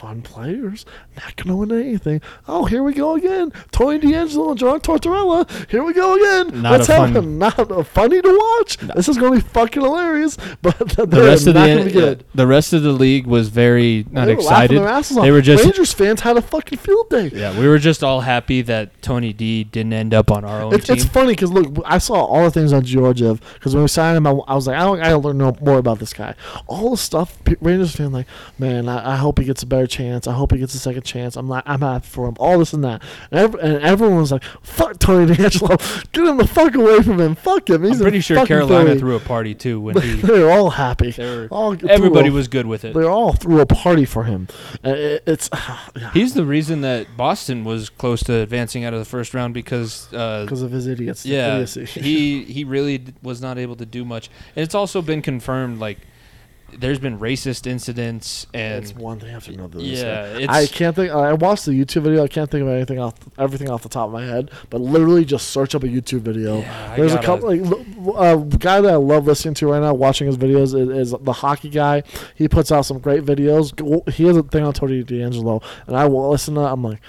fun players, not going to win anything. Oh, here we go again. Tony DeAngelo and John Tortorella. Here we go again.
Not
What's
a
happening? Not uh, funny to watch. This is going to be fucking hilarious, but
The rest of the
going to be good.
the rest of the league was very not
They
excited. They were just
Rangers fans had a fucking field day.
yeah. We were just all happy that Tony D didn't end up on our own
It's,
team.
it's funny because look, I saw all the things on Georgiev because when we signed him, I, I was like, I, don't, I learn no- more about this guy. All the stuff, Rangers fan like, man, I, I hope he gets a better chance. I hope he gets a second chance. I'm not, I'm happy for him. All this and that, and, ev- and everyone was like, fuck Tony DeAngelo, get him the fuck away from him. Fuck him. He's
I'm pretty sure Carolina
Philly."
threw a party too when he.
They're all happy.
They were,
All
everybody
a-
was good with it.
They all threw a party for him. Uh, it- it's yeah,
He's the reason that Boston was close to advancing out of the first round because uh,
because of his idiots.
yeah,
idiocy.
he he really was not able to do much. And it's also been confirmed like there's been racist incidents and
it's one thing after another.
yeah,
I can't think. I watched the YouTube video. I can't think of anything off everything off the top of my head. But literally, just search up a YouTube video.
Yeah,
There's a
gotta-
couple. Like, uh, guy that I love listening to right now, watching his videos, is, is the hockey guy. He puts out some great videos. He has a thing on Tony DeAngelo, and I will listen to. that. I'm like,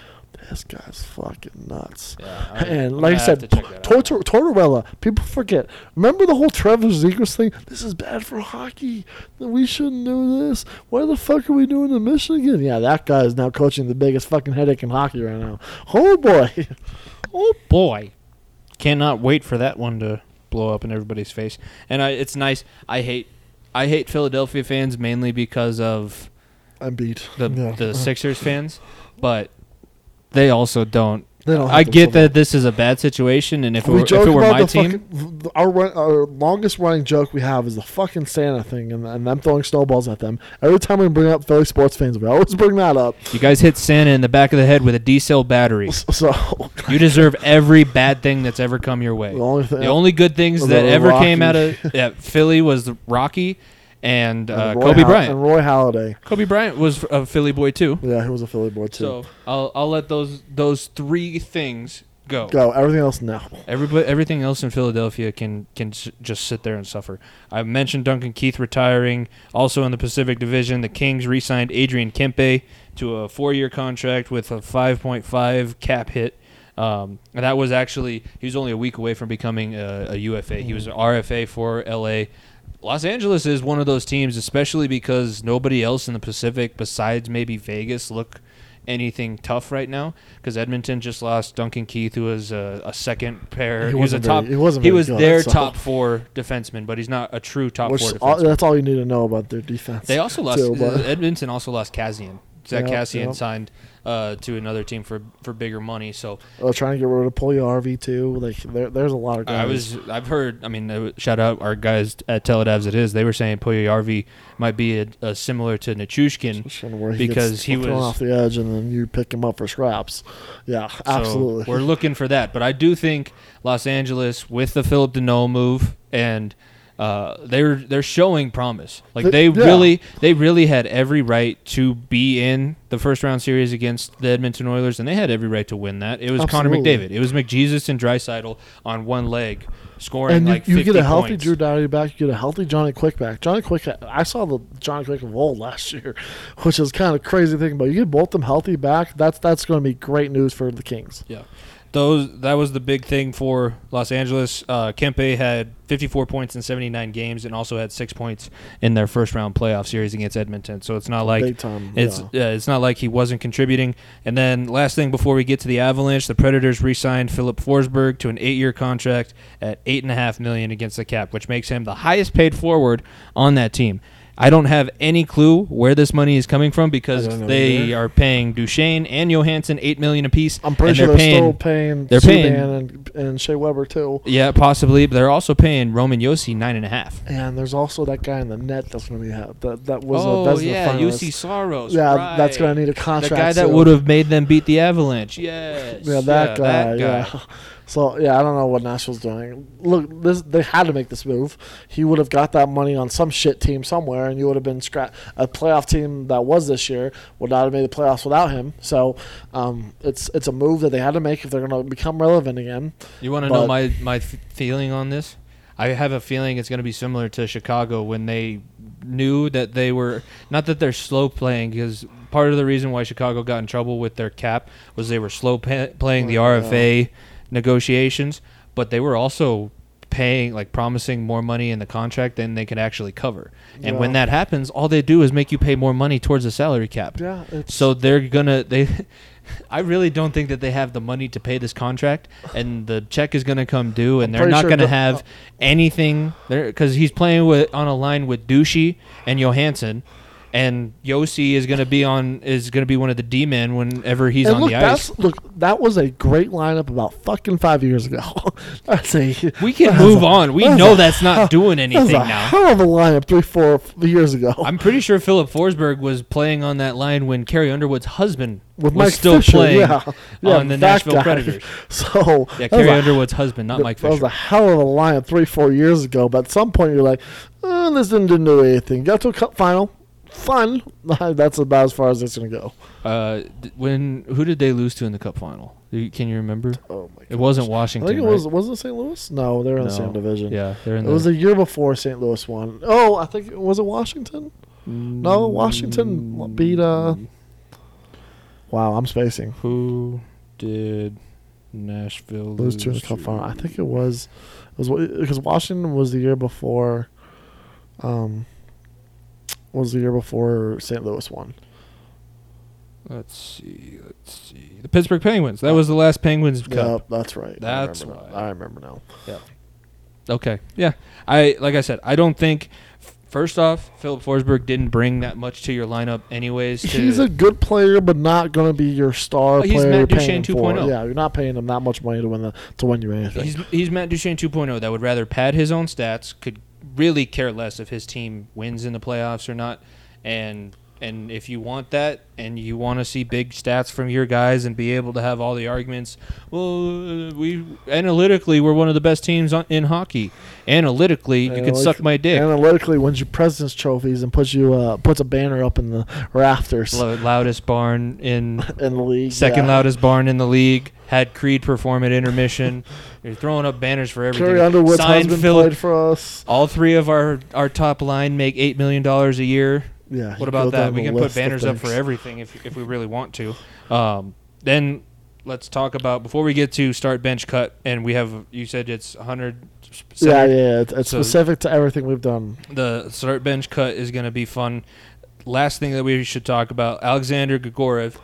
this guy's fucking nuts.
Yeah, I'm-
and like I said,
to.
Tortor- Tortorella. People forget. Remember the whole Trevor Zegras thing? This is bad for hockey. We shouldn't do this. Why the fuck are we doing the Michigan? Yeah, that guy is now coaching the biggest fucking headache in hockey right now. Oh boy.
Oh boy, cannot wait for that one to blow up in everybody's face. And I, it's nice. I hate, I hate Philadelphia fans mainly because of
I'm beat.
the
Yeah.
the Sixers fans, but they also don't.
They don't
I get that this is a bad situation, and if it
we
were, if
joke
it were
about
my
the
team,
fucking, our, run- our longest running joke we have is the fucking Santa thing and, and them throwing snowballs at them. Every time we bring up Philly sports fans, we always bring that up.
you guys hit Santa in the back of the head with a D cell battery.
So
You deserve every bad thing that's ever come your way.
the only thing,
The only good things that ever came out of yeah, Philly was Rocky and uh,
and
Kobe
Hall-
Bryant.
and Roy Halladay.
Kobe Bryant was a Philly boy too.
Yeah, he was a Philly boy too.
So I'll I'll let those those three things go.
Go. Everything else, no.
Everybody, everything else in Philadelphia can can s- just sit there and suffer. I mentioned Duncan Keith retiring. Also in the Pacific Division, the Kings re-signed Adrian Kempe to a four-year contract with a 5.5 cap hit. Um, and that was actually he was only a week away from becoming a, a UFA. He was an RFA for LA. Los Angeles is one of those teams, especially because nobody else in the Pacific besides maybe Vegas look anything tough right now. Because Edmonton just lost Duncan Keith, who was a, a second pair.
He
He, was a top.
very- he wasn't
he was
good,
their
so-
top four defenseman, but he's not a true top
Which
four
all, that's all you need to know about their defense.
They also lost.
too,
uh, Edmonton also lost Kassian. Zack
Yeah,
Kassian
yeah.
signed uh, to another team for for bigger money. So
uh, trying to get rid of Puljujärvi too. Like there, there's a lot of guys.
I was I've heard I mean uh, shout out our guys at Tell It It Is they were saying Puljujärvi might be a, a similar to Nichushkin
Just where he
because he was-
off the edge and then you pick him up for scraps. Yeah,
So
absolutely.
we're looking for that but I do think Los Angeles with the Phillip Danault move and uh, they're they're showing promise. Like they
yeah.
really they really had every right to be in the first round series against the Edmonton Oilers, and they had every right to win that. It was Connor. McDavid. It was McJesus and Draisaitl on one leg, scoring
And you,
like
you
50
get a healthy
points.
Drew Doughty back. You get a healthy Johnny Quick back. Johnny Quick, I saw the Johnny Quick of old last year, which is kind of crazy thing. But you get both them healthy back. That's that's going to be great news for the Kings.
Yeah. Those that was the big thing for Los Angeles. Uh, Kempe had 54 points in 79 games and also had six points in their first round playoff series against Edmonton. So it's not like
time.
it's
yeah.
uh, it's not like he wasn't contributing. And then last thing before we get to the Avalanche, the Predators re-signed Filip Forsberg to an eight-year contract at eight and a half million against the cap, which makes him the highest paid forward on that team. I don't have any clue where this money is coming from because
I don't know
they
either.
are paying Duchene and Johansen eight million apiece.
I'm pretty
and
sure
they're paying
still paying
they're
Subban
paying-
and, and Shea Weber too.
Yeah, possibly. But they're also paying Roman Josi nine and a half.
And there's also that guy in the net that's going to be ha- that that was
oh
a, that's
yeah,
finalist.
Saros.
Yeah, that's going to need a contract.
the guy that would have made them beat the Avalanche. Yes.
Yeah, that guy.
that
Yeah. So yeah, I don't know what Nashville's doing. Look, this they had to make this move. He would have got that money on some shit team somewhere, and you would have been scra- a playoff team that was this year would not have made the playoffs without him. So um, it's it's a move that they had to make if they're going to become relevant again.
You want to know my my f- feeling on this? I have a feeling it's going to be similar to Chicago when they knew that they were not that they're slow playing because part of the reason why Chicago got in trouble with their cap was they were slow pa- playing the. RFA negotiations, but they were also paying like promising more money in the contract than they could actually cover. And when that happens, all they do is make you pay more money towards the salary cap.
Yeah,
So they're gonna they. I really don't think that they have the money to pay this contract, and the check is gonna come due, and
I'm
they're not
sure
gonna
the-
have uh, anything there because he's playing with on a line with Ducey and Johansen, and Josi is gonna be on is gonna be one of the D men whenever he's
and
on
look,
the ice.
that's look that was a great lineup about fucking five years ago. that's a
We can
that's
move
a-
on. We
that's
know
a-
that's not doing anything
a
now.
hell of a lineup three, four years ago.
I'm pretty sure Filip Forsberg was playing on that line when Carrie Underwood's husband
with
was
Mike
still
Fisher,
playing
yeah, yeah,
on the Nashville
guy.
Predators.
So
Yeah, Carrie
a-
Underwood's husband, not
that-
Mike Fisher.
That was a hell of a lineup three, four years ago. But at some point, you're like, oh, this didn't do anything. Got to a cup final, fun. That's about as far as it's gonna go.
Uh, d- when who did they lose to in the Cup final? Do you- Can you remember?
Oh my god!
It wasn't
I
Washington.
think it
right?
was. Was it St. Louis? No, they're in the same
No.
division.
Yeah, they're in
It
the.
was a year before St. Louis won. Oh, I think was it Washington? No, Washington beat, uh, Wow, I'm spacing.
Who did Nashville
Lose
lose
to in the cup
to?
final. I think it was. It was because Washington was the year before. Um. Was the year before St. Louis won.
Let's see. Let's see. The Pittsburgh Penguins. That was the last Penguins Cup.
Yep, that's right.
That's
I remember now. I remember now.
Okay. Yeah. I like I said. I don't think. First off, Filip Forsberg didn't bring that much to your lineup, anyways. To,
He's a good player, but not going to be your star
Oh, he's
player.
Matt Duchene
for.
2.0.
Yeah, you're not paying him that much money to win the to win you anything.
He's he's Matt Duchene 2.0 that would rather pad his own stats, could really care less if his team wins in the playoffs or not, and and if you want that and you want to see big stats from your guys and be able to have all the arguments, well, we analytically we're one of the best teams in hockey. Analytically, you can suck my dick.
Analytically, wins you presidents trophies and puts you uh, puts a banner up in the rafters
Lo- loudest barn in
in the league.
second
yeah.
loudest barn in the league. Had Creed perform at intermission. You're throwing up banners for everything.
Carrie Underwood's
Signed
husband
Philip
played for us.
All three of our, our top line make eight million dollars a year.
Yeah.
What about that? We can put banners up for everything if if we really want to. Um, then let's talk about before we get to start bench cut, and we have you said it's 100.
Yeah, yeah. It's, it's
So-
specific to everything we've done.
The start bench cut is going to be fun. Last thing that we should talk about: Alexander Gregorov.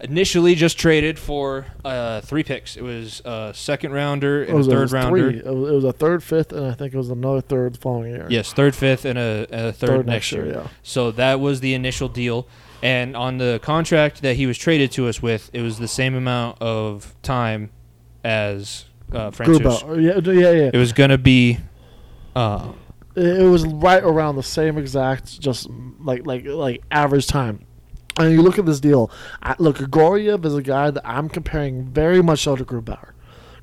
Initially, just traded for uh, three picks. It was a second rounder
It
and a
was, it
third
was
rounder.
three. It was, it was a third, fifth, and I think it was another third the following year.
Yes, third, fifth, and a, and a third, next year.
Yeah.
So that was the initial deal. And on the contract that he was traded to us with, it was the same amount of time as uh, Francis.
Gruba. Yeah, yeah, yeah.
It was going to be. Uh,
It was right around the same exact, just like like like average time. And you look at this deal. I, look, Grigoriev is a guy that I'm comparing very much so to Grubauer.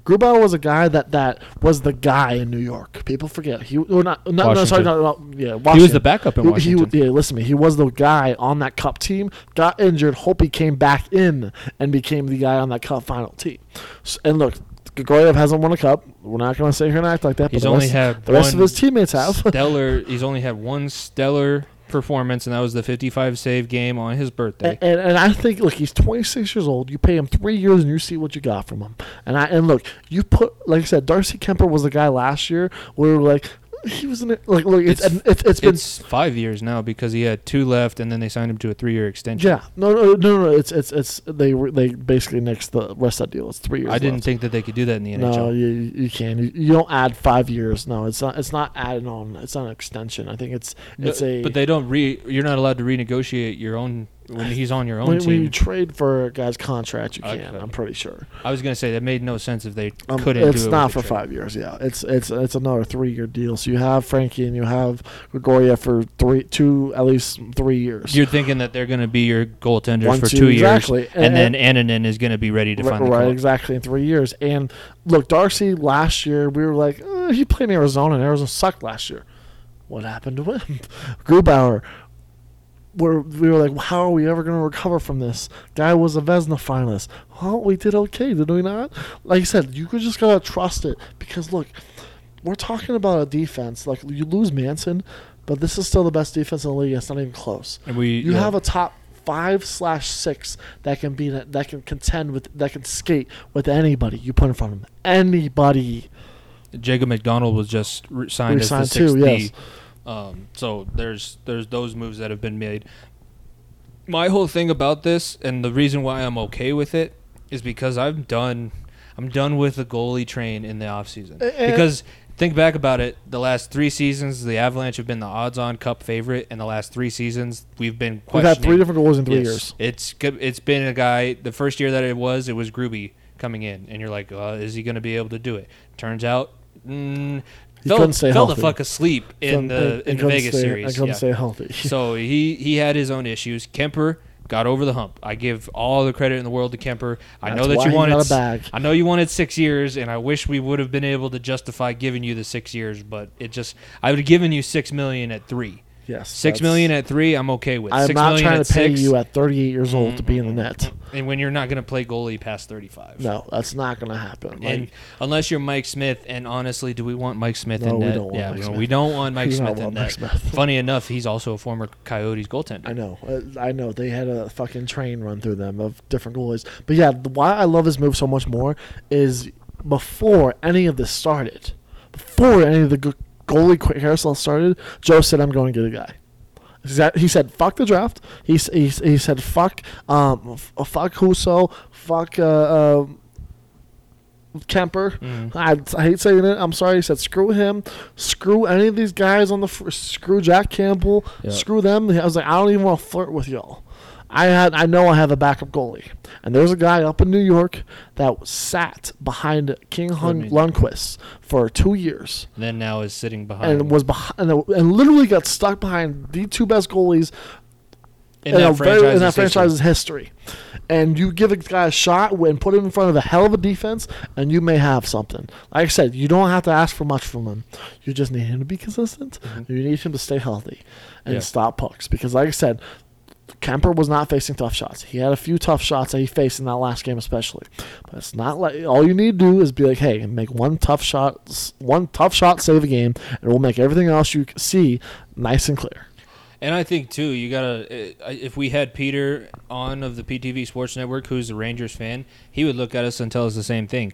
Grubauer was a guy that that was the guy in New York. People forget he or not. No, no, sorry, no, no, yeah, Washington.
He was the backup in
He-
Washington.
He, yeah, listen to me. He was the guy on that Cup team. Got injured. Hope he came back in and became the guy on that Cup final team. S- And look, Grigoriev hasn't won a Cup. We're not going to sit here and act like that.
He's
but
only
rest,
had
the rest of his teammates have.
stellar. He's only had one stellar performance, and that was the 55 save game on his birthday.
And, and, and I think, look, he's 26 years old. You pay him three years, and you see what you got from him. And I and look, you put like I said, Darcy Kuemper was the guy last year where we were like he was in it. Like look, it's
It's-
it's, it's been
it's five years now because he had two left, and then they signed him to a three-year extension.
yeah no no no no it's it's it's they were they basically nixed the rest of that deal. It's three years.
I didn't
left.
think that they could do that in the NHL.
No, you you can. You, you don't add five years. No, it's not. It's not added on. It's not an extension. I think it's it's
No,
a.
but they don't re. You're not allowed to renegotiate your own when he's on your own
when,
team.
when you trade for a guy's contract, you can.
Okay.
I'm pretty sure.
I was gonna say that made no sense if they
Um,
couldn't.
it's
do it
not
with
for
the trade.
five years. Yeah, it's it's it's another three year deal. So you have Frankie and you have Gregoria for three, two at least three years.
You're thinking that they're gonna be your goaltenders
One,
for
two,
two
exactly.
years, and,
And-
then Annunen is gonna be ready to
right,
find the
right, exactly in three years. And look, Darcy last year we were like, uh, he played in Arizona, and Arizona sucked last year. What happened to him? Grubauer. Where we were like, how are we ever going to recover from this? Guy was a Vezina finalist. Well, we did okay, did we not? Like I said, you could just gotta trust it because look, we're talking about a defense. Like you lose Manson, but this is still the best defense in the league. It's not even close.
And we
You
yeah.
have a top five slash six that can be that can contend with that can skate with anybody you put in front of them. Anybody.
Jacob MacDonald was just re- signed as the
Re-signed
sixth
too,
D.
yes.
Um, so there's there's those moves that have been made. My whole thing about this, and the reason why I'm okay with it, is because I'm done. I'm done with the goalie train in the offseason. Because think back about it, the last three seasons, the Avalanche have been the odds-on Cup favorite, and the last three seasons, we've been
We've had three different goals in three
Yes.
years.
It's it's been a guy. The first year that it was, it was Gruby coming in, and you're like, uh, is he going to be able to do it? Turns out, mm,
He
fell,
couldn't stay
fell
healthy.
the fuck asleep in the in the
couldn't
Vegas
stay-
series.
I couldn't
yeah.
stay healthy.
So he he had his own issues. Kuemper got over the hump. I give all the credit in the world to Kuemper. I know
That's
that
why
you
he
wanted
got a bag.
I know you wanted six years, and I wish we would have been able to justify giving you the six years, but it just I would have given you six million at three.
Yes.
Six
that's-
million at three, I'm okay with.
I'm
Six
not
million
trying
at
to pay
six,
you at 38 years old to be in the net.
and when you're not going to play goalie past 35.
No, that's not going to happen. Like,
And unless you're Mike Smith, and honestly, do we want Mike Smith
No,
in
we
net?
don't want
yeah,
Mike
we,
Smith.
we don't want Mike
We don't
Smith in
want
net.
Smith.
Funny enough, he's also a former Coyotes goaltender.
I know, uh, I know. They had a fucking train run through them of different goalies. But yeah, the, why I love this move so much more is before any of this started, before any of the go- goalie carousel started, Joe said, "I'm going to get a guy." He said- "Fuck the draft." He he, he said, "Fuck um fuck Husso, fuck uh, uh Kuemper."
Mhm.
I, I hate saying it. I'm sorry. He said, "Screw him. Screw any of these guys on the. Fr- screw Jack Campbell.
Yeah.
Screw them." I was like, "I don't even want to flirt with y'all." I had. I know I have a backup goalie, and there's a guy up in New York that sat behind King Hun-
mean-
Lundqvist for two years,
Then now is sitting behind
and was behind, and, and literally got stuck behind the two best goalies
in that
a very, in that
franchise's history.
history. And you give a guy a shot and put him in front of a hell of a defense, and you may have something. Like I said, you don't have to ask for much from him. You just need him to be consistent.
Mm-hmm.
You need him to stay healthy and
Yeah.
stop pucks. Because, like I said, Kuemper was not facing tough shots. He had a few tough shots that he faced in that last game, especially. But it's not like all you need to do is be like, hey, make one tough shot, one tough shot, save a game, and we'll make everything else you see nice and clear.
And I think too, you gotta. uh, If we had Peter on of the PTV Sports Network, who's a Rangers fan, he would look at us and tell us the same thing.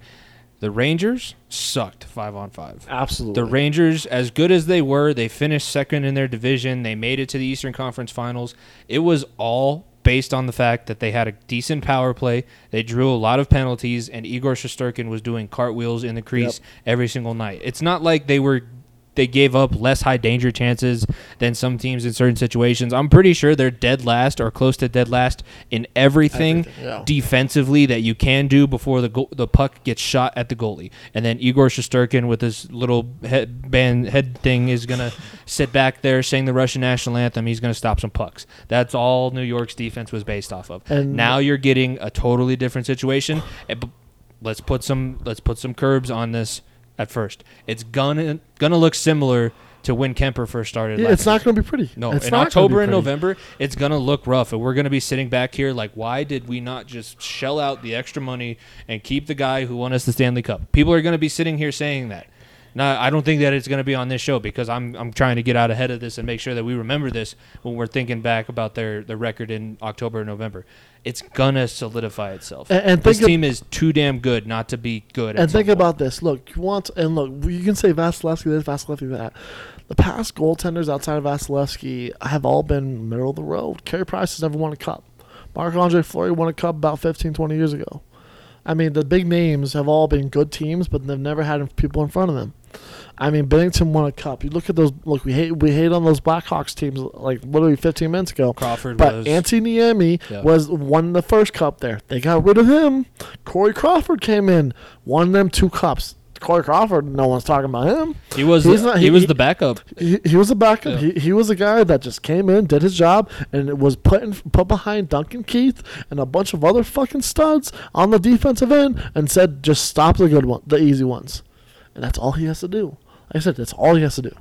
The Rangers sucked five on five.
Absolutely.
The Rangers, as good as they were, they finished second in their division. They made it to the Eastern Conference Finals. It was all based on the fact that they had a decent power play. They drew a lot of penalties, and Igor Shesterkin was doing cartwheels in the crease every single night. It's not like they were they gave up less high danger chances than some teams in certain situations. I'm pretty sure they're dead last or close to dead last in everything,
Everything, yeah.
defensively that you can do before the go- the puck gets shot at the goalie. And then Igor Shesterkin with his little headband head thing is gonna sit back there sing the Russian national anthem. He's gonna stop some pucks. That's all New York's defense was based off of.
And-
now you're getting a totally different situation. Let's put some let's put some curbs on this at first. It's gonna gonna look similar to when Kuemper first started.
Yeah, it's not going to be pretty.
No,
it's
in October and. November, it's gonna look rough, and we're gonna be sitting back here like, why did we not just shell out the extra money and keep the guy who won us the Stanley Cup? People are gonna be sitting here saying that. Now, I don't think that it's gonna be on this show because I'm I'm trying to get out ahead of this and make sure that we remember this when we're thinking back about their their record in October and November. It's gonna solidify itself.
And- and
this team is too damn good not to be good.
And think
point.
about this. Look, you want and look. You can say Vasilevskiy this, Vasilevskiy that. The past goaltenders outside of Vasilevskiy have all been middle of the road. Carey Price has never won a cup. Marc Andre Fleury won a cup about 15, 20 years ago. I mean, the big names have all been good teams, but they've never had people in front of them. I mean, Binnington won a cup. You look at those. Look, we hate we hate on those Blackhawks teams like literally 15 minutes ago.
Crawford
But
was
Antti Niemi
Yeah.
was won the first cup there. They got rid of him. Corey Crawford came in, won them two cups. Corey Crawford, no one's talking about him.
he was
he's
the,
not-
he,
he-
was the backup.
He, he was a backup.
Yeah.
He, he was a guy that just came in, did his job, and was put in, put behind Duncan Keith and a bunch of other fucking studs on the defensive end, and said just stop the good one, the easy ones, and that's all he has to do. Like I said, that's all he has to do.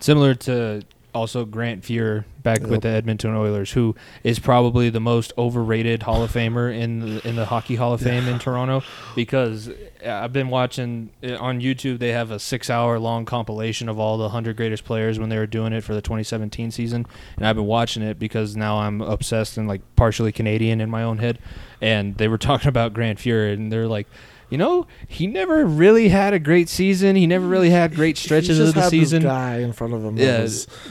Similar to also Grant Fuhr back
Yep.
with the Edmonton Oilers, who is probably the most overrated Hall of Famer in the, in the Hockey Hall of Fame in Toronto. Because uh, I've been watching uh, on YouTube, they have a six-hour long compilation of all the hundred greatest players when they were doing it for the 2017 season, and I've been watching it because now I'm obsessed and like partially Canadian in my own head. And they were talking about Grant Fuhr, and they're like. You know, he never really had a great season. He never really had great stretches
he
of the season.
Guy in front of him.
Yeah,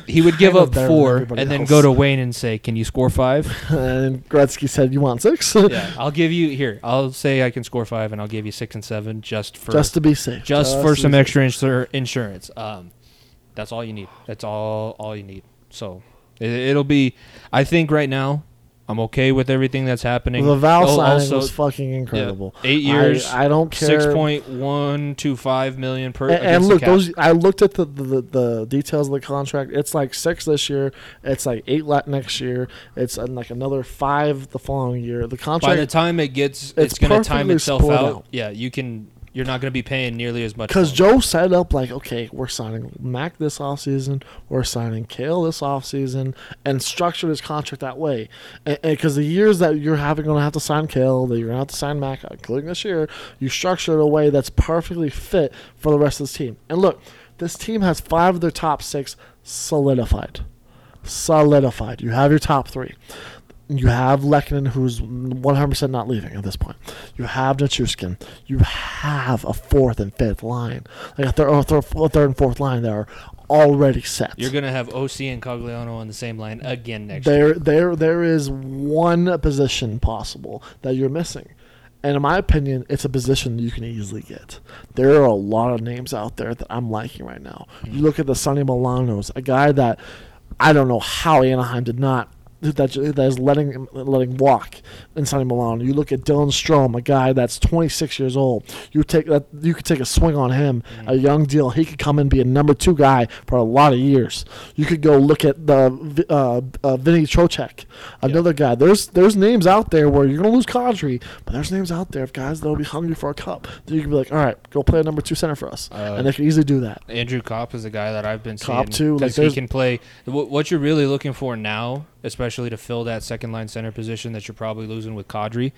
he would give up four and then
else.
go to Wayne and say, "Can you score five?
and Gretzky said, "You want six?
yeah, I'll give you here. I'll say I can score five, and I'll give you six and seven just for
just to be safe.
just for some
safe.
extra insur- insurance. Um, that's all you need. That's all all you need. So it, it'll be. I think right now, I'm okay with everything that's happening.
The Val
Oh,
signing
also-
was fucking
yeah,
incredible.
eight years,
I, I don't care.
six point one two five million per.
And, and look, those I looked at the, the the details of the contract. It's like six this year. It's like eight next year. It's uh, like another five the following year. The contract.
By the time it gets, it's,
It's
going to time itself out.
out.
Yeah, you can. You're not going to be paying nearly as much.
Because. Joe set up like, okay, we're signing Mac this offseason, we're signing Kale this offseason, and structured his contract that way. Because the years that you're having going to have to sign Kale, that you're going to have to sign Mac, including this year, you structure it a way that's perfectly fit for the rest of this team. And look, this team has five of their top six solidified. Solidified. You have your top three. You have Lehkonen, who's 100% not leaving at this point. You have Nichushkin. You have a fourth and fifth line. Like a third, or third, third and fourth line that are already set.
You're going to have OC and Cogliano on the same line again next year.
there, there, there is one position possible that you're missing. And in my opinion, it's a position you can easily get. There are a lot of names out there that I'm liking right now. You hmm. look at the Sonny Milanos, a guy that I don't know how Anaheim did not that that is letting letting walk in Sonny Milano. You look at Dylan Strome, a guy that's 26 years old. You take that you could take a swing on him, a young deal. He could come and be a number two guy for a lot of years. You could go look at the uh, uh, Vinny Trocheck, another guy. There's there's names out there where you're gonna lose Kadri, but there's names out there of guys that'll be hungry for a cup. That you can be like, all right, go play a number two center for us,
Uh,
and they can easily do that.
Andrew Copp is a guy that I've been
Copp,
seeing
too, like,
because he can play. What you're really looking for now, especially to fill that second line center position that you're probably losing with Kadri,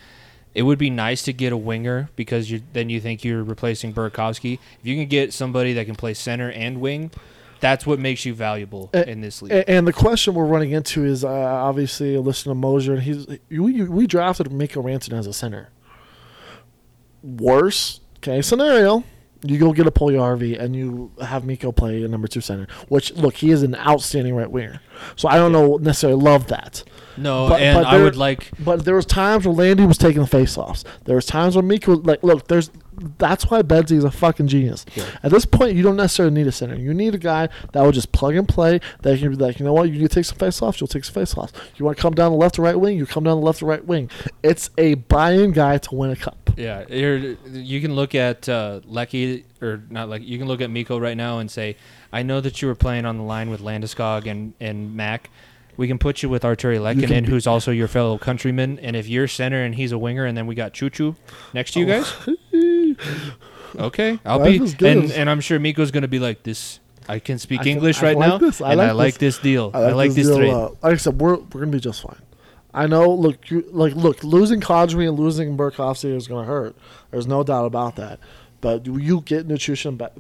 it would be nice to get a winger because you then you think you're replacing Burakovsky. If you can get somebody that can play center and wing, that's what makes you valuable
Uh,
in this league.
And the question we're running into is uh, obviously listen to Mosier, and he's we, we drafted Mikko Ranson as a center. Worse case scenario, you go get a Puljujärvi and you have Mikko play a number two center. Which look, he is an outstanding right winger. So I don't know necessarily love that.
no,
but-
and
but
I
there-
would like
But there was times where Landy was taking the face-offs. There was times where Mikko like look, there's that's why Bedsy is a fucking genius.
Yeah.
At this point, you don't necessarily need a center. You need a guy that will just plug and play. That can be like, you know what, you need to take some face-offs. You'll take some face-offs. You want to come down the left or right wing. You come down the left or right wing. It's a buy-in guy to win a cup.
Yeah, you're, you can look at uh, Lecky or not like you can look at Mikko right now and say, I know that you were playing on the line with Landeskog and and Mac. We can put you with Artturi
Lehkonen,
who's also your fellow countryman. And if you're center and he's a winger, and then we got Choo Choo next to you
Oh.
guys. Okay, I'll
Life
be,
good.
and and I'm sure Mikko's gonna be like this. I can speak
I can-
English
I
right
like
now,
this. I
and
like
I like
this.
this deal.
I like, this, deal,
trade.
like I said, we're we're gonna be just fine. I know. Look, you, like look, losing Kadri and losing Burkowski is gonna hurt. There's no doubt about that. But you get Nichushkin back,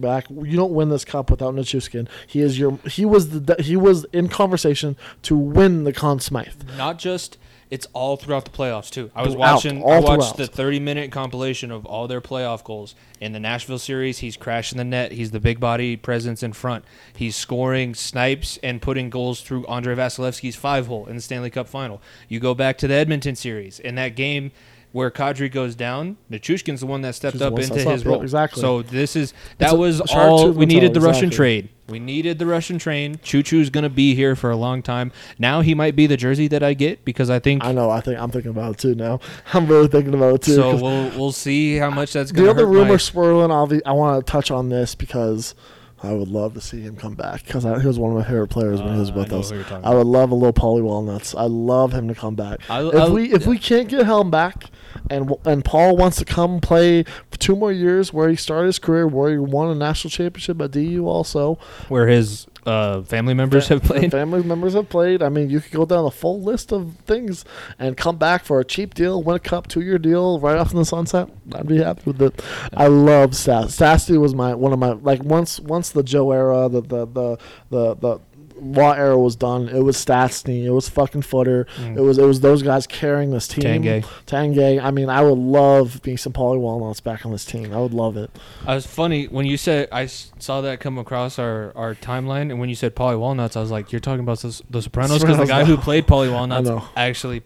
back. You don't win this cup without Nichushkin. He is your. He was the. He was in conversation to win the Conn Smythe.
Not just it's all throughout the playoffs too. I was
Throughout,
watching. I watched
throughout.
the 30 minute compilation of all their playoff goals in the Nashville series. He's crashing the net. He's the big body presence in front. He's scoring snipes and putting goals through Andre Vasilevskiy's five hole in the Stanley Cup final. You go back to the Edmonton series in that game. Where Kadri goes down, Nichushkin's the one that stepped
He's the
up into
up,
his
yeah,
role.
exactly.
So this is that
a-
was all we needed. The
mentality,
Russian trade. We needed the Russian train. Choo Choo's gonna be here for a long time. Now he might be the jersey that I get because I think
I know. I think I'm thinking about it too now. I'm really thinking about it too.
so. We'll we'll see how much that's gonna
the other rumor
my-
swirling, obvi- I want to touch on this because I would love to see him come back because he was one of my favorite players when he was
Uh, I
with us.
you're talking
I would love a little Paulie Walnuts. I love him to come back.
I-
if
I-
we if we can't get Helm back, and and Paul wants to come play for two more years where he started his career, where he won a national championship at DU also.
where his uh, family members have played.
Family members have played. I mean, you could go down the full list of things and come back for a cheap deal, win a cup, two year deal right off in the sunset. I'd be happy with it. I love Stas. Stasty was my one of my like once once the Joe era, the the the the, the Law era was done. It was Stastny. It was fucking Footer.
Mm.
It was it was those guys carrying this team.
Tanguay.
Tangay. I mean, I would love being some Paulie Walnuts back on this team. I would love it.
I was funny when you said I saw that come across our, our timeline, and when you said Paulie Walnuts, I was like, "You're talking about the, the Sopranos?" Because the guy who played Paulie Walnuts actually,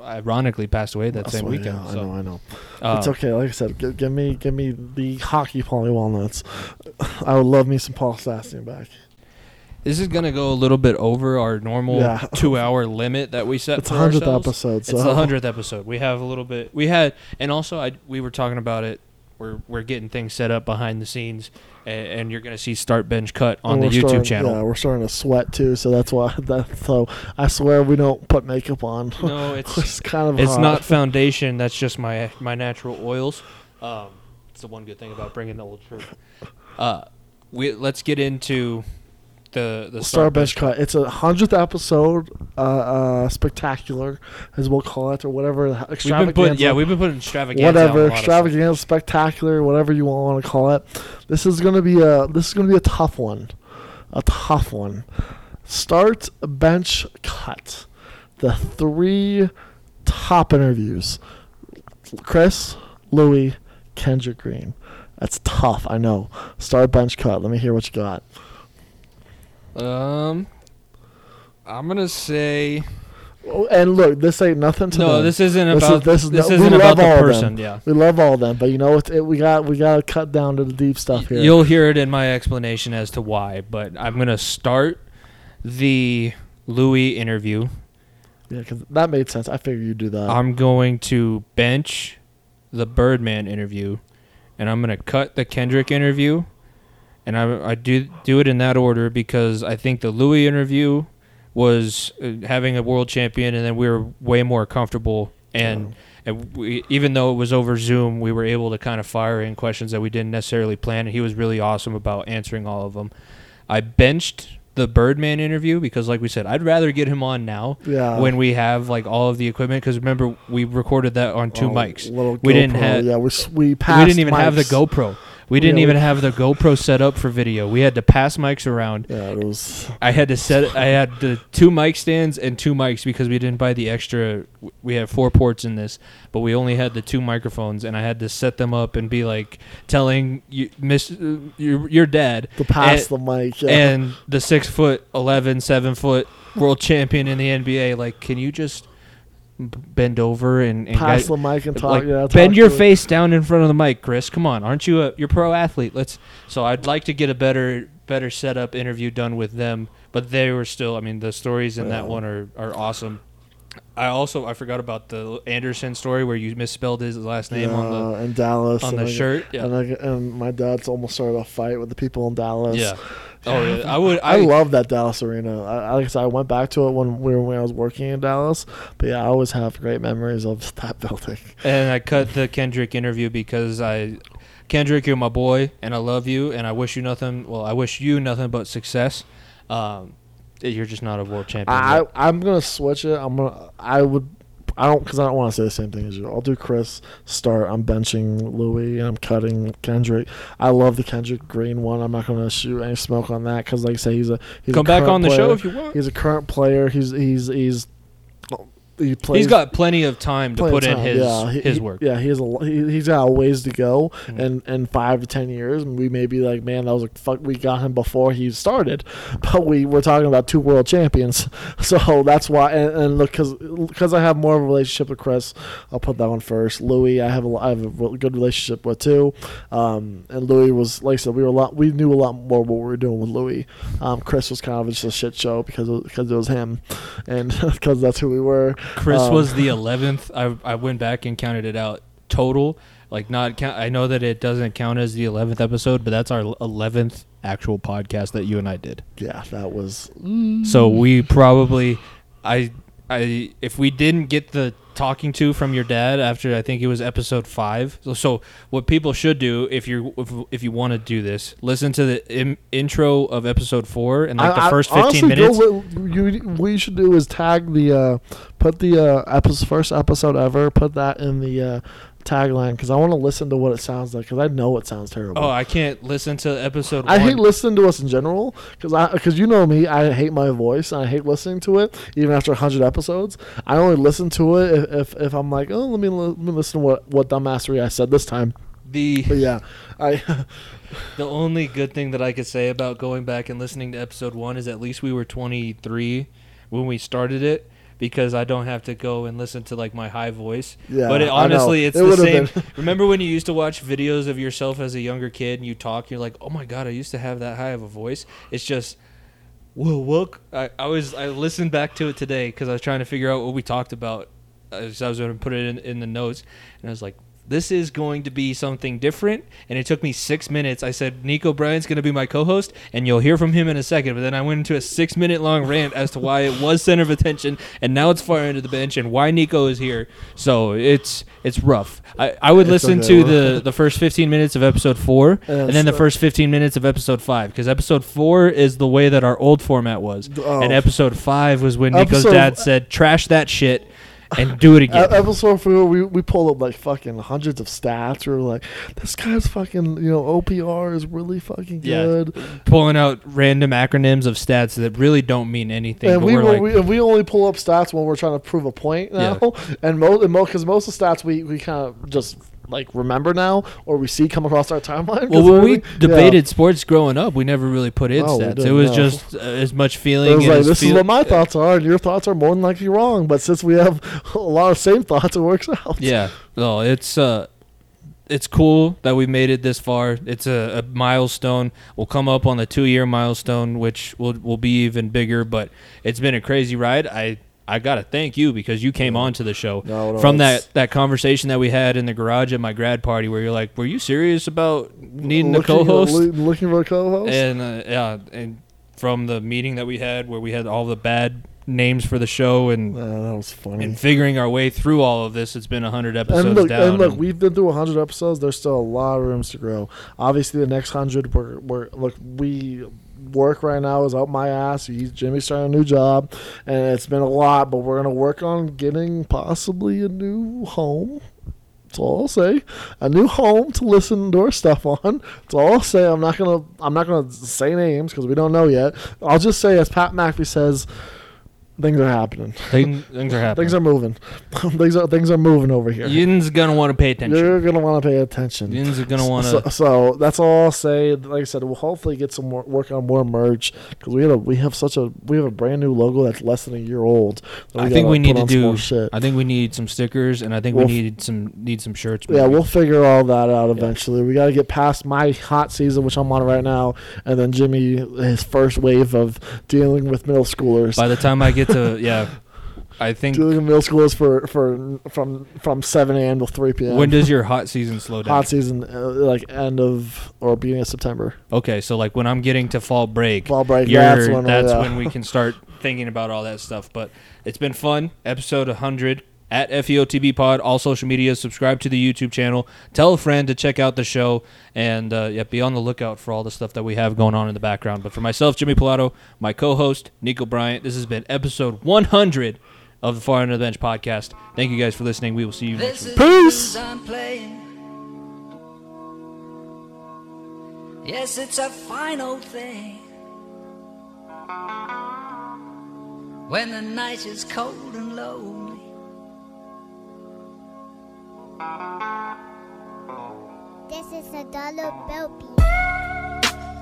ironically, passed away that
That's
same
what-
weekend.
yeah, I know. I know.
uh,
it's okay. Like I said, give, give me give me the hockey Paulie Walnuts. I would love me some Paul Stastny back.
This is gonna go a little bit over our normal
Yeah.
two-hour limit that we set for.
It's
for
a hundredth
ourselves.
episode, so
It's the hundredth episode. We have a little bit. We had, and also I we were talking about it. We're we're getting things set up behind the scenes, and, and you're gonna see start bench cut on
And
the
we're
YouTube
starting-
channel.
Yeah, we're starting to sweat too, so that's why. That so I swear we don't put makeup on.
No, it's
it's kind of
it's
hot.
not foundation. That's just my my natural oils. Um, it's the one good thing about bringing the old shirt. Uh, we let's get into the the
Star bench cut. It's a hundredth episode, uh, uh, spectacular, as we'll call it, or whatever.
We've been putting yeah, we've been putting extravaganza.
whatever extravaganza, spectacular, whatever you want to call it. This is gonna be a this is gonna be a tough one, a tough one. Start bench cut. The three top interviews: Chris, Louis, Kendrick Green. That's tough. I know. Start bench cut. Let me hear what you got.
Um, I'm gonna say
Oh, and look, this ain't nothing to
no.
them.
This isn't
This is-
about
this
this,
is no- we
isn't about
love
the
all of them.
person. Yeah,
We love all them, but you know what? It, we got we got to cut down to the deep stuff here.
you'll hear it in my explanation as to why. But I'm gonna start the Louis interview.
Yeah, 'cause that made sense. I figured you'd do that.
I'm going to bench the Birdman interview, and I'm going to cut the Kendrick interview, and I, I do do it in that order because I think the Louis interview was uh, having a world champion, and then we were way more comfortable, and and we, even though it was over Zoom, we were able to kind of fire in questions that we didn't necessarily plan, and he was really awesome about answering all of them. I benched the Birdman interview because, like we said, I'd rather get him on now
yeah.
when we have like all of the equipment because remember we recorded that on two
Oh,
mics We didn't have-
Yeah, we we passed.
we didn't even have the gopro we didn't even have the gopro set up for video we had to pass mics around
Yeah, it was.
i had to set i had the two mic stands and two mics because we didn't buy the extra we have four ports in this but we only had the two microphones and i had to set them up and be like telling you miss uh, your, your dad
To pass
and-
the mic. Yeah.
and the six foot 11 seven foot world champion in the nba like can you just bend over and, and
pass
guide-
the mic and talk.
like,
yeah, talk
bend your
it.
face down in front of the mic, Chris. Come on, aren't you a you're pro athlete? Let's. So I'd like to get a better better setup interview done with them, but they were still. I mean, the stories in that one are are awesome. I also I forgot about the Andersen story where you misspelled his last name on the
in Dallas
on the
I-
shirt. Yeah,
And, I, and my dad's almost started a fight with the people in Dallas.
yeah. Oh yeah, I would.
I,
I,
love that Dallas arena. I, I- like I said, I went back to it when we were, when I was working in Dallas. But yeah, I always have great memories of that building.
and I cut the Kendrick interview because I, Kendrick, you're my boy, and I love you, and I wish you nothing. Well, I wish you nothing but success. Um, you're just not a world champion.
I
yet.
I'm gonna switch it. I'm gonna. I would. I don't because I don't want to say the same thing as you. I'll do Chris start. I'm benching Louis and I'm cutting Kendrick. I love the Kendrick Green one. I'm not gonna shoot any smoke on that because, like I say, he's a he's
Come
a
back on the show if you want.
He's a current player. He's he's he's he plays.
He's got plenty of time to
plenty
put in
time.
his
yeah, he-
his work.
Yeah, he has a he, he's got a ways to go,
Mhm.
and in five to ten years, we may be like, man, that was a fuck. We got him before he started, but we we're talking about two world champions, so that's why. And, and look, because because I have more of a relationship with Chris, I'll put that one first. Louis, I have a, I have a good relationship with too, um, and Louis was like I said, we were a lot, we knew a lot more what we were doing with Louis. Um, Chris was kind of just a shit show because because it was him, and because that's who we were.
Chris
Um,
was the eleventh. I I went back and counted it out total. Like not count. I know that it doesn't count as the eleventh episode, but that's our eleventh actual podcast that you and I did.
Yeah, that was
So we probably, I I if we didn't get the talking to from your dad after I think it was episode five. So, so what people should do if you if, if you want to do this, listen to the Im- intro of episode four and like
I-
the
I-
first fifteen
honestly,
minutes.
Go, li- you, what you should do is tag the, uh, put the uh, episode, first episode ever, put that in the uh, tagline because I want to listen to what it sounds like because I know it sounds terrible.
Oh, I can't listen to episode.
I
one.
hate listening to us in general because I because you know me, I hate my voice and I hate listening to it even after hundred episodes. I only listen to it if, if, if I'm like, oh, let me let me listen to what what dumbassery I said this time.
the
But yeah, I
The only good thing that I could say about going back and listening to episode one is at least we were 23 when we started it because I don't have to go and listen to like my high voice.
yeah.
but it, honestly, it's
It
the same. Remember when you used to watch videos of yourself as a younger kid and you talk, you're like, oh my god, I used to have that high of a voice. It's just. Whoa, look! I, I was I listened back to it today because I was trying to figure out what we talked about. As I was going to put it in, in the notes, and I was like, "This is going to be something different." And it took me six minutes. I said, "Nico Bryant's going to be my co-host, and you'll hear from him in a second. But then I went into a six-minute long rant as to why it was center of attention, and now it's far into the bench, and why Nico is here. So it's it's rough. I, I would
It's
listen
okay.
to the the first 15 minutes of episode four, and then the first 15 minutes of episode five, because episode four is the way that our old format was.
Oh.
And episode five was when Nico's
Episode-
dad said, "Trash that shit and do it again."
episode four, we we pulled up like fucking hundreds of stats. We were like, this guy's fucking, you know, OPR is really fucking
Yeah.
good.
Pulling out random acronyms of stats that really don't mean anything.
And
but
we
we're
were,
like,
we, and we only pull up stats when we're trying to prove a point now. And most because most of the stats we, we kind of just like remember now or we see come across our timeline.
well, when we
everything- yeah.
debated sports growing up, we never really put in
No,
stats. It was
no.
just uh, as much feeling.
It was like this is what my thoughts are, and your thoughts are more than likely wrong. But since we have a lot of same thoughts, it works out.
Yeah, no, it's uh, it's cool that we made it this far. It's a, a milestone. We'll come up on the two year milestone, which will will be even bigger. But it's been a crazy ride. I I gotta thank you because you came on to the show
No, no,
from that that conversation that we had in the garage at my grad party, where you're like, "Were you serious about needing a co-host?"
loo- looking for a co-host.
and uh, yeah, and from the meeting that we had, where we had all the bad names for the show and.
That was funny.
And figuring our way through all of this, it's been hundred episodes
and look,
down.
and look, we've been through 100 episodes. There's still a lot of rooms to grow. Obviously, the next 100, we're, we're look, we work right now is up my ass. He's Jimmy's starting a new job, and it's been a lot. But we're gonna work on getting possibly a new home. That's all I'll say. A new home to listen to our stuff on. That's all I'll say. I'm not gonna. I'm not gonna say names because we don't know yet. I'll just say, as Pat McAfee says, things are happening.
Thing, things are happening.
Things are moving. things are things are moving over here.
Yin's gonna want to pay attention.
You're gonna want to pay attention.
Yin's gonna want
So,
to.
so that's all I'll say. Like I said, we'll hopefully get some more work on more merch because we have a, we have such a we have a brand new logo that's less than a year old.
I think we need to
on some more
do.
shit.
I think we need some stickers, and I think
Well,
we need some need some shirts.
Yeah, we'll figure all that out eventually. We got to get past my hot season, which I'm on right now, and then Jimmy his first wave of dealing with middle schoolers.
By the time I get to yeah, I think.
Julian Middle School is for for from from 7 a.m. to 3 p.m.
When does your hot season slow down?
hot season uh, like end of or beginning of September?
Okay, so like when I'm getting to fall break,
Fall break.
you're-
That's when.
that's
yeah.
when we can start thinking about all that stuff. But it's been fun. Episode 100 at FEOTB Pod, all social media. Subscribe to the YouTube channel. Tell a friend to check out the show, and uh, yeah, be on the lookout for all the stuff that we have going on in the background. But for myself, Jimmy Pilato, my co-host Nico Bryant, this has been episode 100 of the Far End of the Bench podcast. Thank you guys for listening. We will see you next
This
week.
Peace.
I'm playing. Yes, it's a fine old thing. When the night is cold and lonely.
This is a dollar bill piece.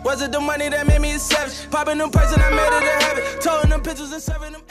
Was it the money that made me a savage? Popping them prices, I made it a habit. Towing them pictures and serving them.